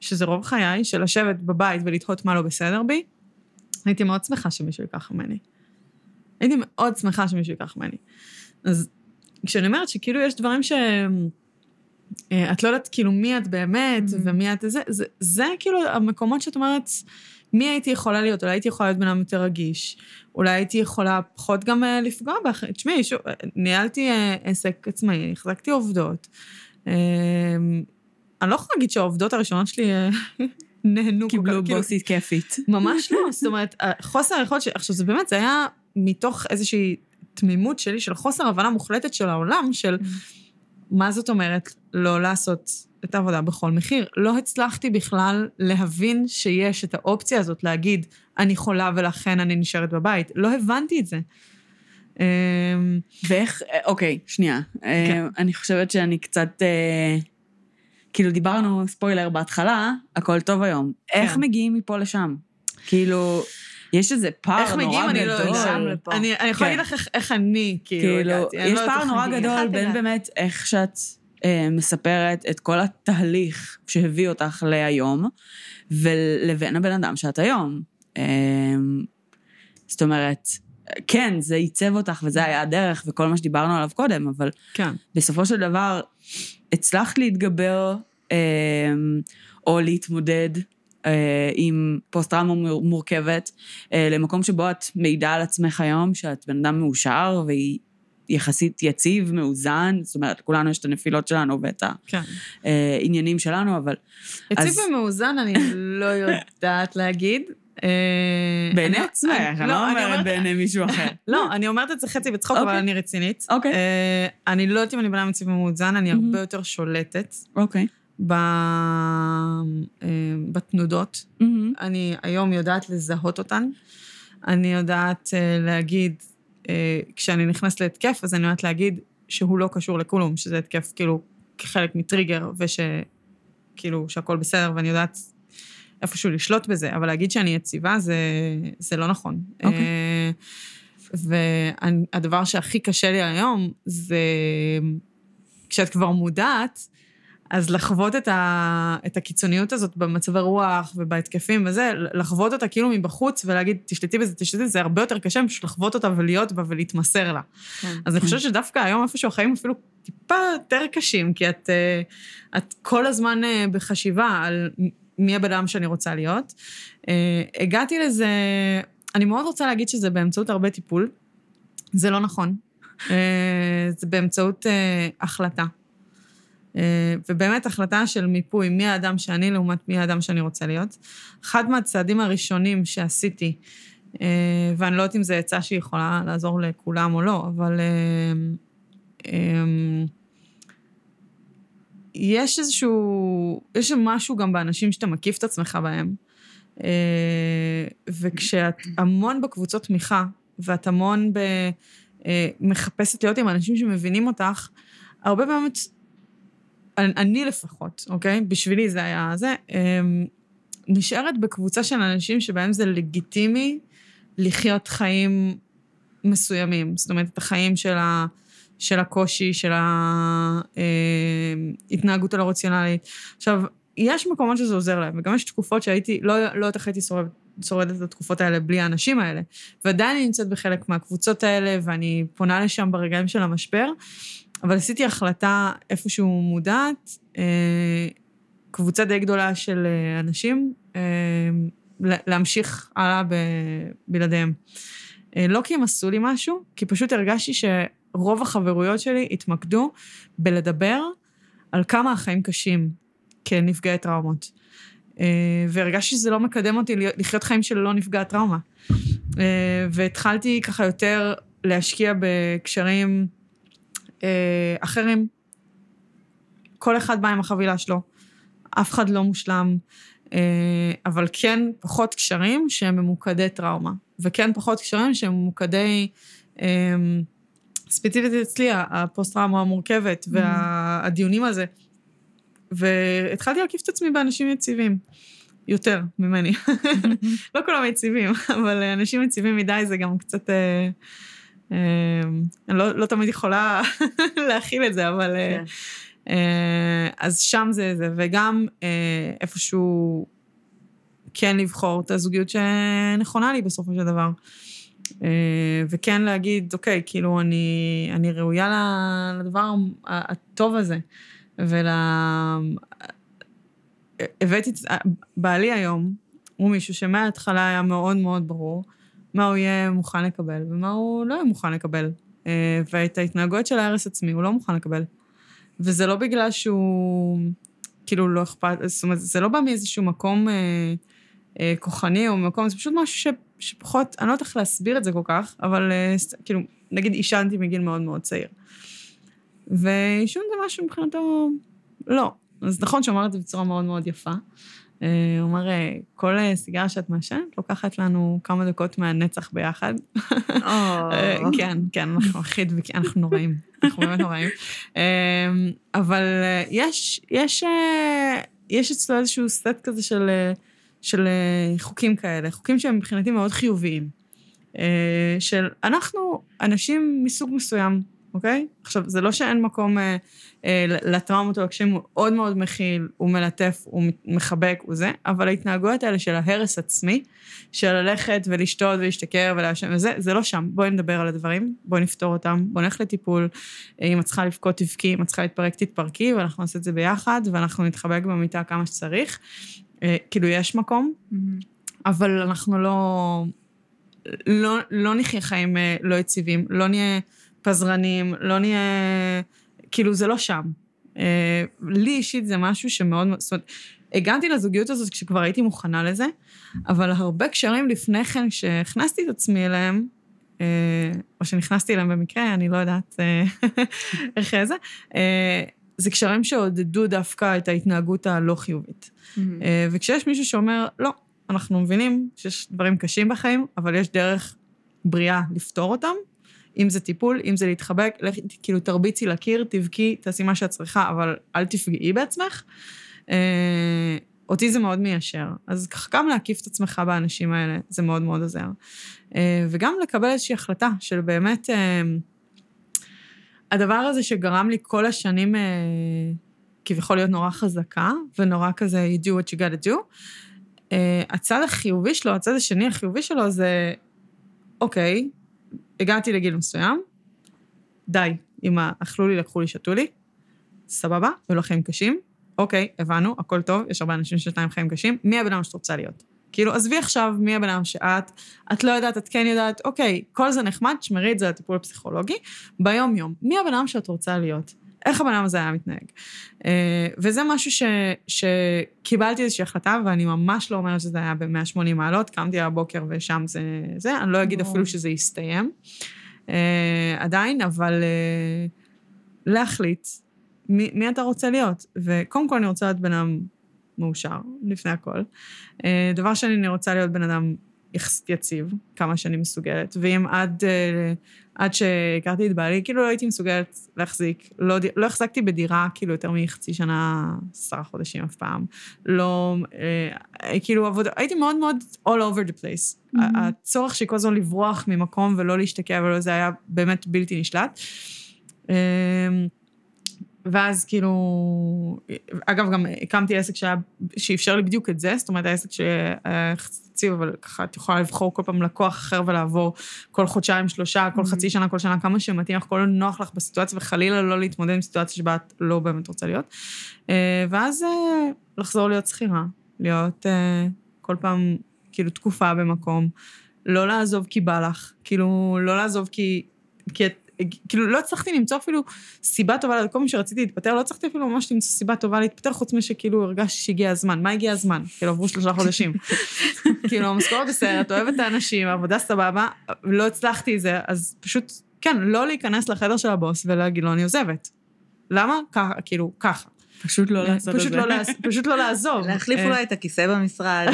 שזה רוב חיי, של לשבת בבית ולתהות מה לא בסדר בי, הייתי מאוד שמחה שמישהו ייקח ממני. הייתי מאוד שמחה שמישהו ייקח ממני. אז כשאני אומרת שכאילו יש דברים שהם... אה, את לא יודעת כאילו מי את באמת, mm-hmm. ומי את זה, זה, זה כאילו המקומות שאת אומרת, מי הייתי יכולה להיות? אולי הייתי יכולה להיות בן אדם יותר רגיש, אולי הייתי יכולה פחות גם uh, לפגוע בך. תשמעי, שוב, ניהלתי uh, עסק עצמאי, החזקתי עובדות. Uh, אני לא יכולה להגיד שהעובדות הראשונות שלי נהנו כל כך, קיבלו בוסית כיפית. ממש לא, זאת אומרת, חוסר היכולת, עכשיו זה באמת, זה היה מתוך איזושהי תמימות שלי, של חוסר הבנה מוחלטת של העולם, של... Mm-hmm. מה זאת אומרת לא לעשות את העבודה בכל מחיר? לא הצלחתי בכלל להבין שיש את האופציה הזאת להגיד, אני חולה ולכן אני נשארת בבית. לא הבנתי את זה. אמ, ואיך, אוקיי, שנייה. כן. אמ, אני חושבת שאני קצת, אה, כאילו דיברנו, ספוילר, בהתחלה, הכל טוב היום. כן. איך מגיעים מפה לשם? כאילו, יש איזה איך פער מגיעים, נורא אני לא יודעת. גדול. לפה. אני אני יכולה כן. להגיד לך איך- איך אני, כאילו, כאילו, הגעתי. יש לא פער איך נורא מגיעים. גדול איך בין? באמת איך שאת אה, מספרת את כל התהליך שהביא אותך להיום, ולבין הבן אדם שאת היום. אה, זאת אומרת, כן, זה עיצב אותך וזה היה הדרך וכל מה שדיברנו עליו קודם, אבל כן. בסופו של דבר הצלחת להתגבר אה, או להתמודד עם פוסט-טראומה מור- מורכבת, אה, למקום שבו את מעידה על עצמך היום, שאת בן אדם מאושר והיא יחסית יציב, מאוזן, זאת אומרת, לכולנו יש את הנפילות שלנו ואת כן. העניינים שלנו, אבל יציב אז- ומאוזן, אני לא יודעת להגיד. אה, בעיני עצמך, אני לא אני אומרת בעיני מישהו אחר. לא, אני אומרת את זה חצי בצחוק, אבל אוקיי. אני רצינית. אוקיי. אה, אני לא יודעת אם אני אדם יציב ומאוזן, אני. הרבה יותר שולטת אוקיי. ב- אה, בתנודות. אני היום יודעת לזהות אותן. אני יודעת אה, להגיד, אה, כשאני נכנסת להתקף, אז אני יודעת להגיד שהוא לא קשור לכלום, שזה התקף כאילו כחלק מטריגר, ושכאילו שהכל בסדר, ואני יודעת איפשהו לשלוט בזה, אבל להגיד שאני יציבה זה, זה לא נכון. אוקיי. אה, והדבר שהכי קשה לי היום זה כשאת כבר מודעת, אז לחוות את, ה, את הקיצוניות הזאת במצבי רוח ובהתקפים וזה, לחוות אותה כאילו מבחוץ ולהגיד, תשלטי בזה, תשלטי בזה, זה הרבה יותר קשה פשוט לחוות אותה ולהיות בה ולהתמסר לה. כן. אז אני חושבת שדווקא היום איפשהו החיים אפילו טיפה יותר קשים, כי את, אה, את כל הזמן אה, בחשיבה על מי הבן אדם שאני רוצה להיות. אה, הגעתי לזה, אני מאוד רוצה להגיד שזה באמצעות הרבה טיפול. זה לא נכון. זה באמצעות החלטה. אה, ובאמת החלטה של מיפוי מי האדם שאני לעומת מי האדם שאני רוצה להיות. אחד מהצעדים הראשונים שעשיתי, אה, ואני לא יודעת אם זו עצה שהיא יכולה לעזור לכולם או לא, אבל אה, יש איזשהו, יש משהו גם באנשים שאתה מקיף את עצמך בהם. וכשאת המון בקבוצות תמיכה, ואת המון מחפשת להיות עם אנשים שמבינים אותך, הרבה פעמים, אני, לפחות, אוקיי? בשבילי זה היה זה, אה, נשארת בקבוצה של אנשים שבהם זה לגיטימי לחיות חיים מסוימים. זאת אומרת, את החיים של, ה, של הקושי, של ההתנהגות הלא רציונלית. עכשיו, יש מקומות שזה עוזר להם, וגם יש תקופות שהייתי, לא, לא איך הייתי שורדת, שורדת את התקופות האלה בלי האנשים האלה. ועדיין אני נמצאת בחלק מהקבוצות האלה, ואני פונה לשם ברגעים של המשבר, אבל עשיתי החלטה איפשהו מודעת, אה, קבוצה די גדולה של אה, אנשים, אה, להמשיך הלאה ב, בלעדיהם. לא כי הם עשו לי משהו, כי פשוט הרגשתי שרוב החברויות שלי התמקדו בלדבר על כמה החיים קשים כנפגעי טראומות. והרגשתי שזה לא מקדם אותי לחיות חיים של לא נפגע טראומה. והתחלתי ככה יותר להשקיע בקשרים אחרים. כל אחד בא עם החבילה שלו, אף אחד לא מושלם, אה, אבל כן פחות קשרים שהם ממוקדי טראומה, וכן פחות קשרים שהם ממוקדי, אה, ספציפית אצלי, הפוסט-טראומה המורכבת והדיונים על זה. והתחלתי להקיף את עצמי באנשים יציבים. יותר ממני. לא כולם יציבים, אבל אנשים יציבים מדי זה גם קצת... אני לא, לא תמיד יכולה להכיל את זה, אבל... אה, כן. אה, אז שם זה זה, וגם אה, איפשהו כן לבחור את הזוגיות שנכונה לי בסופו של דבר. וכן להגיד, אוקיי, כאילו, אני, אני ראויה לדבר הטוב הזה. ול... הבאתי, את- בעלי היום הוא מישהו שמההתחלה היה מאוד מאוד ברור מה הוא יהיה מוכן לקבל ומה הוא לא יהיה מוכן לקבל. אה, ואת ההתנהגויות של ההרס עצמי הוא לא מוכן לקבל. וזה לא בגלל שהוא, כאילו, לא אכפת, זאת אומרת, זה לא בא מאיזשהו מקום אה, אה, כוחני או מקום, זה פשוט משהו ש, שפחות, אני לא יודעת איך להסביר את זה כל כך, אבל אה, כאילו, נגיד עישנתי מגיל מאוד מאוד צעיר. ועישון זה משהו מבחינתו, לא. אז נכון אמר את זה בצורה מאוד מאוד יפה. אה, הוא אומר, אה, כל אה, סיגריה שאת מעשנת לוקחת לנו כמה דקות מהנצח ביחד. כן, כן, אנחנו הכי דבקים, אנחנו נוראים, אנחנו באמת נוראים. אבל יש, יש, יש אצלו איזשהו סט כזה של, של חוקים כאלה, חוקים שהם מבחינתי מאוד חיוביים. של אנחנו אנשים מסוג מסוים, אוקיי? עכשיו, זה לא שאין מקום אה, אה, לטראומות או לקשיים, הוא מאוד מאוד מכיל, הוא מלטף, הוא מחבק, הוא זה, אבל ההתנהגויות האלה של ההרס עצמי, של ללכת ולשתות ולהשתכר ולעשן וזה, זה לא שם. בואי נדבר על הדברים, בואי נפתור אותם, בואי נלך לטיפול. אם את צריכה לבכות, תבכי, אם את צריכה להתפרק, תתפרקי, ואנחנו נעשה את זה ביחד, ואנחנו נתחבק במיטה כמה שצריך. אה, כאילו, יש מקום, mm-hmm. אבל אנחנו לא... לא, לא נחיה חיים אה, לא יציבים, לא נהיה פזרנים, לא נהיה... כאילו, זה לא שם. אה, לי אישית זה משהו שמאוד... זאת אומרת, הגעתי לזוגיות הזאת כשכבר הייתי מוכנה לזה, אבל הרבה קשרים לפני כן, כשהכנסתי את עצמי אליהם, אה, או שנכנסתי אליהם במקרה, אני לא יודעת איך זה, זה קשרים שעודדו דווקא את ההתנהגות הלא חיובית. Mm-hmm. וכשיש מישהו שאומר, לא, אנחנו מבינים שיש דברים קשים בחיים, אבל יש דרך בריאה לפתור אותם. אם זה טיפול, אם זה להתחבק, לך, כאילו תרביצי לקיר, תבכי, תעשי מה שאת צריכה, אבל אל תפגעי בעצמך. אה, אותי זה מאוד מיישר. אז ככה גם להקיף את עצמך באנשים האלה, זה מאוד מאוד עוזר. אה, וגם לקבל איזושהי החלטה של באמת, אה, הדבר הזה שגרם לי כל השנים כביכול להיות נורא חזקה, ונורא כזה, you do what you gotta do, הצד החיובי שלו, הצד השני החיובי שלו זה, אוקיי, הגעתי לגיל מסוים, די, אמא, אכלו לי, לקחו לי, שתו לי, סבבה, היו לו חיים קשים, אוקיי, הבנו, הכל טוב, יש הרבה אנשים שיש להם חיים קשים, מי הבן אדם שאת רוצה להיות? כאילו, עזבי עכשיו מי הבן אדם שאת, את לא יודעת, את כן יודעת, אוקיי, כל זה נחמד, שמרי את זה לטיפול פסיכולוגי, ביום-יום, מי הבן אדם שאת רוצה להיות? איך הבן אדם הזה היה מתנהג. אה, וזה משהו ש, שקיבלתי איזושהי החלטה, ואני ממש לא אומרת שזה היה ב-180 מעלות, קמתי הבוקר ושם זה, זה, אני לא אגיד אפילו שזה יסתיים אה, עדיין, אבל אה, להחליט מי, מי אתה רוצה להיות. וקודם כל אני רוצה להיות בן אדם מאושר, לפני הכל. דבר שני, אני רוצה להיות בן אדם יחסית יציב, כמה שאני מסוגלת, ואם עד, אה, עד שהכרתי את בעלי, כאילו לא הייתי מסוגלת להחזיק, לא, לא החזקתי בדירה כאילו יותר מחצי שנה, עשרה חודשים אף פעם. לא, אה, כאילו עבודה, הייתי מאוד מאוד all over the place. Mm-hmm. הצורך שלי כל הזמן לברוח ממקום ולא להשתקע ולא זה היה באמת בלתי נשלט. אה, ואז כאילו, אגב, גם הקמתי עסק שהיה, שאפשר לי בדיוק את זה, זאת אומרת, העסק שהיה יציב, אבל ככה את יכולה לבחור כל פעם לקוח אחר ולעבור כל חודשיים, שלושה, כל חצי שנה, כל שנה, כמה שמתאים לך, כל נוח לך בסיטואציה, וחלילה לא להתמודד עם סיטואציה שבה את לא באמת רוצה להיות. אה, ואז אה, לחזור להיות שכירה, להיות אה, כל פעם, כאילו, תקופה במקום, לא לעזוב כי בא לך, כאילו, לא לעזוב כי... כי את כאילו, לא הצלחתי למצוא אפילו סיבה טובה, כל פעם שרציתי להתפטר, לא הצלחתי אפילו ממש למצוא סיבה טובה להתפטר, חוץ משכאילו הרגשתי שהגיע הזמן. מה הגיע הזמן? כאילו, עברו שלושה חודשים. כאילו, המשכורת בסרט, אוהבת את האנשים, העבודה סבבה, לא הצלחתי את זה, אז פשוט, כן, לא להיכנס לחדר של הבוס ולהגיד לו, אני עוזבת. למה? ככה, כאילו, ככה. פשוט לא לעשות את זה. פשוט לא לעזוב. להחליף אה, אולי את הכיסא במשרד,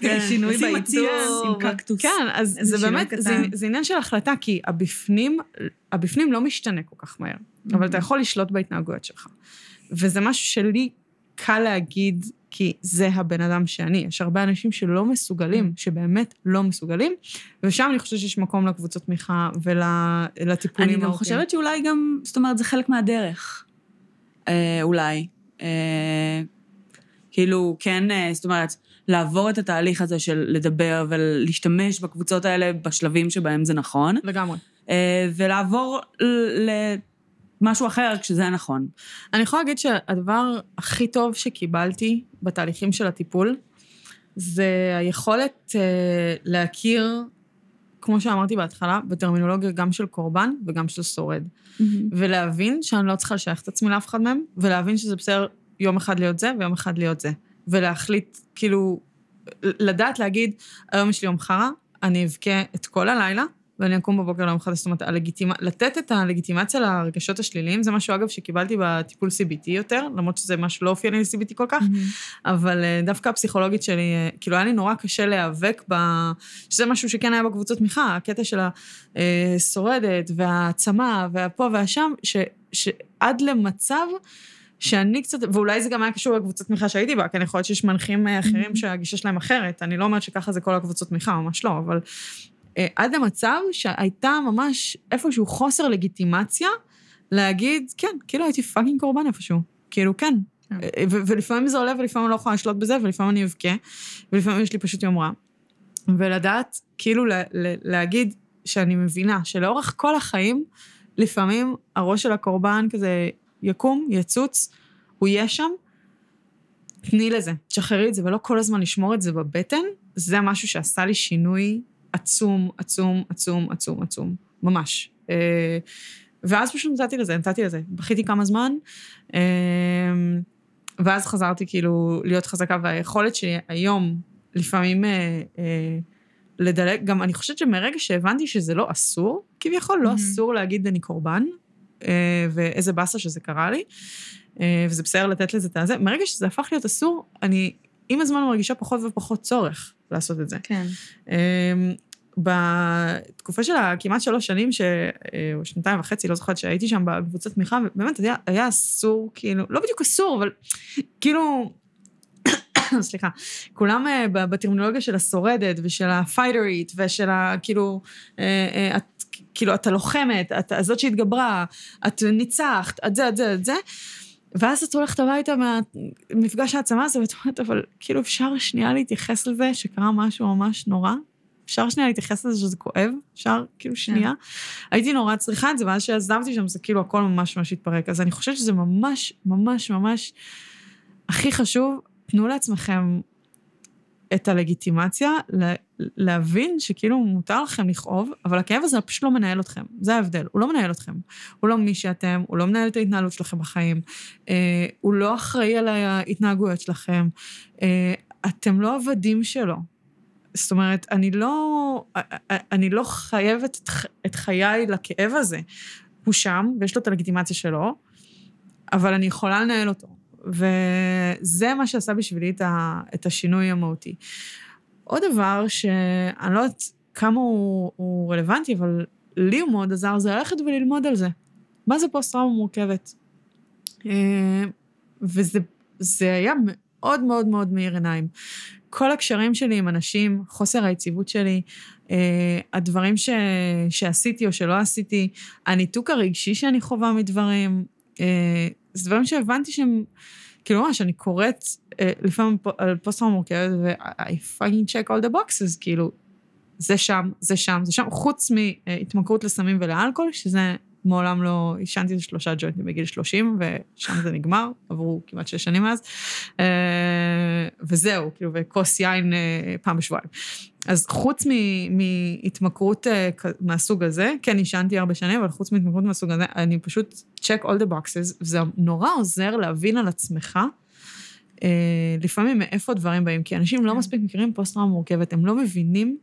כן. שינוי בעיצוב. עם קקטוס. כן, אז זה באמת, זה עניין של החלטה, כי הבפנים לא משתנה כל כך מהר, אבל אתה יכול לשלוט בהתנהגויות שלך. וזה משהו שלי קל להגיד, כי זה הבן אדם שאני. יש הרבה אנשים שלא מסוגלים, שבאמת לא מסוגלים, ושם אני חושבת שיש מקום לקבוצות תמיכה ולטיפולים אני גם חושבת שאולי גם, זאת אומרת, זה חלק מהדרך. אה, אולי. אה, כאילו, כן, אה, זאת אומרת, לעבור את התהליך הזה של לדבר ולהשתמש בקבוצות האלה בשלבים שבהם זה נכון. לגמרי. אה, ולעבור למשהו אחר כשזה נכון. אני יכולה להגיד שהדבר הכי טוב שקיבלתי בתהליכים של הטיפול, זה היכולת להכיר, כמו שאמרתי בהתחלה, בטרמינולוגיה גם של קורבן וגם של שורד. Mm-hmm. ולהבין שאני לא צריכה לשייך את עצמי לאף אחד מהם, ולהבין שזה בסדר יום אחד להיות זה ויום אחד להיות זה. ולהחליט, כאילו, לדעת להגיד, היום יש לי יום חרא, אני אבכה את כל הלילה, ואני אקום בבוקר ליום אחד, זאת אומרת, הלגיטימ... לתת את הלגיטימציה לרגשות השליליים, זה משהו, אגב, שקיבלתי בטיפול CBT יותר, למרות שזה משהו לא אופייני ל-CBT כל כך, mm-hmm. אבל אה, דווקא הפסיכולוגית שלי, אה, כאילו, היה לי נורא קשה להיאבק ב... שזה משהו שכן היה בקבוצות תמיכה, הקטע של השורדת, והעצמה, והפה והשם, ש... שעד למצב שאני קצת, ואולי זה גם היה קשור לקבוצת תמיכה שהייתי בה, כי יכול להיות שיש מנחים אה, אחרים שהגישה שלהם אחרת. אני לא אומרת שככה זה כל הקבוצות תמיכה, ממש לא, אבל אה, עד למצב שהייתה ממש איפשהו חוסר לגיטימציה להגיד, כן, כאילו הייתי פאקינג קורבן איפשהו. כאילו, כן. כן. אה, ולפעמים זה עולה ולפעמים אני לא יכולה לשלוט בזה, ולפעמים אני אבכה, ולפעמים יש לי פשוט יום רע. ולדעת, כאילו לה, לה, להגיד שאני מבינה שלאורך כל החיים, לפעמים הראש של הקורבן כזה יקום, יצוץ, הוא יהיה שם, תני לזה, תשחררי את זה, ולא כל הזמן לשמור את זה בבטן, זה משהו שעשה לי שינוי עצום, עצום, עצום, עצום, עצום, ממש. אה, ואז פשוט נתתי לזה, נתתי לזה. בכיתי כמה זמן, אה, ואז חזרתי כאילו להיות חזקה, והיכולת שלי היום, לפעמים אה, לדלג, גם אני חושבת שמרגע שהבנתי שזה לא אסור, כביכול לא מהמם. אסור להגיד אני קורבן, ואיזה באסה שזה קרה לי, וזה בסדר לתת לזה את הזה, מרגע שזה הפך להיות אסור, אני עם הזמן מרגישה פחות ופחות צורך לעשות את זה. כן. בתקופה של הכמעט שלוש שנים, ש... אה, או שנתיים וחצי, לא זוכרת שהייתי שם בקבוצת תמיכה, ובאמת היה, היה אסור, כאילו, לא בדיוק אסור, אבל כאילו, סליחה, כולם אה, בטרמינולוגיה של השורדת ושל הפייטרית ושל ה... כאילו, אה, את, כאילו, את הלוחמת, את הזאת שהתגברה, את ניצחת, את זה, את זה, את זה. ואז את הולכת הביתה מהמפגש העצמה הזה, ואת אומרת, אבל כאילו אפשר שנייה להתייחס לזה שקרה משהו ממש נורא? אפשר שנייה להתייחס לזה שזה כואב? אפשר כאילו שנייה? הייתי נורא צריכה את זה, ואז שעזבתי שם זה כאילו הכל ממש ממש התפרק. אז אני חושבת שזה ממש ממש ממש הכי חשוב, תנו לעצמכם את הלגיטימציה, לה- להבין שכאילו מותר לכם לכאוב, אבל הכאב הזה פשוט לא מנהל אתכם. זה ההבדל, הוא לא מנהל אתכם. הוא לא מי שאתם, הוא לא מנהל את ההתנהלות שלכם בחיים, אה, הוא לא אחראי על ההתנהגויות שלכם, אה, אתם לא עבדים שלו. זאת אומרת, אני לא, אני לא חייבת את, חיי לכאב הזה. הוא שם, ויש לו את הלגיטימציה שלו, אבל אני יכולה לנהל אותו. וזה מה שעשה בשבילי את, ה, את השינוי המהותי. עוד דבר שאני לא יודעת כמה הוא, הוא רלוונטי, אבל לי הוא מאוד עזר, זה ללכת וללמוד על זה. מה זה פוסט-טראומה מורכבת? אה, וזה זה היה מאוד מאוד מאוד מאיר עיניים. כל הקשרים שלי עם אנשים, חוסר היציבות שלי, אה, הדברים ש, שעשיתי או שלא עשיתי, הניתוק הרגשי שאני חווה מדברים, אה, זה דברים שהבנתי שהם, כאילו ממש, אני קוראת אה, לפעמים על פוסט-טראומה מורכבת, ו-I fucking check all the boxes, כאילו, זה שם, זה שם, זה שם, חוץ מהתמכרות לסמים ולאלכוהול, שזה מעולם לא, עישנתי שלושה ג'וינטים בגיל 30, ושם זה נגמר, עברו כמעט שש שנים מאז, אה, וזהו, כאילו, וכוס יין אה, פעם בשבועיים. אז חוץ מהתמכרות אה, מהסוג הזה, כן, עישנתי הרבה שנים, אבל חוץ מהתמכרות מהסוג הזה, אני פשוט check all the boxes, וזה נורא עוזר להבין על עצמך, אה, לפעמים מאיפה הדברים באים, כי אנשים לא כן. מספיק מכירים פוסט-טראומה מורכבת, הם לא מבינים,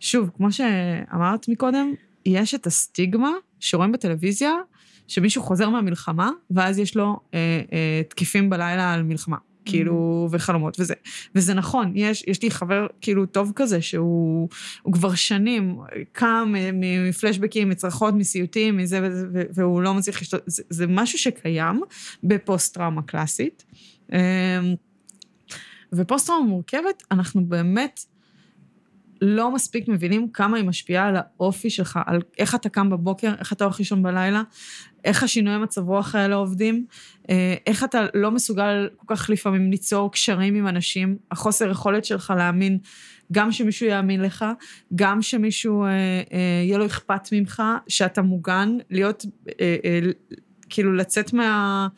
שוב, כמו שאמרת מקודם, יש את הסטיגמה שרואים בטלוויזיה, שמישהו חוזר מהמלחמה, ואז יש לו אה, אה, תקיפים בלילה על מלחמה. כאילו, וחלומות וזה. וזה נכון, יש, יש לי חבר כאילו טוב כזה, שהוא הוא כבר שנים קם מפלשבקים, מצרחות, מסיוטים, מזה וזה, והוא לא מצליח לשתות, זה, זה משהו שקיים בפוסט-טראומה קלאסית. אמ, ופוסט-טראומה מורכבת, אנחנו באמת לא מספיק מבינים כמה היא משפיעה על האופי שלך, על איך אתה קם בבוקר, איך אתה הולך לישון בלילה, איך השינויי מצב רוח האלה עובדים, אה, איך אתה לא מסוגל כל כך לפעמים ליצור קשרים עם אנשים, החוסר יכולת שלך להאמין, גם שמישהו יאמין לך, גם שמישהו, אה, אה, יהיה לו אכפת ממך, שאתה מוגן, להיות, אה, אה, כאילו לצאת מה,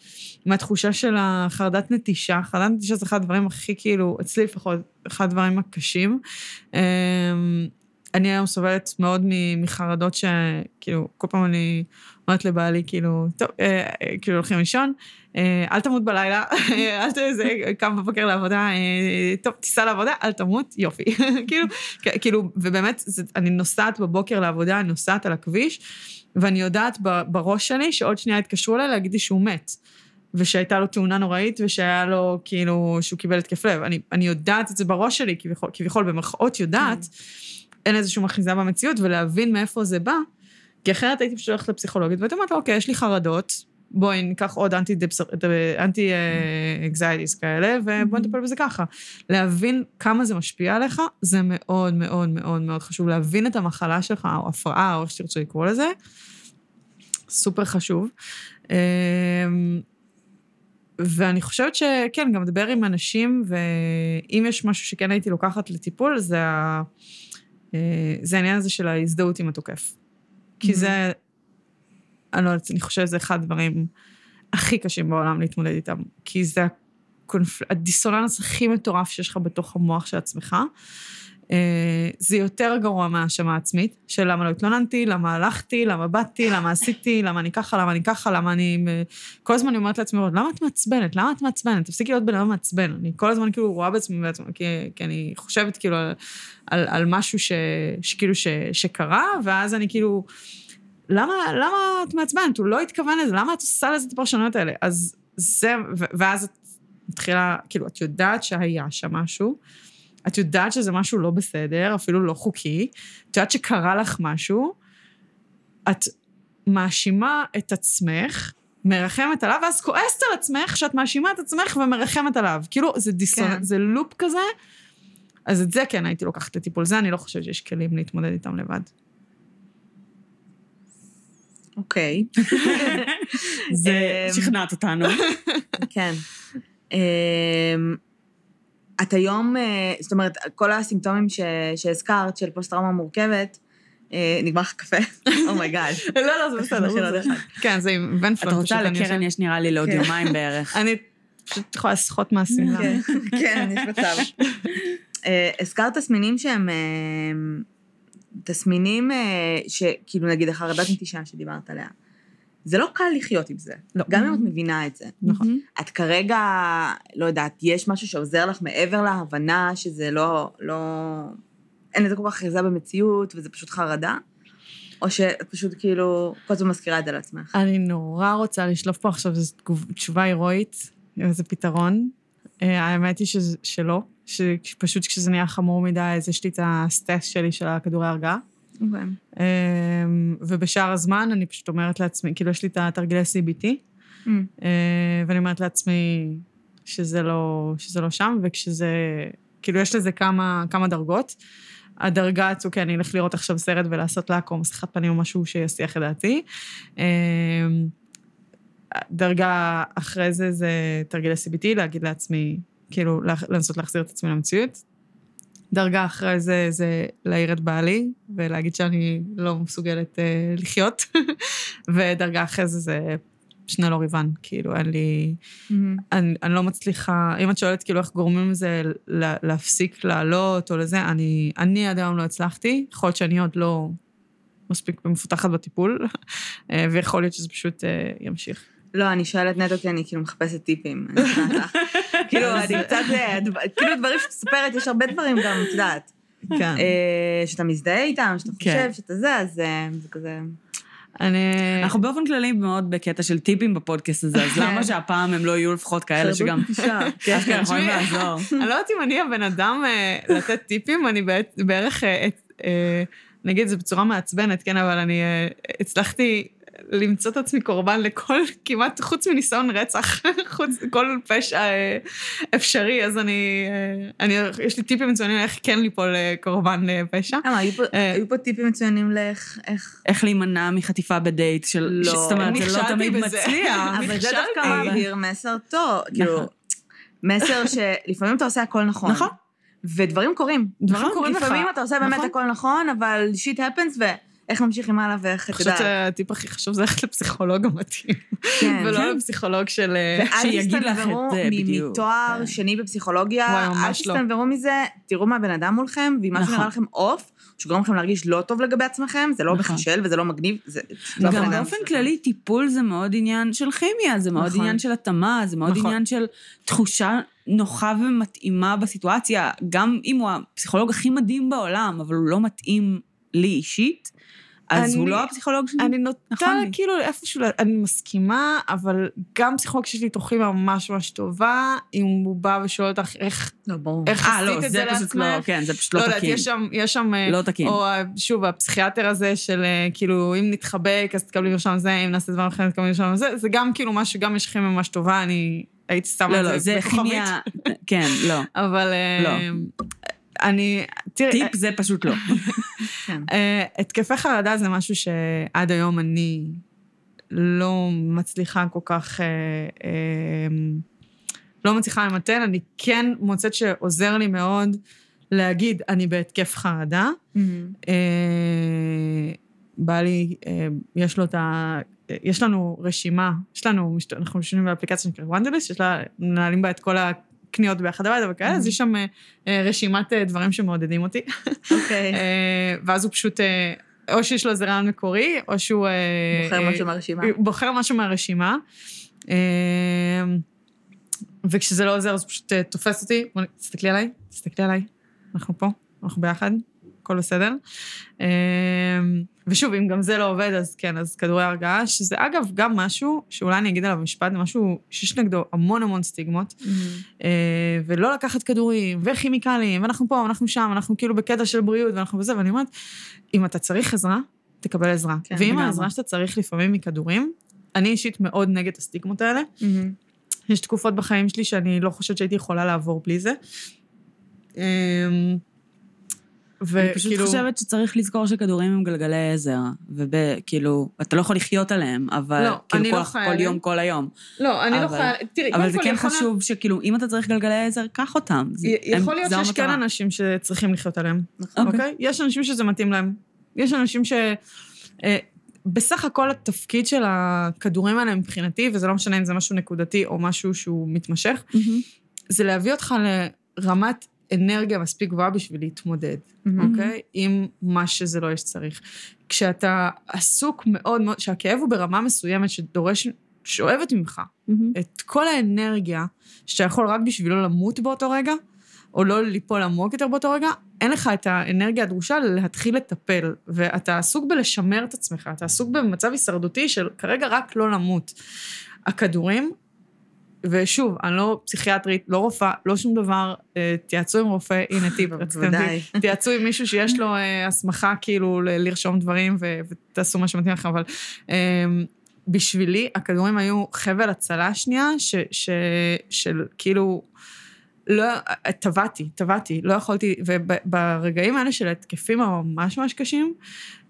מהתחושה של החרדת נטישה. חרדת נטישה זה אחד הדברים הכי, כאילו, אצלי לפחות, אחד הדברים הקשים. אה, אני היום סובלת מאוד מחרדות שכאילו, כל פעם אני אומרת לבעלי, כאילו, טוב, אה, אה, כאילו הולכים לישון, אה, אל תמות בלילה, אל ת... זה, קם בבוקר לעבודה, אה, טוב, תיסע לעבודה, אל תמות, יופי. כאילו, כאילו, ובאמת, זה, אני נוסעת בבוקר לעבודה, אני נוסעת על הכביש, ואני יודעת בראש שלי שעוד שנייה יתקשרו אליי להגיד לי שהוא מת. ושהייתה לו תאונה נוראית, ושהיה לו, כאילו, שהוא קיבל התקף לב. אני, אני יודעת את זה בראש שלי, כביכול, כביכול במרכאות יודעת, אין איזושהי אחיזה במציאות, ולהבין מאיפה זה בא, כי אחרת הייתי פשוט הולכת לפסיכולוגית, והייתי אומרת לה, אוקיי, יש לי חרדות, בואי ניקח עוד anti anti anxieties כאלה, ובואי נטפל בזה ככה. להבין כמה זה משפיע עליך, זה מאוד מאוד מאוד מאוד חשוב. להבין את המחלה שלך, או הפרעה, או איך שתרצו לקרוא לזה, סופר חשוב. אמ, ואני חושבת שכן, גם לדבר עם אנשים, ואם יש משהו שכן הייתי לוקחת לטיפול, זה, ה... אה, זה העניין הזה של ההזדהות עם התוקף. כי זה, אני לא יודעת, אני חושבת שזה אחד הדברים הכי קשים בעולם להתמודד איתם. כי זה הקונפל... הדיסוננס הכי מטורף שיש לך בתוך המוח של עצמך. אה, זה יותר גרוע מהאשמה עצמית, של למה לא התלוננתי, למה הלכתי, למה באתי, למה עשיתי, למה אני ככה, למה אני ככה, למה אני... כל הזמן אני אומרת לעצמי, למה את מעצבנת? למה את מעצבנת? תפסיקי להיות בן אדם מעצבן. אני כל הזמן כאילו רואה בעצמי בעצמי, כי, כי אני חושבת כאילו על, על, על משהו ש, שכאילו ש, שקרה, ואז אני כאילו... למה, למה את מעצבנת? הוא לא התכוון לזה, למה את עושה לזה את הפרשנויות האלה? אז זה, ואז את מתחילה, כאילו, את יודעת שהיה שם משהו, את יודעת שזה משהו לא בסדר, אפילו לא חוקי, את יודעת שקרה לך משהו, את מאשימה את עצמך, מרחמת עליו, ואז כועסת על עצמך שאת מאשימה את עצמך ומרחמת עליו. כאילו, זה דיסון, כן. זה לופ כזה. אז את זה כן הייתי לוקחת לטיפול. זה אני לא חושבת שיש כלים להתמודד איתם לבד. אוקיי. זה אמ, שכנעת אותנו. כן. אמ, את היום, אה, זאת אומרת, כל הסימפטומים שהזכרת, של פוסט-טראומה מורכבת, אה, נגמר לך קפה? oh my god. לא, לא, זה בסדר. כן, זה עם ונפלון. את רוצה לקרן, יש נראה לי לעוד כן. יומיים בערך. אני פשוט יכולה לסחוט מהשמלה. כן, כן, יש מצב. אה, הזכרת תסמינים שהם תסמינים שכאילו נגיד החרדת נטישה שדיברת עליה. זה לא קל לחיות עם זה, לא. גם אם את מבינה את זה. נכון. את כרגע, לא יודעת, יש משהו שעוזר לך מעבר להבנה שזה לא, לא, אין לזה כל כך אחיזה במציאות, וזה פשוט חרדה? או שאת פשוט כאילו כל הזמן מזכירה את זה לעצמך? אני נורא רוצה לשלוף פה עכשיו איזו תשובה הירואית, איזה פתרון. אה, האמת היא שזה, שלא, שפשוט כשזה נהיה חמור מדי, אז יש לי את הסטס שלי של הכדורי הרגעה. Okay. אוקיי. אמ, ובשאר הזמן אני פשוט אומרת לעצמי, כאילו יש לי את התרגילי CBT, mm. אה, ואני אומרת לעצמי שזה לא, שזה לא שם, וכשזה, כאילו יש לזה כמה, כמה דרגות. הדרגה הזו, כן, אני אלך לראות עכשיו סרט ולעשות לעקום מסכת פנים או משהו שיסיח את דעתי. אמ, דרגה אחרי זה זה תרגילי CBT, להגיד לעצמי, כאילו, לנסות להחזיר את עצמי למציאות. דרגה אחרי זה, זה להעיר את בעלי, ולהגיד שאני לא מסוגלת uh, לחיות. ודרגה אחרי זה, זה שני לא ריבן, כאילו, אין לי... Mm-hmm. אני, אני לא מצליחה... אם את שואלת, כאילו, איך גורמים לזה לה, להפסיק לעלות או לזה, אני, אני עד היום לא הצלחתי. יכול להיות שאני עוד לא מספיק מפותחת בטיפול, אה, ויכול להיות שזה פשוט uh, ימשיך. לא, אני שואלת נטו כי אני כאילו מחפשת טיפים. כאילו, אני קצת, אה, כאילו דברים שאת מספרת, יש הרבה דברים גם, את יודעת. כן. אה, שאתה מזדהה איתם, שאתה כן. חושב שאתה זה, אז אה, זה כזה... אני... אנחנו באופן כללי מאוד בקטע של טיפים בפודקאסט הזה, אז למה שהפעם הם לא יהיו לפחות כאלה שגם... כן, כן, יכולים לעזור. אני לא יודעת אם אני הבן אדם לתת טיפים, אני בערך, נגיד זה בצורה מעצבנת, כן, אבל אני הצלחתי למצוא את עצמי קורבן לכל, כמעט חוץ מניסיון רצח, חוץ כל פשע אה, אפשרי, אז אני, אה, אני, יש לי טיפים מצוינים איך כן ליפול אה, קורבן לפשע. למה, היו פה, טיפים מצוינים לאיך, איך... איך להימנע מחטיפה בדייט של... לא, זאת אומרת, זה לא תמיד מצליח. אבל זה דווקא מבהיר מסר טוב, כאילו, נכון. מסר שלפעמים אתה עושה הכל נכון. נכון. ודברים קוראים. דברים קורים לך. לפעמים אתה עושה באמת נכון. הכל נכון, אבל שיט הפנס, ו... איך ממשיכים הלאה ואיך, את יודעת. אני חושבת שהטיפ הכי חשוב זה ללכת לפסיכולוג המתאים. כן. ולא כן. לפסיכולוג של... שיגיד לך את זה בדיוק. מתואר כן. שני בפסיכולוגיה, וואי, ממש לא. אל תסתנוורו מזה, תראו מה הבן אדם מולכם, ואם משהו נכון. נראה לכם עוף, שגורם לכם להרגיש לא טוב לגבי עצמכם, זה לא נכון. מחשל וזה לא מגניב, זה לא גם באופן כללי, טיפול זה מאוד עניין של כימיה, זה מאוד נכון. עניין של התאמה, זה מאוד עניין של תחושה נוחה ומתאימה בסיטואציה, גם אם הוא הפסיכולוג הכי מדהים בעולם, אבל הוא לא מתאים לי אישית, אז הוא אני- לא הפסיכולוג שלי. אני נוטה נכון. כאילו איפשהו, אני מסכימה, אבל גם פסיכולוג שיש לי תוכי ממש ממש טובה, אם הוא בא ושואל אותך איך, לא, ברור. איך אה, לא, עשית את זה זה פשוט לא, לעצמך. כן, זה פשוט לא לא יודעת, תקין. יש שם, יש שם, אה, לא תקין. או ה- שוב, הפסיכיאטר הזה של אה, כאילו, אם נתחבק, אז תקבלי מרשם זה, אם נעשה דברים אחרים, תקבלי מרשם זה, זה גם כאילו משהו, גם יש כימיה ממש טובה, אני הייתי שמה לא, את לא, זה זה בכוכבית. כימיה... כן, לא. אבל אה, לא. אני, תראי, טיפ זה פשוט לא. כן. אה, התקפי חרדה זה משהו שעד היום אני לא מצליחה כל כך, אה, אה, לא מצליחה למתן. אני כן מוצאת שעוזר לי מאוד להגיד, אני בהתקף חרדה. מהמם. אה, בא לי, אה, יש לו את ה... יש לנו רשימה, יש לנו, אנחנו משתמשים באפליקציה שנקראת וונדליסט, שיש לה, מנהלים בה את כל הקניות ביחד הביתה וכאלה, אז יש שם אה, אה, רשימת אה, דברים שמעודדים אותי. אוקיי. ואז הוא פשוט, או שיש לו איזה רעיון מקורי, או שהוא... בוחר אה, משהו מהרשימה. בוחר משהו מהרשימה. אה, וכשזה לא עוזר, אז פשוט אה, תופס אותי, בוא, תסתכלי עליי, תסתכלי עליי, אנחנו פה, אנחנו ביחד, הכל בסדר. אה, ושוב, אם גם זה לא עובד, אז כן, אז כדורי הרגעה, שזה אגב גם משהו, שאולי אני אגיד עליו משפט, זה משהו שיש נגדו המון המון סטיגמות. מהמם. אה, ולא לקחת כדורים, וכימיקלים, ואנחנו פה, אנחנו שם, אנחנו כאילו בקטע של בריאות, ואנחנו בזה, ואני אומרת, אם אתה צריך עזרה, תקבל עזרה. כן, ואם. העזרה שאתה צריך לפעמים מכדורים, אני אישית מאוד נגד הסטיגמות האלה. מהמם. יש תקופות בחיים שלי שאני לא חושבת שהייתי יכולה לעבור בלי זה. אמ, אני פשוט וכאילו, חושבת שצריך לזכור שכדורים הם גלגלי עזר, וכאילו, אתה לא יכול לחיות עליהם, אבל לא, כאילו כל, לא כל חיה יום. כל היום. לא, אני לא אבל- יכולה, תראי, אבל זה כל כן יכול להיות- חשוב שכאילו, אם אתה צריך גלגלי עזר, קח אותם. זה- י- הם- יכול להיות זו שיש כן. אנשים שצריכים לחיות עליהם. נכון. אוקיי. אוקיי? יש אנשים שזה מתאים להם. יש אנשים ש... אה, בסך הכל התפקיד של הכדורים האלה מבחינתי, וזה לא משנה אם זה משהו נקודתי או משהו שהוא מתמשך, מהמם. זה להביא אותך לרמת אנרגיה מספיק גבוהה בשביל להתמודד, מהמם. אוקיי? עם מה שזה לא יש צריך. כשאתה עסוק מאוד מאוד, שהכאב הוא ברמה מסוימת שדורש, שואבת ממך מהמם. את כל האנרגיה שאתה יכול רק בשבילו למות באותו רגע, או לא ליפול עמוק יותר באותו רגע, אין לך את האנרגיה הדרושה להתחיל לטפל, ואתה עסוק בלשמר את עצמך, אתה עסוק במצב הישרדותי של כרגע רק לא למות. הכדורים, ושוב, אני לא פסיכיאטרית, לא רופאה, לא שום דבר, אה, תיעצו עם רופא, הנה טיפ. טיפ. תיעצו עם מישהו שיש לו אה, הסמכה כאילו לרשום דברים ותעשו מה שמתאים לכם, אבל אה, בשבילי הכדורים היו חבל הצלה שנייה, ש, ש, של כאילו, לא, טבעתי, טבעתי, לא יכולתי, וברגעים האלה של ההתקפים הממש ממש קשים,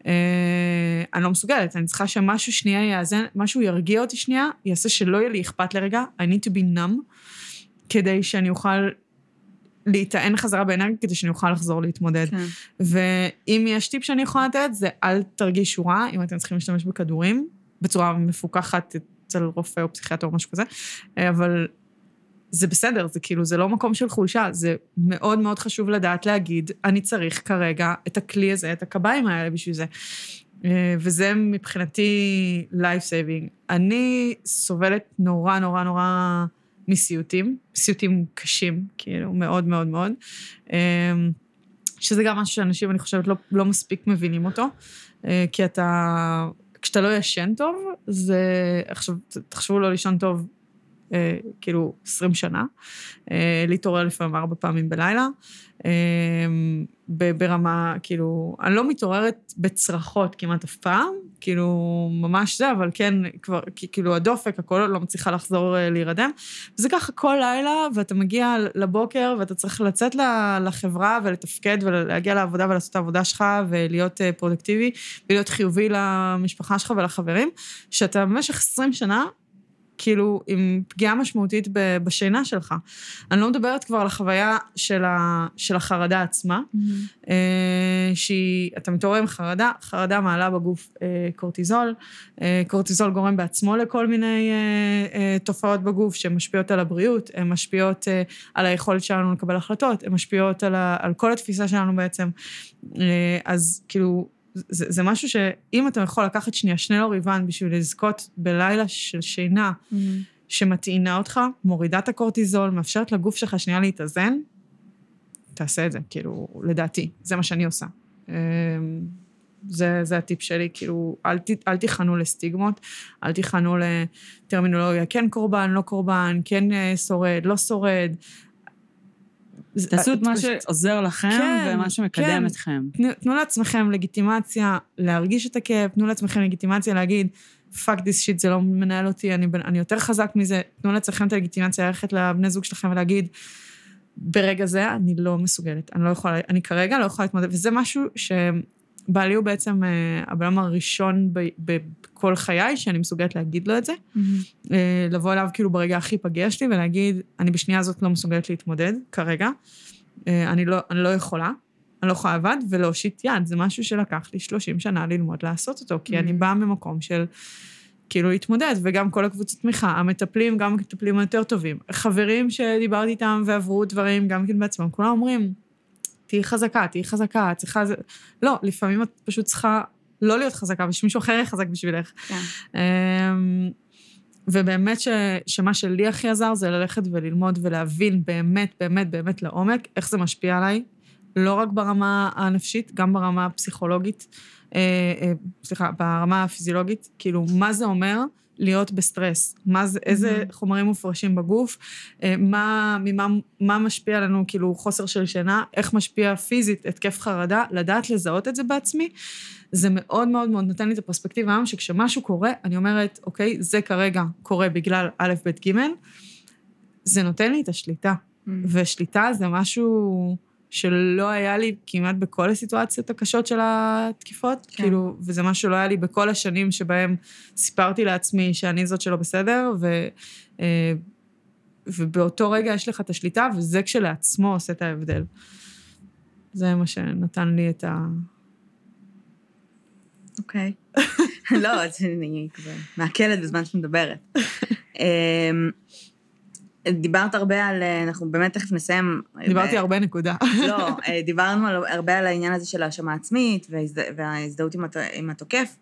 אה, אני לא מסוגלת, אני צריכה שמשהו שנייה יאזן, משהו ירגיע אותי שנייה, יעשה שלא יהיה לי אכפת לרגע, I need to be numb, כדי שאני אוכל להיטען חזרה באנרגיה, כדי שאני אוכל לחזור להתמודד. כן. ואם יש טיפ שאני יכולה לתת, זה אל תרגישו רע, אם אתם צריכים להשתמש בכדורים, בצורה מפוקחת אצל רופא או פסיכיאטר או משהו כזה, אבל זה בסדר, זה כאילו, זה לא מקום של חולשה, זה מאוד מאוד חשוב לדעת להגיד, אני צריך כרגע את הכלי הזה, את הקביים האלה בשביל זה. אה, וזה מבחינתי life saving. אני סובלת נורא נורא נורא מסיוטים, סיוטים קשים, כאילו, מאוד מאוד מאוד. אה, שזה גם משהו שאנשים, אני חושבת, לא, לא מספיק מבינים אותו, אה, כי אתה, כשאתה לא ישן טוב, זה, עכשיו, תחשבו לא לישון טוב, כאילו, 20 שנה, אה, להתעורר לפעמים ארבע פעמים בלילה, אה, ברמה, כאילו, אני לא מתעוררת בצרחות כמעט אף פעם, כאילו, ממש זה, אבל כן, כבר, כאילו, הדופק, הכל לא מצליחה לחזור אה, להירדם. וזה ככה כל לילה, ואתה מגיע לבוקר, ואתה צריך לצאת לחברה ולתפקד ולהגיע לעבודה ולעשות את העבודה שלך, ולהיות אה, פרודקטיבי, ולהיות חיובי למשפחה שלך ולחברים, שאתה במשך 20 שנה, כאילו, עם פגיעה משמעותית בשינה שלך. אני לא מדברת כבר על החוויה של, ה, של החרדה עצמה, אה, שהיא, אתה מתעורר עם חרדה, חרדה מעלה בגוף אה, קורטיזול, אה, קורטיזול גורם בעצמו לכל מיני תופעות בגוף שמשפיעות על הבריאות, הן משפיעות על היכולת שלנו לקבל החלטות, הן משפיעות על, ה, על כל התפיסה שלנו בעצם. אז כאילו, זה, זה משהו שאם אתה יכול לקחת שנייה שני לוריבן בשביל לזכות בלילה של שינה שמטעינה אותך, מורידה את הקורטיזול, מאפשרת לגוף שלך שנייה להתאזן, תעשה את זה, כאילו, לדעתי, זה מה שאני עושה. אמ, זה, זה הטיפ שלי, כאילו, אל, ת- אל תיכנו לסטיגמות, אל תיכנו לטרמינולוגיה, כן קורבן, לא קורבן, כן אה, שורד, לא שורד. תעשו את מה שעוזר לכם כן, ומה שמקדם כן. אתכם. תנו, תנו לעצמכם לגיטימציה להרגיש את הכאב, תנו לעצמכם לגיטימציה להגיד, fuck this shit, זה לא מנהל אותי, אני, אני יותר חזק מזה. תנו לעצמכם את הלגיטימציה ללכת לבני זוג שלכם ולהגיד, ברגע זה אני לא מסוגלת, אני לא יכולה, אני כרגע לא יכולה להתמודד, וזה משהו שבעלי הוא בעצם הבן אדם הראשון בכל חיי שאני מסוגלת להגיד לו את זה. אה, לבוא אליו כאילו ברגע הכי פגש לי ולהגיד, אני בשנייה הזאת לא מסוגלת להתמודד כרגע, אה, אני לא, אני לא יכולה, אני לא יכולה לבד, ולהושיט יד, זה משהו שלקח לי 30 שנה ללמוד לעשות אותו, כי אני Mhm. באה ממקום של כאילו להתמודד, וגם כל הקבוצות תמיכה, המטפלים, גם המטפלים היותר טובים. חברים שדיברתי איתם ועברו דברים גם כן בעצמם, כולם אומרים, תהיי חזקה, תהיי חזקה, את צריכה... זה... לא, לפעמים את פשוט צריכה לא להיות חזקה, ושמישהו אחר יהיה חזק בשבילך. כן. אמ, ובאמת ש, שמה שלי הכי עזר זה ללכת וללמוד ולהבין באמת, באמת, באמת לעומק איך זה משפיע עליי, לא רק ברמה הנפשית, גם ברמה הפסיכולוגית, אה, אה, סליחה, ברמה הפיזיולוגית, כאילו, מה זה אומר להיות בסטרס? מה זה, איזה Mhm. חומרים מופרשים בגוף? אה, מה, ממה, מה משפיע לנו, כאילו, חוסר של שינה? איך משפיע פיזית התקף חרדה? לדעת לזהות את זה בעצמי, זה מאוד מאוד מאוד נותן לי את הפרספקטיבה היום, שכשמשהו קורה, אני אומרת, אוקיי, זה כרגע קורה בגלל א', ב', ג', זה נותן לי את השליטה. ושליטה זה משהו שלא היה לי כמעט בכל הסיטואציות הקשות של התקיפות, כן. כאילו, וזה משהו שלא היה לי בכל השנים שבהם סיפרתי לעצמי שאני זאת שלא בסדר, ו, אה, ובאותו רגע יש לך את השליטה, וזה כשלעצמו עושה את ההבדל. זה מה שנתן לי את ה... אוקיי. לא, אז אני כזה מעכלת בזמן שאת מדברת. דיברת הרבה על, אנחנו באמת תכף נסיים. דיברתי ב- הרבה נקודה. לא, אה, דיברנו על- הרבה על העניין הזה של האשמה עצמית וההזד- וההזדהות עם הת- עם התוקף.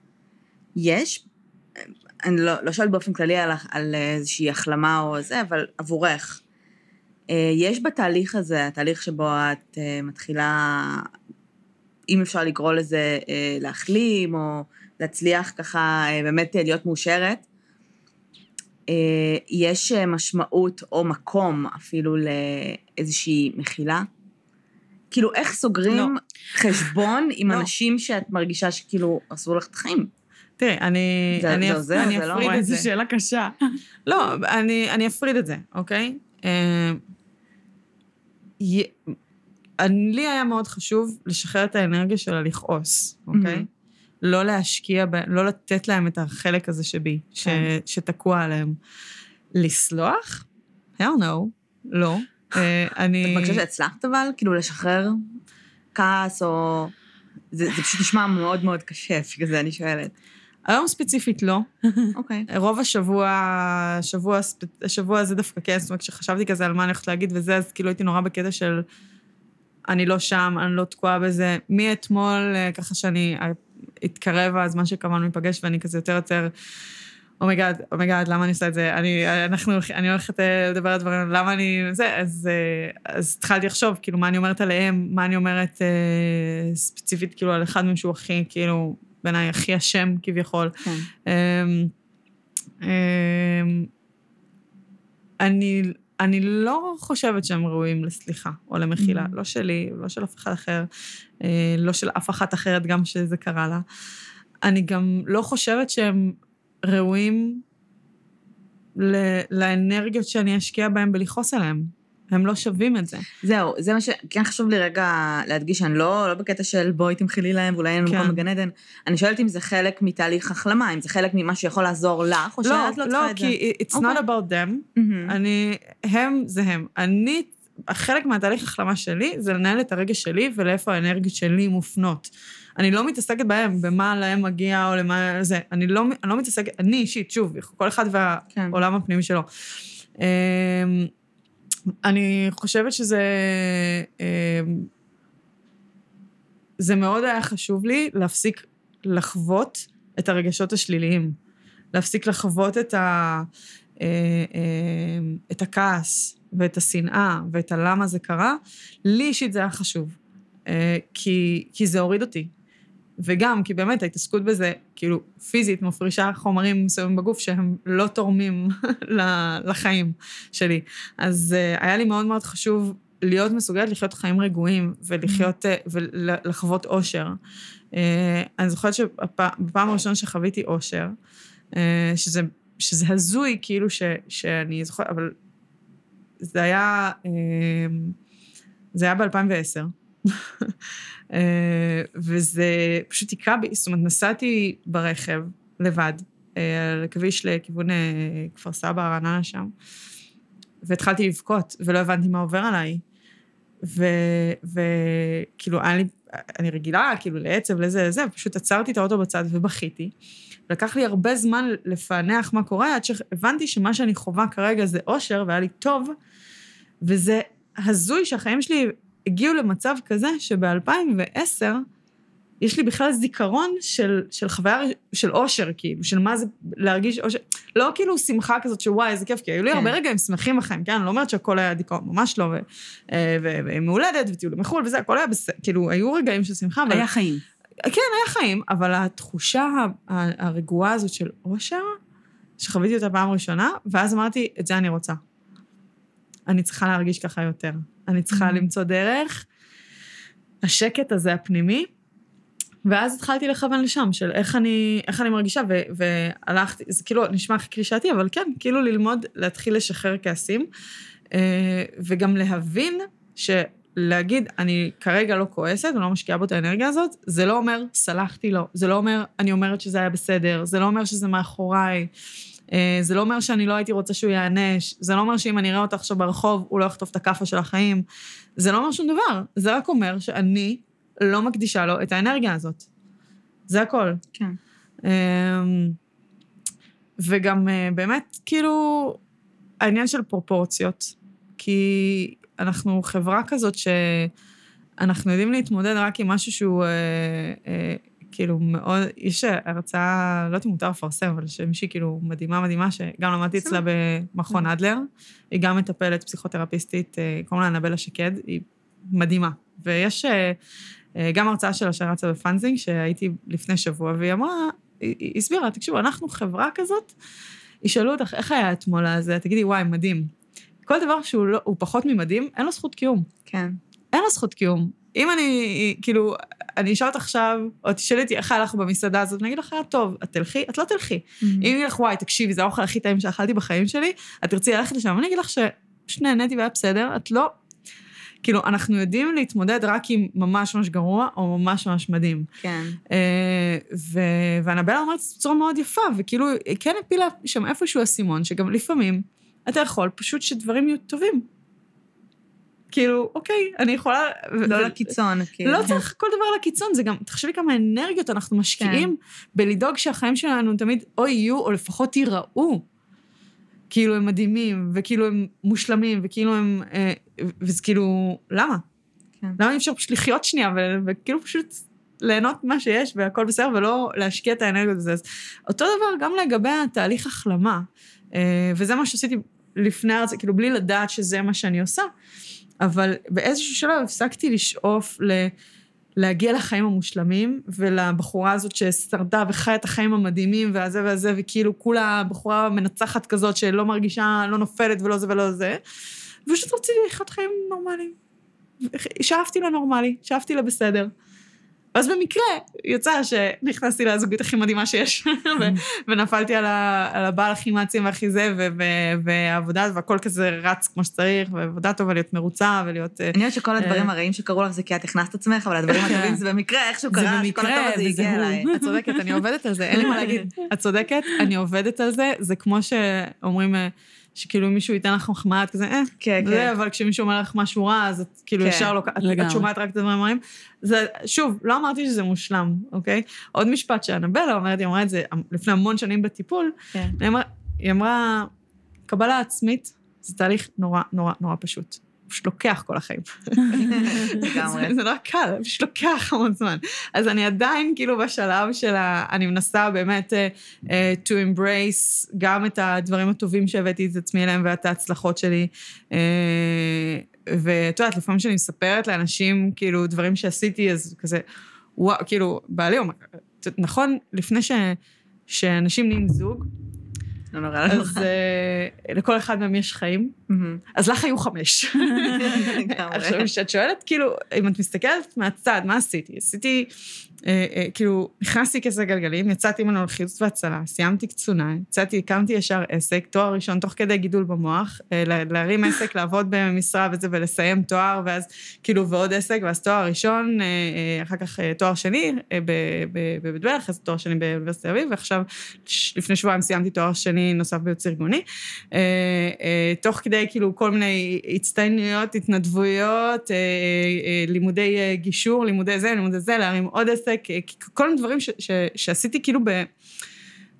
יש, אה, אני לא, לא שואלת באופן כללי על, על איזושהי החלמה או זה, אבל עבורך, אה, יש בתהליך הזה, התהליך שבו את אה, מתחילה, אם אפשר לקרוא לזה אה, להחלים, או להצליח ככה אה, באמת אה, להיות מאושרת, אה, יש אה, משמעות או מקום אפילו לאיזושהי מחילה? כאילו, איך סוגרים לא. חשבון עם לא. אנשים שאת מרגישה שכאילו הרסו לך את החיים? תראי, אני, זה- אני, זה אפ- עוזר? אני זה לא- אפריד וואי, את זה. איזו שאלה קשה. לא, אני, אני אפריד את זה, אוקיי? אה, לי היה מאוד חשוב לשחרר את האנרגיה שלה לכעוס, אוקיי? Mhm. לא להשקיע, ב, לא לתת להם את החלק הזה שבי, ש, כן. שתקוע עליהם. לסלוח? hell no, לא. אה, אני... את מרגישה שהצלחת אבל? כאילו לשחרר כעס או... זה, זה פשוט נשמע מאוד מאוד קשה, בגלל זה אני שואלת. היום ספציפית לא. אוקיי. רוב השבוע, השבוע, השבוע הזה דווקא כן, זאת אומרת, כשחשבתי כזה על מה אני הולכת להגיד וזה, אז כאילו הייתי נורא בקטע של אני לא שם, אני לא תקועה בזה. מאתמול, אה, ככה שאני, התקרב הזמן שקבענו להיפגש, ואני כזה יותר יותר, אומייגאד, אומייגאד, למה אני עושה את זה? אני, אנחנו, אני הולכת אה, לדבר על דברים, למה אני, זה, אז, אה, אז התחלתי לחשוב, כאילו, מה אני אומרת עליהם, מה אני אומרת אה, ספציפית, כאילו, על אחד מהם שהוא הכי, כאילו, בעיניי הכי אשם כביכול. כן. אמ, אמ, אני, אני לא חושבת שהם ראויים לסליחה או למחילה, Mhm. לא שלי, לא של אף אחד אחר, אה, לא של אף אחת אחרת, גם שזה קרה לה. אני גם לא חושבת שהם ראויים ל- לאנרגיות שאני אשקיע בהם בלכעוס עליהם. הם לא שווים את זה. זהו, זה מה ש... כן חשוב לי רגע להדגיש שאני לא, לא בקטע של בואי תמחילי להם ואולי אין לנו כן. מקום בגן עדן. אני שואלת אם זה חלק מתהליך החלמה, אם זה חלק ממה שיכול לעזור לך, או לא, שאת לא צריכה לא, את זה. כי it's אוקיי. not about them. מהמם. אני, הם זה הם. אני, חלק מהתהליך החלמה שלי זה לנהל את הרגש שלי ולאיפה האנרגיות שלי מופנות. אני לא מתעסקת בהם, במה להם מגיע או למה זה. אני לא, אני לא מתעסקת, אני אישית, שוב, כל אחד כן. והעולם הפנימי שלו. אני חושבת שזה... אמ, זה מאוד היה חשוב לי להפסיק לחוות את הרגשות השליליים. להפסיק לחוות את, ה, אה, אה, את הכעס ואת השנאה ואת הלמה זה קרה. לי אישית זה היה חשוב, אה, כי, כי זה הוריד אותי. וגם, כי באמת ההתעסקות בזה, כאילו, פיזית, מפרישה חומרים מסוימים בגוף שהם לא תורמים לחיים שלי. אז uh, היה לי מאוד מאוד חשוב להיות מסוגלת לחיות חיים רגועים ולחיות, uh, ולחוות אושר. Uh, אני זוכרת שבפעם הראשונה שחוויתי אושר, שזה, שזה הזוי, כאילו, ש, שאני זוכרת, אבל זה היה, זה היה ב-2010. אה, וזה פשוט היכה בי, זאת אומרת, נסעתי ברכב לבד, אה, על הכביש לכיוון אה, כפר סבא, רעננה שם, והתחלתי לבכות, ולא הבנתי מה עובר עליי. וכאילו, לי, אני רגילה, כאילו, לעצב, לזה, לזה, פשוט עצרתי את האוטו בצד ובכיתי. לקח לי הרבה זמן לפענח מה קורה, עד שהבנתי שמה שאני חווה כרגע זה אושר, והיה לי טוב, וזה הזוי שהחיים שלי הגיעו למצב כזה שב-2010, יש לי בכלל זיכרון של, של חוויה, של אושר, כאילו, של מה זה להרגיש אושר. לא כאילו שמחה כזאת שוואי, איזה כיף, כי היו לי כן. הרבה רגעים שמחים בחיים, כן? אני לא אומרת שהכל היה דיכאון, ממש לא, ומהולדת, וטיולים מחו"ל וזה, הכל היה בסדר, כאילו, היו רגעים של שמחה, אבל... היה חיים. כן, היה חיים, אבל התחושה הרגועה הזאת של אושר, שחוויתי אותה פעם ראשונה, ואז אמרתי, את זה אני רוצה. אני צריכה להרגיש ככה יותר. אני צריכה mm-hmm. למצוא דרך. השקט הזה הפנימי, ואז התחלתי לכוון לשם, של איך אני, איך אני מרגישה, ו, והלכתי, זה כאילו נשמע הכי קלישאתי, אבל כן, כאילו ללמוד, להתחיל לשחרר כעסים, אה, וגם להבין שלהגיד, אני כרגע לא כועסת, אני לא משקיעה בו את האנרגיה הזאת, זה לא אומר, סלחתי לו, זה לא אומר, אני אומרת שזה היה בסדר, זה לא אומר שזה מאחוריי. אה, זה לא אומר שאני לא הייתי רוצה שהוא ייענש, זה לא אומר שאם אני אראה אותה עכשיו ברחוב, הוא לא יחטוף את הכאפה של החיים. זה לא אומר שום דבר, זה רק אומר שאני לא מקדישה לו את האנרגיה הזאת. זה הכל. כן. אמ, וגם אה, באמת, כאילו, העניין של פרופורציות, כי אנחנו חברה כזאת שאנחנו יודעים להתמודד רק עם משהו שהוא אה, אה, כאילו מאוד, יש הרצאה, לא יודעת אם מותר לפרסם, אבל שמישהי כאילו מדהימה מדהימה, שגם למדתי אצלה במכון אדלר, היא גם מטפלת פסיכותרפיסטית, אה, קוראים לה אנבלה שקד, היא מדהימה. ויש אה, אה, גם הרצאה שלה שרצה בפאנזינג, שהייתי לפני שבוע, והיא אמרה, היא הסבירה, תקשיבו, אנחנו חברה כזאת, ישאלו אותך, איך היה אתמול הזה? תגידי, וואי, מדהים. כל דבר שהוא לא, פחות ממדהים, אין לו זכות קיום. כן. אין לו זכות קיום. אם אני, כאילו, אני אשאל אותך עכשיו, או תשאלי אותי איך היה לך במסעדה הזאת, אני אגיד לך, טוב, את תלכי? את לא תלכי. Mm-hmm. אם אני לך, וואי, תקשיבי, זה האוכל הכי טעים שאכלתי בחיים שלי, את תרצי ללכת לשם. אני אגיד לך שפשוט נהניתי והיה בסדר, את לא... כאילו, אנחנו יודעים להתמודד רק עם ממש ממש גרוע, או ממש ממש מדהים. כן. אה, ואנבלה אומרת את זה בצורה מאוד יפה, וכאילו, היא כן הפילה שם איפשהו אסימון, שגם לפעמים אתה יכול פשוט שדברים יהיו טובים. כאילו, אוקיי, אני יכולה... לא ו... לקיצון, כאילו. לא צריך כל דבר לקיצון, זה גם, תחשבי כמה אנרגיות אנחנו משקיעים כן. בלדאוג שהחיים שלנו תמיד או יהיו, או לפחות ייראו. כאילו הם מדהימים, וכאילו הם מושלמים, וכאילו הם... אה, וזה כאילו, למה? כן. למה אי אפשר פשוט לחיות שנייה, ו... וכאילו פשוט ליהנות ממה שיש, והכל בסדר, ולא להשקיע את האנרגיות הזה. אז אותו דבר גם לגבי התהליך החלמה, אה, וזה מה שעשיתי לפני הרצאה, כאילו בלי לדעת שזה מה שאני עושה. אבל באיזשהו שלב הפסקתי לשאוף ל... להגיע לחיים המושלמים, ולבחורה הזאת ששרדה וחיה את החיים המדהימים, והזה והזה, וכאילו כולה בחורה מנצחת כזאת שלא מרגישה, לא נופלת ולא זה ולא זה, ופשוט רציתי לחיות חיים נורמליים. שאפתי לנורמלי, שאפתי לבסדר. ואז במקרה יצא שנכנסתי לזוגית הכי מדהימה שיש, ונפלתי על, הבעל הכי מעצים והכי זה, והעבודה, והכל כזה רץ כמו שצריך, ועבודה טובה להיות מרוצה ולהיות... אה, אני יודעת שכל הדברים אה, הרעים שקרו לך זה כי את הכנסת עצמך, אבל הדברים הטובים זה במקרה, איכשהו קרה, שכל הטוב הזה הגיע אליי. את צודקת, אני עובדת על זה, אין לי מה להגיד. את צודקת, אני עובדת על זה, זה כמו שאומרים... שכאילו מישהו ייתן לך מחמאה, את כזה, אה, כן, זה, כן. אבל כשמישהו אומר לך משהו רע, אז את כאילו כן, ישר לא, את, את שומעת רק את הדברים הרעים. זה, שוב, לא אמרתי שזה מושלם, אוקיי? עוד משפט שאנבלה אומרת, היא אמרה את זה לפני המון שנים בטיפול, כן. היא, אמרה, היא אמרה, קבלה עצמית זה תהליך נורא נורא נורא פשוט. פשוט לוקח כל החיים. לגמרי. זה לא קל, פשוט לוקח המון זמן. אז אני עדיין כאילו בשלב של ה... אני מנסה באמת uh, to embrace גם את הדברים הטובים שהבאתי את עצמי אליהם ואת ההצלחות שלי. Uh, ואת יודעת, לפעמים כשאני מספרת לאנשים כאילו דברים שעשיתי, אז כזה, וואו, כאילו, בעלי אומר, נכון, לפני ש, שאנשים נהיים זוג, לא נורא לא אז uh, לכל אחד מהם יש חיים, אז לך היו חמש. עכשיו, כשאת שואלת, כאילו, אם את מסתכלת מהצד, מה עשיתי? עשיתי, אה, אה, כאילו, נכנסתי כסא גלגלים, יצאתי ממנו לחילוץ והצלה, סיימתי קצונה, יצאתי, הקמתי ישר עסק, תואר ראשון תוך כדי גידול במוח, אה, לה- להרים עסק, לעבוד במשרה וזה, ולסיים תואר, ואז כאילו, ועוד עסק, ואז תואר ראשון, אחר כך תואר שני בבית ברל, אחרי זה תואר שני באוניברסיטת תל אביב, ועכשיו, לפני שבועיים סיימתי תואר שני נוסף בייעוץ ארגוני. תוך כדי כאילו כל מיני הצטיינויות, התנדבויות, לימודי גישור, לימודי זה, לימודי זה, להרים עוד עסק, אה, כל מיני דברים ש, ש, שעשיתי כאילו ב...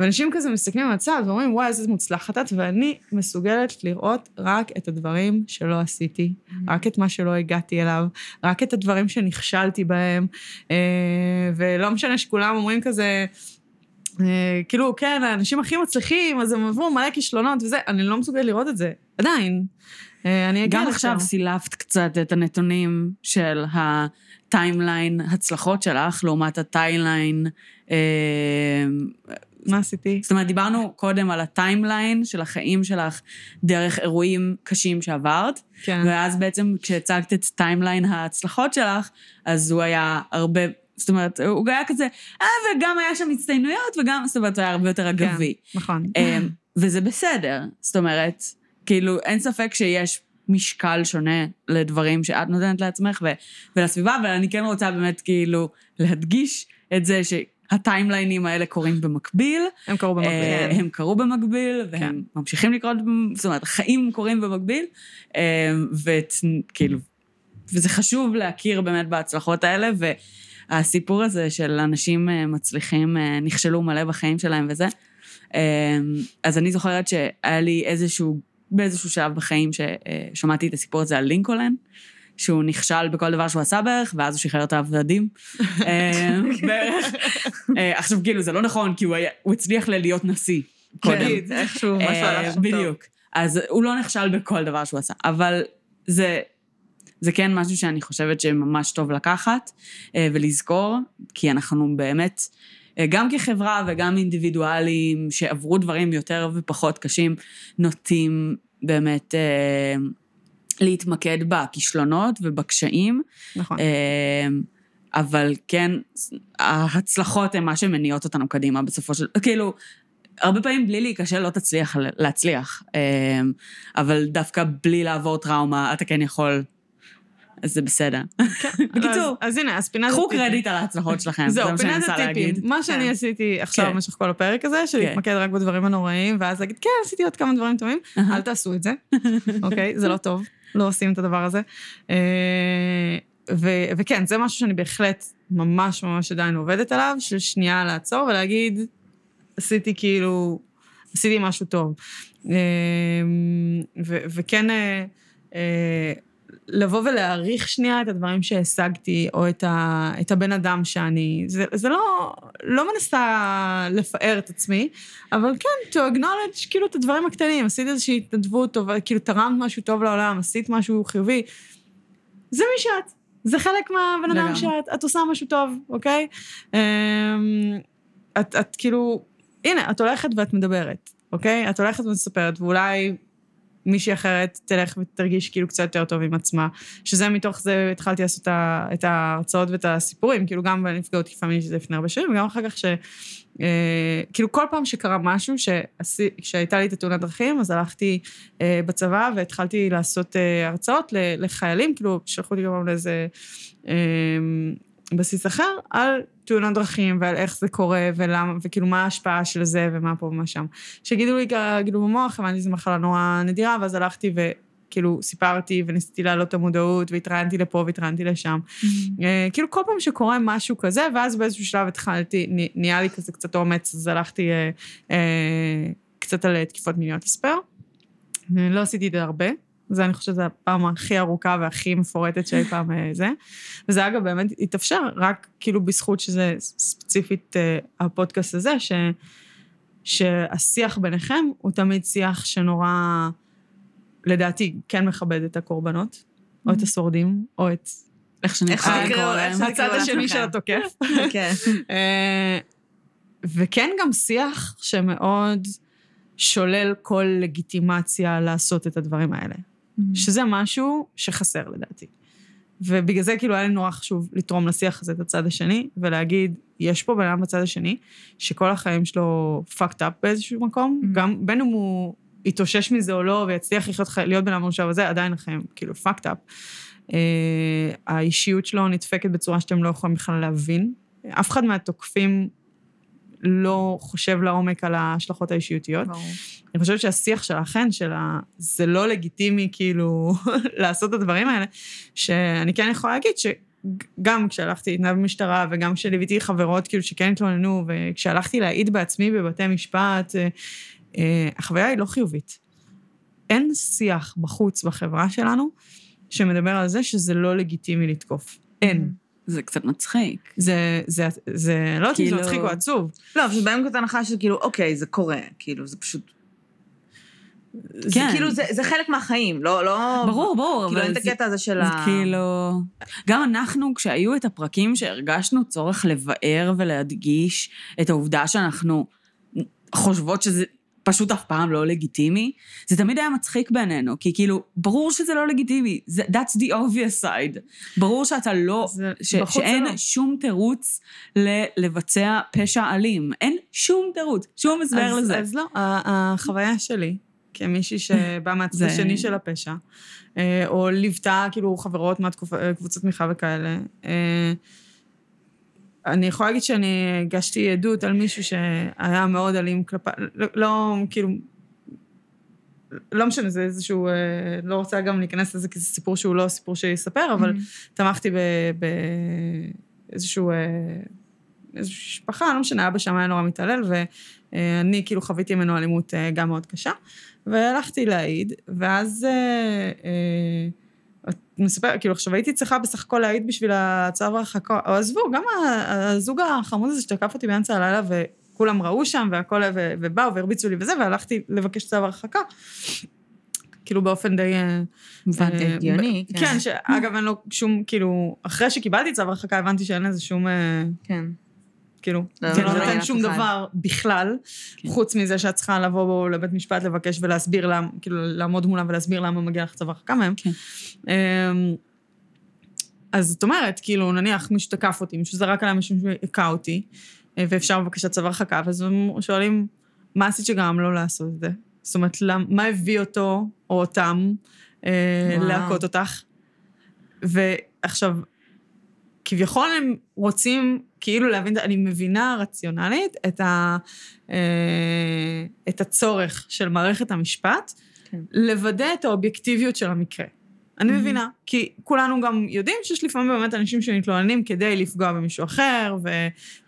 ואנשים כזה מסתכלים מהצד ואומרים, וואי, איזה מוצלחת את, ואני מסוגלת לראות רק את הדברים שלא עשיתי, רק את מה שלא הגעתי אליו, רק את הדברים שנכשלתי בהם, אה, ולא משנה שכולם אומרים כזה, אה, כאילו, כן, האנשים הכי מצליחים, אז הם עברו מלא כישלונות וזה, אני לא מסוגלת לראות את זה, עדיין. אני אגיע גם. עכשיו סילפת קצת את הנתונים של ה timeline הצלחות שלך, לעומת ה timeline... אה, מה עשיתי? זאת אומרת, דיברנו קודם על ה timeline של החיים שלך דרך אירועים קשים שעברת, כן. ואז בעצם כשהצגת את timeline ההצלחות שלך, אז הוא היה הרבה... זאת אומרת, הוא היה כזה, אה, וגם היה שם הצטיינויות, וגם, זאת אומרת, הוא היה הרבה יותר אגבי. נכון. אמ, וזה בסדר. זאת אומרת, כאילו, אין ספק שיש משקל שונה לדברים שאת נותנת לעצמך ו- ולסביבה, אבל אני כן רוצה באמת כאילו להדגיש את זה שהטיימליינים האלה קורים במקביל. הם קרו במקביל. אה, הם קרו במקביל, והם כן. ממשיכים לקרות, זאת אומרת, החיים קורים במקביל, אה, וכאילו, וזה חשוב להכיר באמת בהצלחות האלה, והסיפור הזה של אנשים אה, מצליחים, אה, נכשלו מלא בחיים שלהם וזה. אז אני זוכרת שהיה לי איזשהו, באיזשהו שלב בחיים ששמעתי את הסיפור הזה על לינקולן. שהוא נכשל בכל דבר שהוא עשה בערך, ואז הוא שחרר את העבדים. אה, בערך. אה, עכשיו, כאילו, זה לא נכון, כי הוא היה- הוא הצליח להיות נשיא. כן, איכשהו, משהו אה, הלך שם. בדיוק. אז הוא לא נכשל בכל דבר שהוא עשה, אבל זה, זה כן משהו שאני חושבת שממש טוב לקחת אה, ולזכור, כי אנחנו באמת, אה, גם כחברה וגם אינדיבידואלים שעברו דברים יותר ופחות קשים, נוטים באמת אה, להתמקד בכישלונות ובקשיים. נכון. אה, אבל כן, ההצלחות הן מה שמניעות אותנו קדימה בסופו של... כאילו, הרבה פעמים בלי להיכשל לא תצליח להצליח, אה, אבל דווקא בלי לעבור טראומה אתה כן יכול, אז זה בסדר. בקיצור, אז- הנה, אז פינת קחו הטיפים. קרדיט על ההצלחות שלכם, זה מה שאני מנסה. להגיד. מה שאני כן. עשיתי עכשיו כן. במשך כל הפרק הזה, של כן. להתמקד רק בדברים הנוראים, ואז להגיד, כן, עשיתי עוד כמה דברים טובים. אל תעשו את זה, אוקיי? זה לא טוב, לא עושים את הדבר הזה. אה, וכן, זה משהו שאני בהחלט ממש ממש עדיין עובדת עליו, של שנייה לעצור ולהגיד, עשיתי כאילו, עשיתי משהו טוב. אה, וכן, אה, לבוא ולהעריך שנייה את הדברים שהשגתי, או את, ה, את הבן אדם שאני... זה, זה לא, לא מנסה לפאר את עצמי, אבל כן, to acknowledge כאילו את הדברים הקטנים. עשית איזושהי התנדבות טובה, כאילו תרמת משהו טוב לעולם, עשית משהו חיובי. זה מי שאת. זה חלק מהבן אדם. שאת. את עושה משהו טוב, אוקיי? אמ, את, את כאילו... הנה, את הולכת ואת מדברת, אוקיי? את הולכת ומספרת, ואולי מישהי אחרת תלך ותרגיש כאילו קצת יותר טוב עם עצמה. שזה מתוך זה התחלתי לעשות את ההרצאות ואת הסיפורים, כאילו גם בנפגעות תקיפה מינית שזה לפני הרבה שנים, וגם אחר כך ש... אה, כאילו כל פעם שקרה משהו, שעשי, שהייתה לי את התאונת דרכים, אז הלכתי אה, בצבא והתחלתי לעשות אה, הרצאות לחיילים, כאילו שלחו אותי גם לאיזה אה, בסיס אחר, על תאונות דרכים ועל איך זה קורה ולמה, וכאילו מה ההשפעה של זה ומה פה ומה שם. שגידו לי כאילו במוח, הבנתי שזו מחלה נורא נדירה, ואז הלכתי וכאילו סיפרתי וניסיתי להעלות את המודעות, והתראיינתי לפה והתראיינתי לשם. אה, כאילו כל פעם שקורה משהו כזה, ואז באיזשהו שלב התחלתי, נהיה לי כזה קצת אומץ, אז הלכתי אה, אה, קצת על תקיפות מיניות לספר. אה, לא עשיתי את זה הרבה. זה, אני חושבת, זו הפעם הכי ארוכה והכי מפורטת שאי פעם אה, זה. וזה אגב באמת התאפשר רק כאילו בזכות שזה ספציפית אה, הפודקאסט הזה, ש, שהשיח ביניכם הוא תמיד שיח שנורא, לדעתי, כן מכבד את הקורבנות, או את השורדים, או את איך איך להם. הצד השני. של התוקף. כן. וכן גם שיח שמאוד שולל כל לגיטימציה לעשות את הדברים האלה. שזה משהו שחסר לדעתי. ובגלל זה כאילו היה לי נורא חשוב לתרום לשיח הזה את הצד השני, ולהגיד, יש פה בן אדם בצד השני, שכל החיים שלו fucked up באיזשהו מקום, Mhm. גם בין אם הוא יתאושש מזה או לא, ויצליח לחיות, חי- להיות בן אדם מאושר וזה, עדיין החיים כאילו fucked up. Uh, האישיות שלו נדפקת בצורה שאתם לא יכולים בכלל להבין. אף אחד מהתוקפים לא חושב לעומק על ההשלכות האישיותיות. ברור. אני חושבת שהשיח של האחן, של ה... זה לא לגיטימי כאילו לעשות את הדברים האלה, שאני כן יכולה להגיד שגם כשהלכתי להתנהל במשטרה וגם כשליוויתי חברות כאילו שכן התלוננו, וכשהלכתי להעיד בעצמי בבתי משפט, אה, אה, החוויה היא לא חיובית. אין שיח בחוץ בחברה שלנו שמדבר על זה שזה לא לגיטימי לתקוף. אין. זה קצת מצחיק. זה, זה, זה, לא יודעת אם זה כאילו- מצחיק או עצוב. לא, פשוט מנקודת הנחה שכאילו, אוקיי, זה קורה, כאילו, זה פשוט... זה כן. כאילו, זה זה חלק מהחיים, לא, לא... ברור, ברור, כאילו, אין את זה- הקטע הזה של זה ה... כאילו... גם אנחנו, כשהיו את הפרקים שהרגשנו צורך לבאר ולהדגיש את העובדה שאנחנו חושבות שזה פשוט אף פעם לא לגיטימי, זה תמיד היה מצחיק בעינינו, כי כאילו, ברור שזה לא לגיטימי, זה, that's the obvious side. ברור שאתה לא, זה- ש, שאין לא. שום תירוץ ל, לבצע פשע אלים. אין שום תירוץ, שום הסבר לזה. אז לא, החוויה שלי, כמישהי שבאה מהצד השני של הפשע, אה, או ליוותה כאילו חברות מהקבוצות תמיכה וכאלה, אה, אני יכולה להגיד שאני הגשתי עדות על מישהו שהיה מאוד אלים כלפי, לא, לא כאילו, לא משנה, זה איזשהו, אה, לא רוצה גם להיכנס לזה כי זה סיפור שהוא לא סיפור שיספר, אבל תמכתי באיזשהו... איזושהי משפחה, לא משנה, אבא שם היה נורא מתעלל, ואני כאילו חוויתי ממנו אלימות אה, גם מאוד קשה, והלכתי להעיד, ואז... אה, אה, מספר, כאילו, עכשיו הייתי צריכה בסך הכל להעיד בשביל הצו ההרחקה, או עזבו, גם הזוג החמוד הזה שתקף אותי באמצע הלילה, וכולם ראו שם והכל, ו- ובאו והרביצו לי וזה, והלכתי לבקש צו הרחקה. כאילו באופן די... אה, הבנתי. אה, הגיוני, כן. כן, שאגב, אין לו שום, כאילו, אחרי שקיבלתי צו הרחקה, הבנתי שאין לזה שום, אה, כן. כאילו, לא, זה לא לא מעניין נותן שום. דבר בכלל, כן. חוץ מזה שאת צריכה לבוא בו לבית משפט, לבקש ולהסביר למה, כאילו, לעמוד מולם ולהסביר למה מגיע לך צו הרחקה מהם. כן. אמ, אז זאת אומרת, כאילו, נניח מישהו תקף אותי, מישהו זרק עליי מישהו שהכה אותי, אה, ואפשר בבקשת צו הרחקה, ואז הם שואלים, מה עשית שגרם לו לעשות את זה? זאת אומרת, מה הביא אותו או אותם אה. להכות אותך? ועכשיו, כביכול הם רוצים כאילו להבין, אני מבינה רציונלית את, ה, אה, את הצורך של מערכת המשפט, כן. לוודא את האובייקטיביות של המקרה. אני מבינה, כי כולנו גם יודעים שיש לפעמים באמת אנשים שמתלוננים כדי לפגוע במישהו אחר, ו,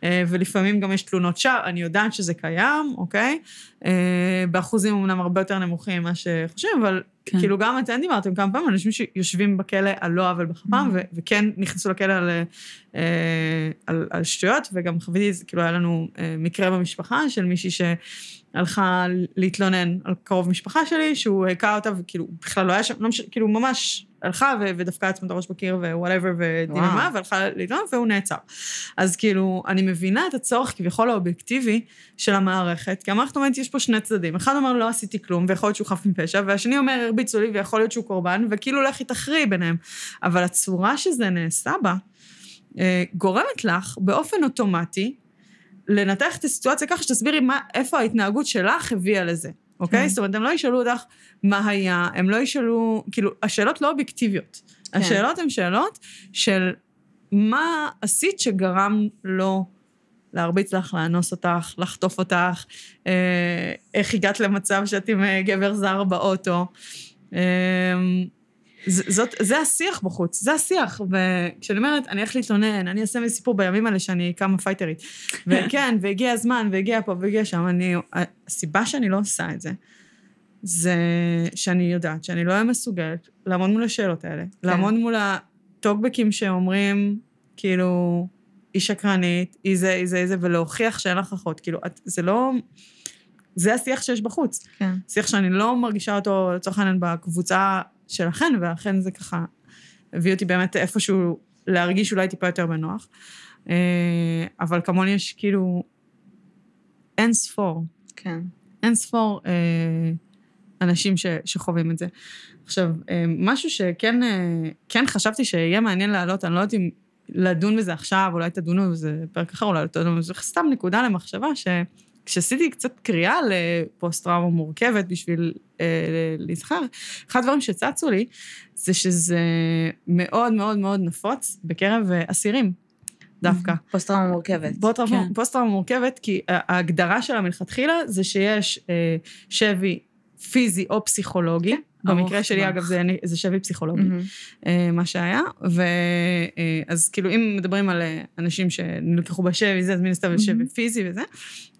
אה, ולפעמים גם יש תלונות שווא, אני יודעת שזה קיים, אוקיי? אה, באחוזים אמנם הרבה יותר נמוכים ממה שחושבים, אבל כן. כאילו גם אתם דיברתם כמה פעמים, אנשים שיושבים בכלא על לא עוול בכפם, ו- וכן נכנסו לכלא על, אה, על, על שטויות, וגם חוויתי, כאילו היה לנו מקרה במשפחה של מישהי שהלכה להתלונן על קרוב משפחה שלי, שהוא היכה אותה, וכאילו בכלל לא היה שם, לא מש... כאילו ממש הלכה ו- ודפקה לעצמה את הראש בקיר ו whatever ודיממה, וואו. והלכה להתלונן והוא נעצר. אז כאילו, אני מבינה את הצורך כביכול האובייקטיבי של המערכת, כי המערכת אומרת, יש פה שני צדדים. אחד אומר, לא עשיתי כלום, ויכול להיות שהוא חף מפשע, והשני אומר, הרביצו לי, ויכול להיות שהוא קורבן, וכאילו לכי תכריעי ביניהם. אבל הצורה שזה נעשה בה, אה, גורמת לך באופן אוטומטי לנתח את הסיטואציה ככה שתסבירי מה, איפה ההתנהגות שלך הביאה לזה, אוקיי? כן. זאת אומרת, הם לא ישאלו אותך מה היה, הם לא ישאלו, כאילו, השאלות לא אובייקטיביות. כן. השאלות הן שאלות של מה עשית שגרם לו להרביץ לך, לאנוס אותך, לחטוף אותך, אה, איך הגעת למצב שאת עם אה, גבר זר באוטו. זאת, זה השיח בחוץ, זה השיח. וכשאני אומרת, אני הולכת להתלונן, אני אעשה מזה סיפור בימים האלה שאני כמה פייטרית. וכן, והגיע הזמן, והגיע פה, והגיע שם, אני... הסיבה שאני לא עושה את זה, זה שאני יודעת שאני לא אהיה מסוגלת לעמוד מול השאלות האלה. כן. לעמוד מול הטוקבקים שאומרים, כאילו, היא שקרנית, היא זה, היא זה, היא זה, ולהוכיח שאין לך אחות. כאילו, את, זה לא... זה השיח שיש בחוץ. כן. שיח שאני לא מרגישה אותו, לצורך העניין, בקבוצה שלכן, ולכן זה ככה הביא אותי באמת איפשהו להרגיש אולי טיפה יותר בנוח. אה, אבל כמוני יש כאילו אין ספור, כן. אין ספור אה, אנשים ש, שחווים את זה. עכשיו, אה, משהו שכן אה, כן חשבתי שיהיה מעניין להעלות, אני לא יודעת אם לדון בזה עכשיו, אולי תדונו בזה פרק אחר, אולי תדונו בזה, סתם נקודה למחשבה, שכשעשיתי קצת קריאה לפוסט-טראומה מורכבת בשביל אה, להיזכר, אחד הדברים שצצו לי, זה שזה מאוד מאוד מאוד נפוץ בקרב אה, אסירים. דווקא. פוסט-טראומה מורכבת. פוסט-טראומה כן. פוסט-טראומה מורכבת, כי ההגדרה שלה מלכתחילה זה שיש אה, שבי פיזי או פסיכולוגי. במקרה שלי. אגב, זה, זה שבי פסיכולוגי. אה, מה שהיה. ואז כאילו, אם מדברים על אה, אנשים שנלקחו בשבי, זה, אז מן הסתם זה שבי פיזי וזה.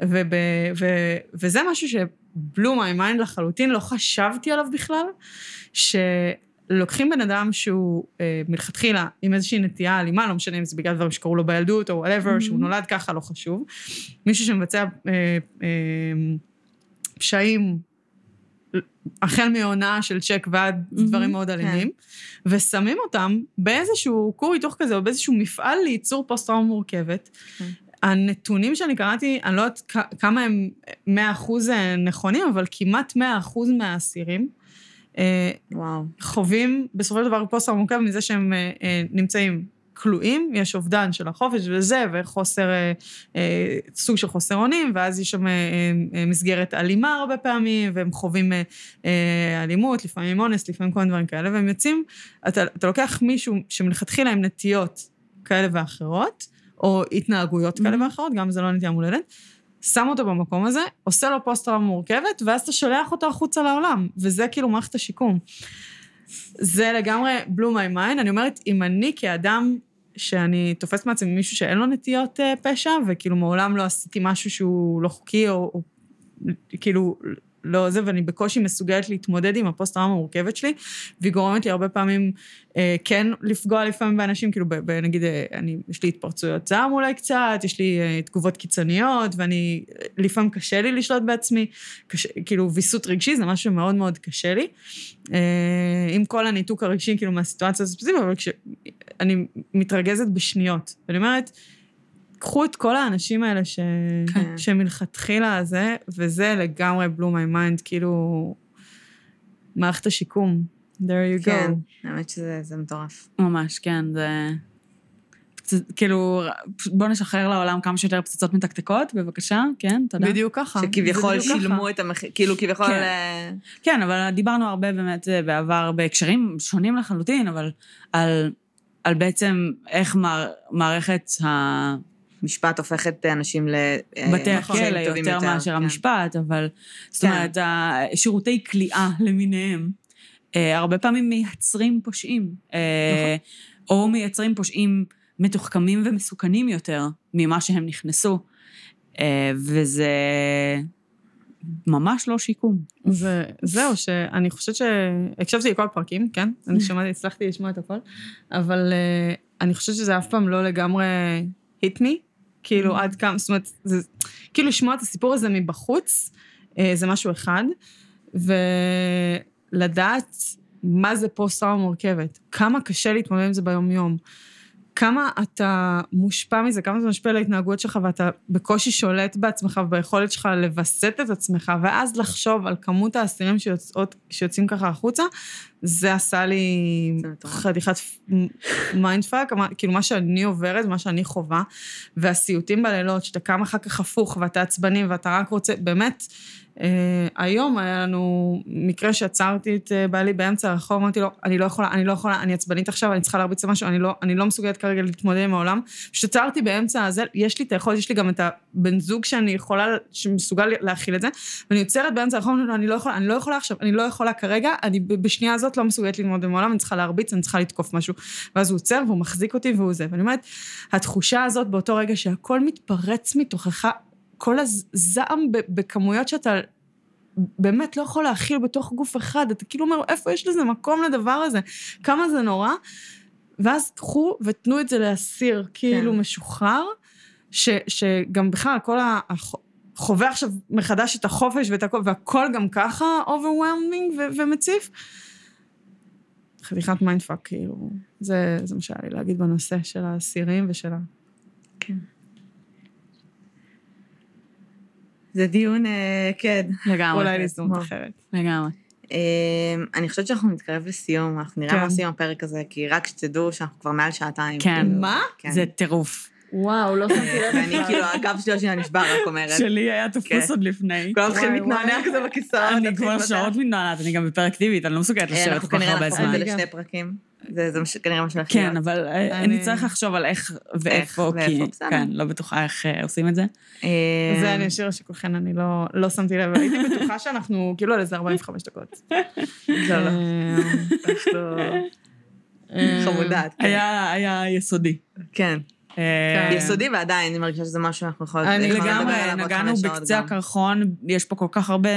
וב, ו, וזה משהו ש blew my mind לחלוטין, לא חשבתי עליו בכלל, שלוקחים בן אדם שהוא אה, מלכתחילה עם איזושהי נטייה אלימה, לא משנה אם זה בגלל דברים שקרו לו בילדות או whatever, שהוא נולד ככה, לא חשוב. מישהו שמבצע אה, אה, פשעים החל מהונאה של צ'ק ועד דברים מאוד אלימים, ושמים אותם באיזשהו כור היתוך כזה, או באיזשהו מפעל לייצור פוסט-טראומה מורכבת. כן. הנתונים שאני קראתי, אני לא יודעת כמה הם 100% נכונים, אבל כמעט 100% מהאסירים אה, וואו. חווים בסופו של דבר פוסט-טראומה מורכבת מזה שהם אה, אה, נמצאים כלואים, יש אובדן של החופש וזה, וחוסר, אה, אה, סוג של חוסר אונים, ואז יש שם אה, אה, מסגרת אלימה הרבה פעמים, והם חווים אה, אלימות, לפעמים אונס, לפעמים כל מיני דברים כאלה, והם יוצאים, אתה, אתה לוקח מישהו שמלכתחילה עם נטיות כאלה ואחרות, או התנהגויות כאלה ואחרות, גם זה לא נטייה מולדת, שם אותו במקום הזה, עושה לו פוסט-טראומה מורכבת, ואז אתה שולח אותו החוצה לעולם, וזה כאילו מערכת השיקום. זה לגמרי blew my mind. אני אומרת, אם אני כאדם שאני תופסת מעצמי מישהו שאין לו נטיות אה, פשע, וכאילו מעולם לא עשיתי משהו שהוא לא חוקי, או, או כאילו לא זה, ואני בקושי מסוגלת להתמודד עם הפוסט-טראומה המורכבת שלי, והיא גורמת לי הרבה פעמים אה, כן לפגוע לפעמים באנשים, כאילו, ב, ב, נגיד, אה, אני, יש לי התפרצויות זעם אולי קצת, יש לי אה, תגובות קיצוניות, ואני, לפעמים קשה לי לשלוט בעצמי, קשה, כאילו, ויסות רגשי זה משהו שמאוד מאוד קשה לי. אה, עם כל הניתוק הרגשי, כאילו, מהסיטואציה הספציפית, אבל כשאני מתרגזת בשניות. ואני אומרת, קחו את כל האנשים האלה ש... כן. שמלכתחילה זה, וזה לגמרי blew my mind, כאילו, מערכת השיקום. there you go. כן, האמת שזה זה מטורף. ממש, כן, זה... כאילו, פשוט בוא נשחרר לעולם כמה שיותר פצצות מתקתקות, בבקשה, כן, תודה. בדיוק ככה. שכביכול שילמו ככה. את המחיר, כאילו כביכול... כן. אה, כן, אבל דיברנו הרבה באמת אה, בעבר בהקשרים שונים לחלוטין, אבל על, על בעצם איך מער, מערכת ה... משפט הופך את אנשים ל... אה, בתי נכון, הכלא טובים יותר מאשר כן. המשפט, אבל זאת כן. אומרת, שירותי כליאה למיניהם, אה, הרבה פעמים מייצרים פושעים, אה, נכון. או מייצרים פושעים מתוחכמים ומסוכנים יותר ממה שהם נכנסו, וזה ממש לא שיקום. זה, זהו, שאני חושבת ש... הקשבתי לכל הפרקים, כן? אני שמעתי, הצלחתי לשמוע את הכל, אבל uh, אני חושבת שזה אף פעם לא לגמרי hit me, כאילו עד כמה, זאת אומרת, זה, כאילו לשמוע את הסיפור הזה מבחוץ, uh, זה משהו אחד, ולדעת מה זה פוסט-טראומה מורכבת, כמה קשה להתמודד עם זה ביום-יום. כמה אתה מושפע מזה, כמה זה משפיע על ההתנהגות שלך, ואתה בקושי שולט בעצמך וביכולת שלך לווסת את עצמך, ואז לחשוב על כמות האסירים שיוצאות, שיוצאים ככה החוצה, זה עשה לי. חתיכת mind fuck, כאילו מה שאני עוברת, מה שאני חווה, והסיוטים בלילות, שאתה קם אחר כך הפוך, ואתה עצבני, ואתה רק רוצה, באמת, היום היה לנו מקרה שעצרתי את אה, בעלי באמצע הרחוב, אמרתי לו, אני לא יכולה, אני לא יכולה, אני עצבנית עכשיו, אני צריכה להרביץ למשהו, אני לא, אני לא מסוגלת כרגע להתמודד עם העולם. כשעצרתי באמצע הזה, יש לי את היכולת, יש לי גם את הבן זוג שאני יכולה, שמסוגל להכיל את זה, ואני עוצרת באמצע הרחוב, ואומרת לו, אני לא יכולה, אני לא יכולה עכשיו, אני לא יכולה כרגע, אני בשנייה הזאת לא מסוגלת ללמוד עם העולם, אני צריכה להרביץ, אני צריכה לתקוף משהו. ואז הוא עוצר והוא מחזיק אותי והוא זה. ואני אומרת, התחושה הזאת באותו רגע שהכל מתפרץ מתוכך, כל הזעם בכמויות שאתה באמת לא יכול להכיל בתוך גוף אחד, אתה כאילו אומר, איפה יש לזה מקום לדבר הזה? כמה זה נורא? ואז קחו ותנו את זה לאסיר, כאילו כן. משוחרר, ש, שגם בכלל כל ה... חווה עכשיו מחדש את החופש ואת הכל, והכל גם ככה overwhelming ו- ומציף. חתיכת mindfuck, כאילו. זה, זה מה שהיה לי להגיד בנושא של האסירים ושל ה... כן. זה דיון, אה, כן. לגמרי. אולי להזדמנות כמו- אחרת. לגמרי. אה, אני חושבת שאנחנו נתקרב לסיום, אנחנו נראה כן. מה עושים עם הפרק הזה, כי רק שתדעו שאנחנו כבר מעל שעתיים. כן. כאילו, מה? כן. זה טירוף. וואו, לא שמתי ואני כאילו, הגב שלי עוד שנייה נשבר, רק אומרת. שלי היה כן. תפוס עוד לפני. כולם מתחילים להתנענע. כזה בכיסאות. אני כבר. שעות מתנענת, אני גם בפרקטיבית, אני לא מסוגלת אה, לשבת אנחנו כל כך כנראה הרבה נהפוך את זמן. זה זמן. לשני פרקים. זה כנראה מה שהולך כן, להיות. אבל אה, אני- אני צריך לחשוב על איך ואיפה, כי. כן, לא בטוחה איך אה, עושים את זה. זה אני אשאיר לשיקולכן, אני לא, לא שמתי לב, הייתי בטוחה שאנחנו כאילו על איזה 45 דקות. לא, לא. אנחנו... חמודת. כן. היה יסודי. כן. אה, כן. יסודי ועדיין, אני מרגישה שזה משהו שאנחנו יכולות... אני לדבר לגמרי, עליו עוד נגענו חמש שעות בקצה. הקרחון, יש פה כל כך הרבה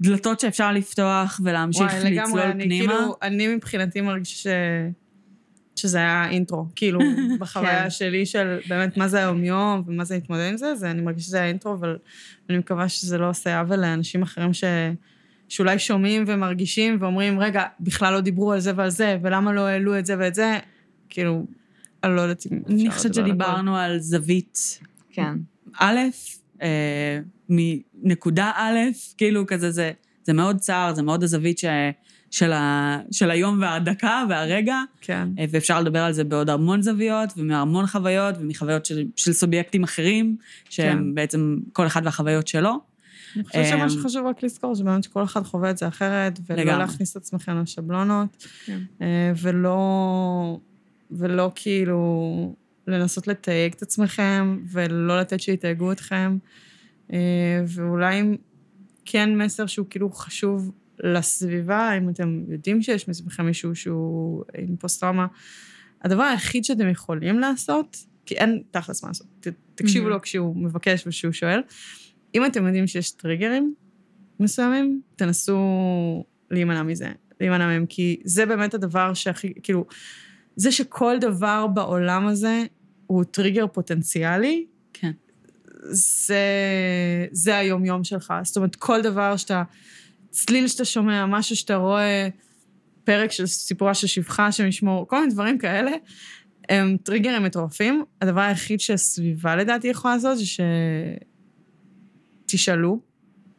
דלתות שאפשר לפתוח ולהמשיך וואי, לגמרי, לצלול אני פנימה. כאילו, אני מבחינתי מרגישה ש... שזה היה אינטרו, כאילו, בחוויה כן. שלי של באמת מה זה היום-יום ומה זה להתמודד עם זה, זה, אני מרגישה שזה היה אינטרו, אבל אני מקווה שזה לא עושה עוול לאנשים אחרים ש... שאולי שומעים ומרגישים ואומרים, רגע, בכלל לא דיברו על זה ועל זה, ולמה לא העלו את זה ואת זה? כאילו, אני לא יודעת אם אפשר אני חושבת לדבר על הכל. שדיברנו על זווית כן. א', אה, מנקודה א', כאילו כזה, זה, זה מאוד צר, זה מאוד הזווית ש, של, ה, של היום והדקה והרגע, כן. אה, ואפשר לדבר על זה בעוד המון זוויות, ומהמון חוויות, ומחוויות של, של סובייקטים אחרים, שהם כן. בעצם כל אחד והחוויות שלו. אני חושבת שמה אמ, שחשוב רק לזכור, שבאמת שכל אחד חווה את זה אחרת, ולא לגמרי. להכניס את עצמכם לשבלונות, כן. אה, ולא, ולא כאילו לנסות לתייג את עצמכם, ולא לתת שיתייגו אתכם, אה, ואולי אם כן מסר שהוא כאילו חשוב לסביבה, אם אתם יודעים שיש מסביבכם מישהו שהוא עם פוסט-טראומה, הדבר היחיד שאתם יכולים לעשות, כי אין תכלס מה לעשות, ת- תקשיבו Mhm. לו כשהוא מבקש וכשהוא שואל, אם אתם יודעים שיש טריגרים מסוימים, תנסו להימנע מזה, להימנע מהם, כי זה באמת הדבר שהכי, כאילו, זה שכל דבר בעולם הזה הוא טריגר פוטנציאלי, כן. זה, זה היום-יום שלך. זאת אומרת, כל דבר שאתה, צליל שאתה שומע, משהו שאתה רואה, פרק של סיפורה של שפחה, שם ישמור, כל מיני דברים כאלה, הם טריגרים מטורפים. הדבר היחיד שהסביבה לדעתי יכולה לעשות זה שתשאלו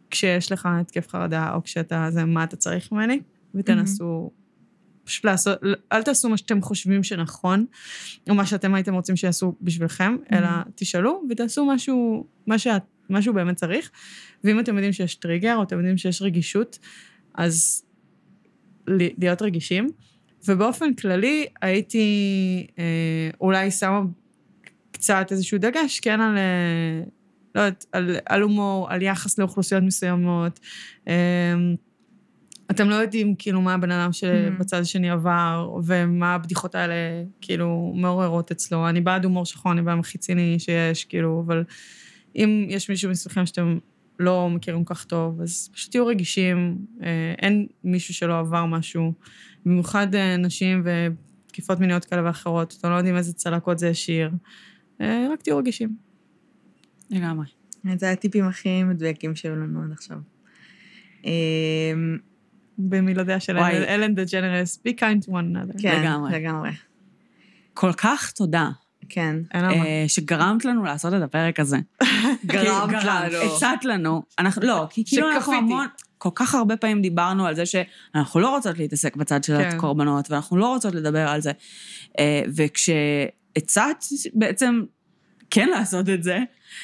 כשיש לך התקף חרדה, או כשאתה, זה מה אתה צריך ממני, ותנסו פשוט לעשות, אל תעשו מה שאתם חושבים שנכון, או מה שאתם הייתם רוצים שיעשו בשבילכם, אלא תשאלו ותעשו משהו, מה שאת, משהו באמת צריך. ואם אתם יודעים שיש טריגר, או אתם יודעים שיש רגישות, אז להיות רגישים. ובאופן כללי, הייתי אה, אולי שמה קצת איזשהו דגש, כן, על, אה, לא יודעת, על, על הומור, על יחס לאוכלוסיות מסוימות. אה, אתם לא יודעים כאילו מה הבן אדם שבצד השני עבר, ומה הבדיחות האלה כאילו מעוררות אצלו. אני בעד הומור שחור, אני בעד הכי ציני שיש, כאילו, אבל אם יש מישהו מסביבכם שאתם לא מכירים כל כך טוב, אז פשוט תהיו רגישים. אה, אין מישהו שלא עבר משהו, במיוחד אה, נשים ותקיפות מיניות כאלה ואחרות. אתם לא יודעים איזה צלקות זה השאיר. אה, רק תהיו רגישים. לגמרי. זה הטיפים הכי מדויקים שהיו לנו עד עכשיו. במילותיה של. אלן- דה ג'נרס, be kind to one another. כן, לגמרי. לגמרי. כל כך תודה כן. אה, שגרמת לנו לעשות את הפרק הזה. גרמת לנו. הצעת לנו, אנחנו, לא, כי כאילו אנחנו. המון, כל כך הרבה פעמים דיברנו על זה שאנחנו לא רוצות להתעסק בצד של כן. הקורבנות, ואנחנו לא רוצות לדבר על זה. אה, וכשהצעת בעצם כן לעשות את זה,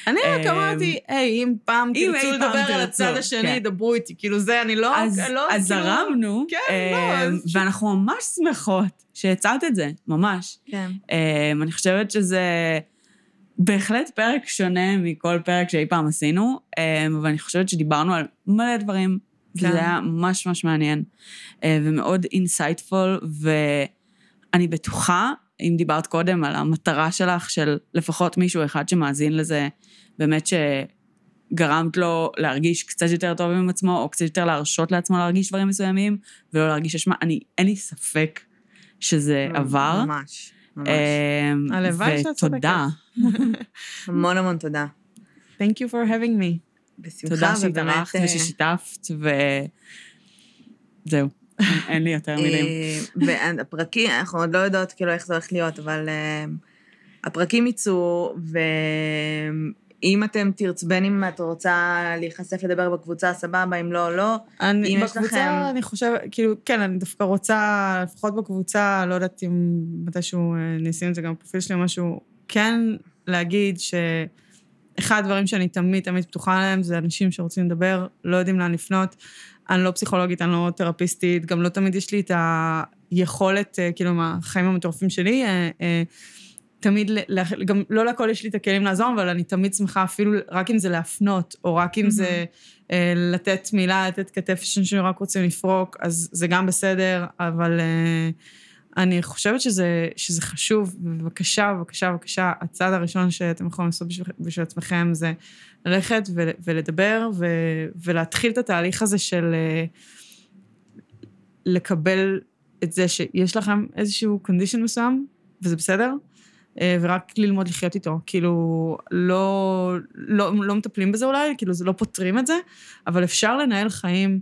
אני רק אמ, אמרתי, היי, אם פעם אם תרצו לדבר על הצד השני, כן. דברו איתי. כאילו זה, אני לא... אז, לא, אז כאילו- זרמנו, כן, לא, אז- ואנחנו ממש שמחות שהצעת את זה, ממש. כן. Um, אני חושבת שזה בהחלט פרק שונה מכל פרק שאי פעם עשינו, אבל אני חושבת שדיברנו על מלא דברים, כן. וזה היה ממש ממש מעניין, ומאוד insightful, ואני בטוחה, אם דיברת קודם על המטרה שלך, של לפחות מישהו אחד שמאזין לזה, באמת שגרמת לו להרגיש קצת יותר טוב עם עצמו, או קצת יותר להרשות לעצמו להרגיש דברים מסוימים, ולא להרגיש אשמה, אני, אין לי ספק שזה עבר. ממש. ממש. אמ, הלוואי שאת ותודה. המון המון תודה. Thank you for having me. בשמחה, תודה ובאמת, שהתארחת אה, וששיתפת, וזהו. אין לי יותר מילים. אה, והפרקים, אנחנו עוד לא יודעות כאילו איך זה הולך להיות, אבל אה, הפרקים יצאו, ואם אתם תרצו, בין אם את רוצה להיחשף לדבר בקבוצה, סבבה, אם לא, לא. אני, אם יש בקבוצה, לכם- אני חושבת, כאילו, כן, אני דווקא רוצה, לפחות בקבוצה, לא יודעת אם מתישהו אה, אני אשים את זה גם בפרופיל שלי או משהו, כן להגיד שאחד הדברים שאני תמיד תמיד פתוחה להם זה אנשים שרוצים לדבר, לא יודעים לאן לפנות. אני לא פסיכולוגית, אני לא תרפיסטית, גם לא תמיד יש לי את היכולת, אה, כאילו, מהחיים המטורפים שלי, אה, אה, תמיד, גם לא לכל יש לי את הכלים לעזור, אבל אני תמיד שמחה אפילו רק אם זה להפנות, או רק אם זה לתת מילה, לתת כתף, יש אנשים שרק רוצים לפרוק, אז זה גם בסדר, אבל אני חושבת שזה, שזה חשוב, ובבקשה, בבקשה, בבקשה, הצעד הראשון שאתם יכולים לעשות בשביל, בשביל עצמכם זה ללכת ולדבר, ו, ולהתחיל את התהליך הזה של אה, לקבל את זה שיש לכם איזשהו קונדישן מסוים, וזה בסדר, אה, ורק ללמוד לחיות איתו. כאילו, לא, לא, לא מטפלים בזה אולי, כאילו, לא פותרים את זה, אבל אפשר לנהל חיים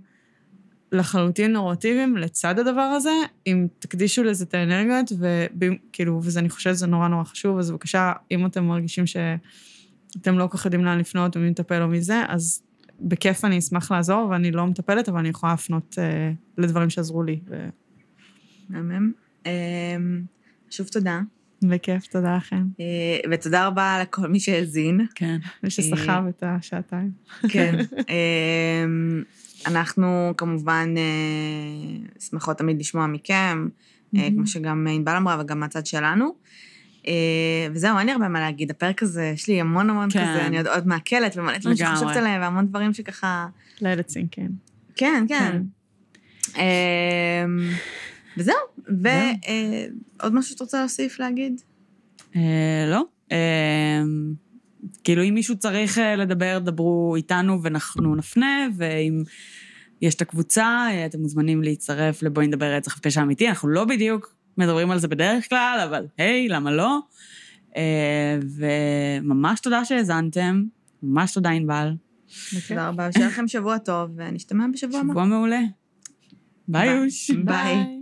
לחלוטין נורמטיביים לצד הדבר הזה, אם תקדישו לזה את האנרגיות, וכאילו, וזה, אני חושבת שזה נורא נורא חשוב, אז בבקשה, אם אתם מרגישים שאתם לא כל כך יודעים לאן לפנות, או מי מטפל או מי זה, אז בכיף אני אשמח לעזור, ואני לא מטפלת, אבל אני יכולה להפנות אה, לדברים שעזרו לי. ו... מהמם. אה, שוב תודה, בכיף, תודה לכם. אה, ותודה רבה לכל מי שהאזין. כן. מי שסחב את השעתיים. כן. אמ, אנחנו כמובן אה, שמחות תמיד לשמוע מכם, אה, כמו שגם ענבל אמרה וגם מהצד שלנו. אה, וזהו, אין לי הרבה מה להגיד. הפרק הזה, יש לי המון המון כן. כזה, אני עוד, עוד מעכלת, ומלא דברים. שחושבת עליהם, והמון דברים שככה... לילה צינקן. כן, כן. אמ, וזהו. ועוד משהו שאת רוצה להוסיף, להגיד? אה, לא. אה, כאילו, אם מישהו צריך אה, לדבר, דברו איתנו ואנחנו נפנה, ואם יש את הקבוצה, אה, אתם מוזמנים להצטרף לבואי נדבר רצח ופשע אמיתי. אנחנו לא בדיוק מדברים על זה בדרך כלל, אבל היי, למה לא? אה, וממש תודה שהאזנתם, ממש תודה, ענבל. תודה רבה, ושיהיה לכם שבוע טוב, ונשתמע בשבוע הבא. שבוע מעולה. ביי, יוש. ביי.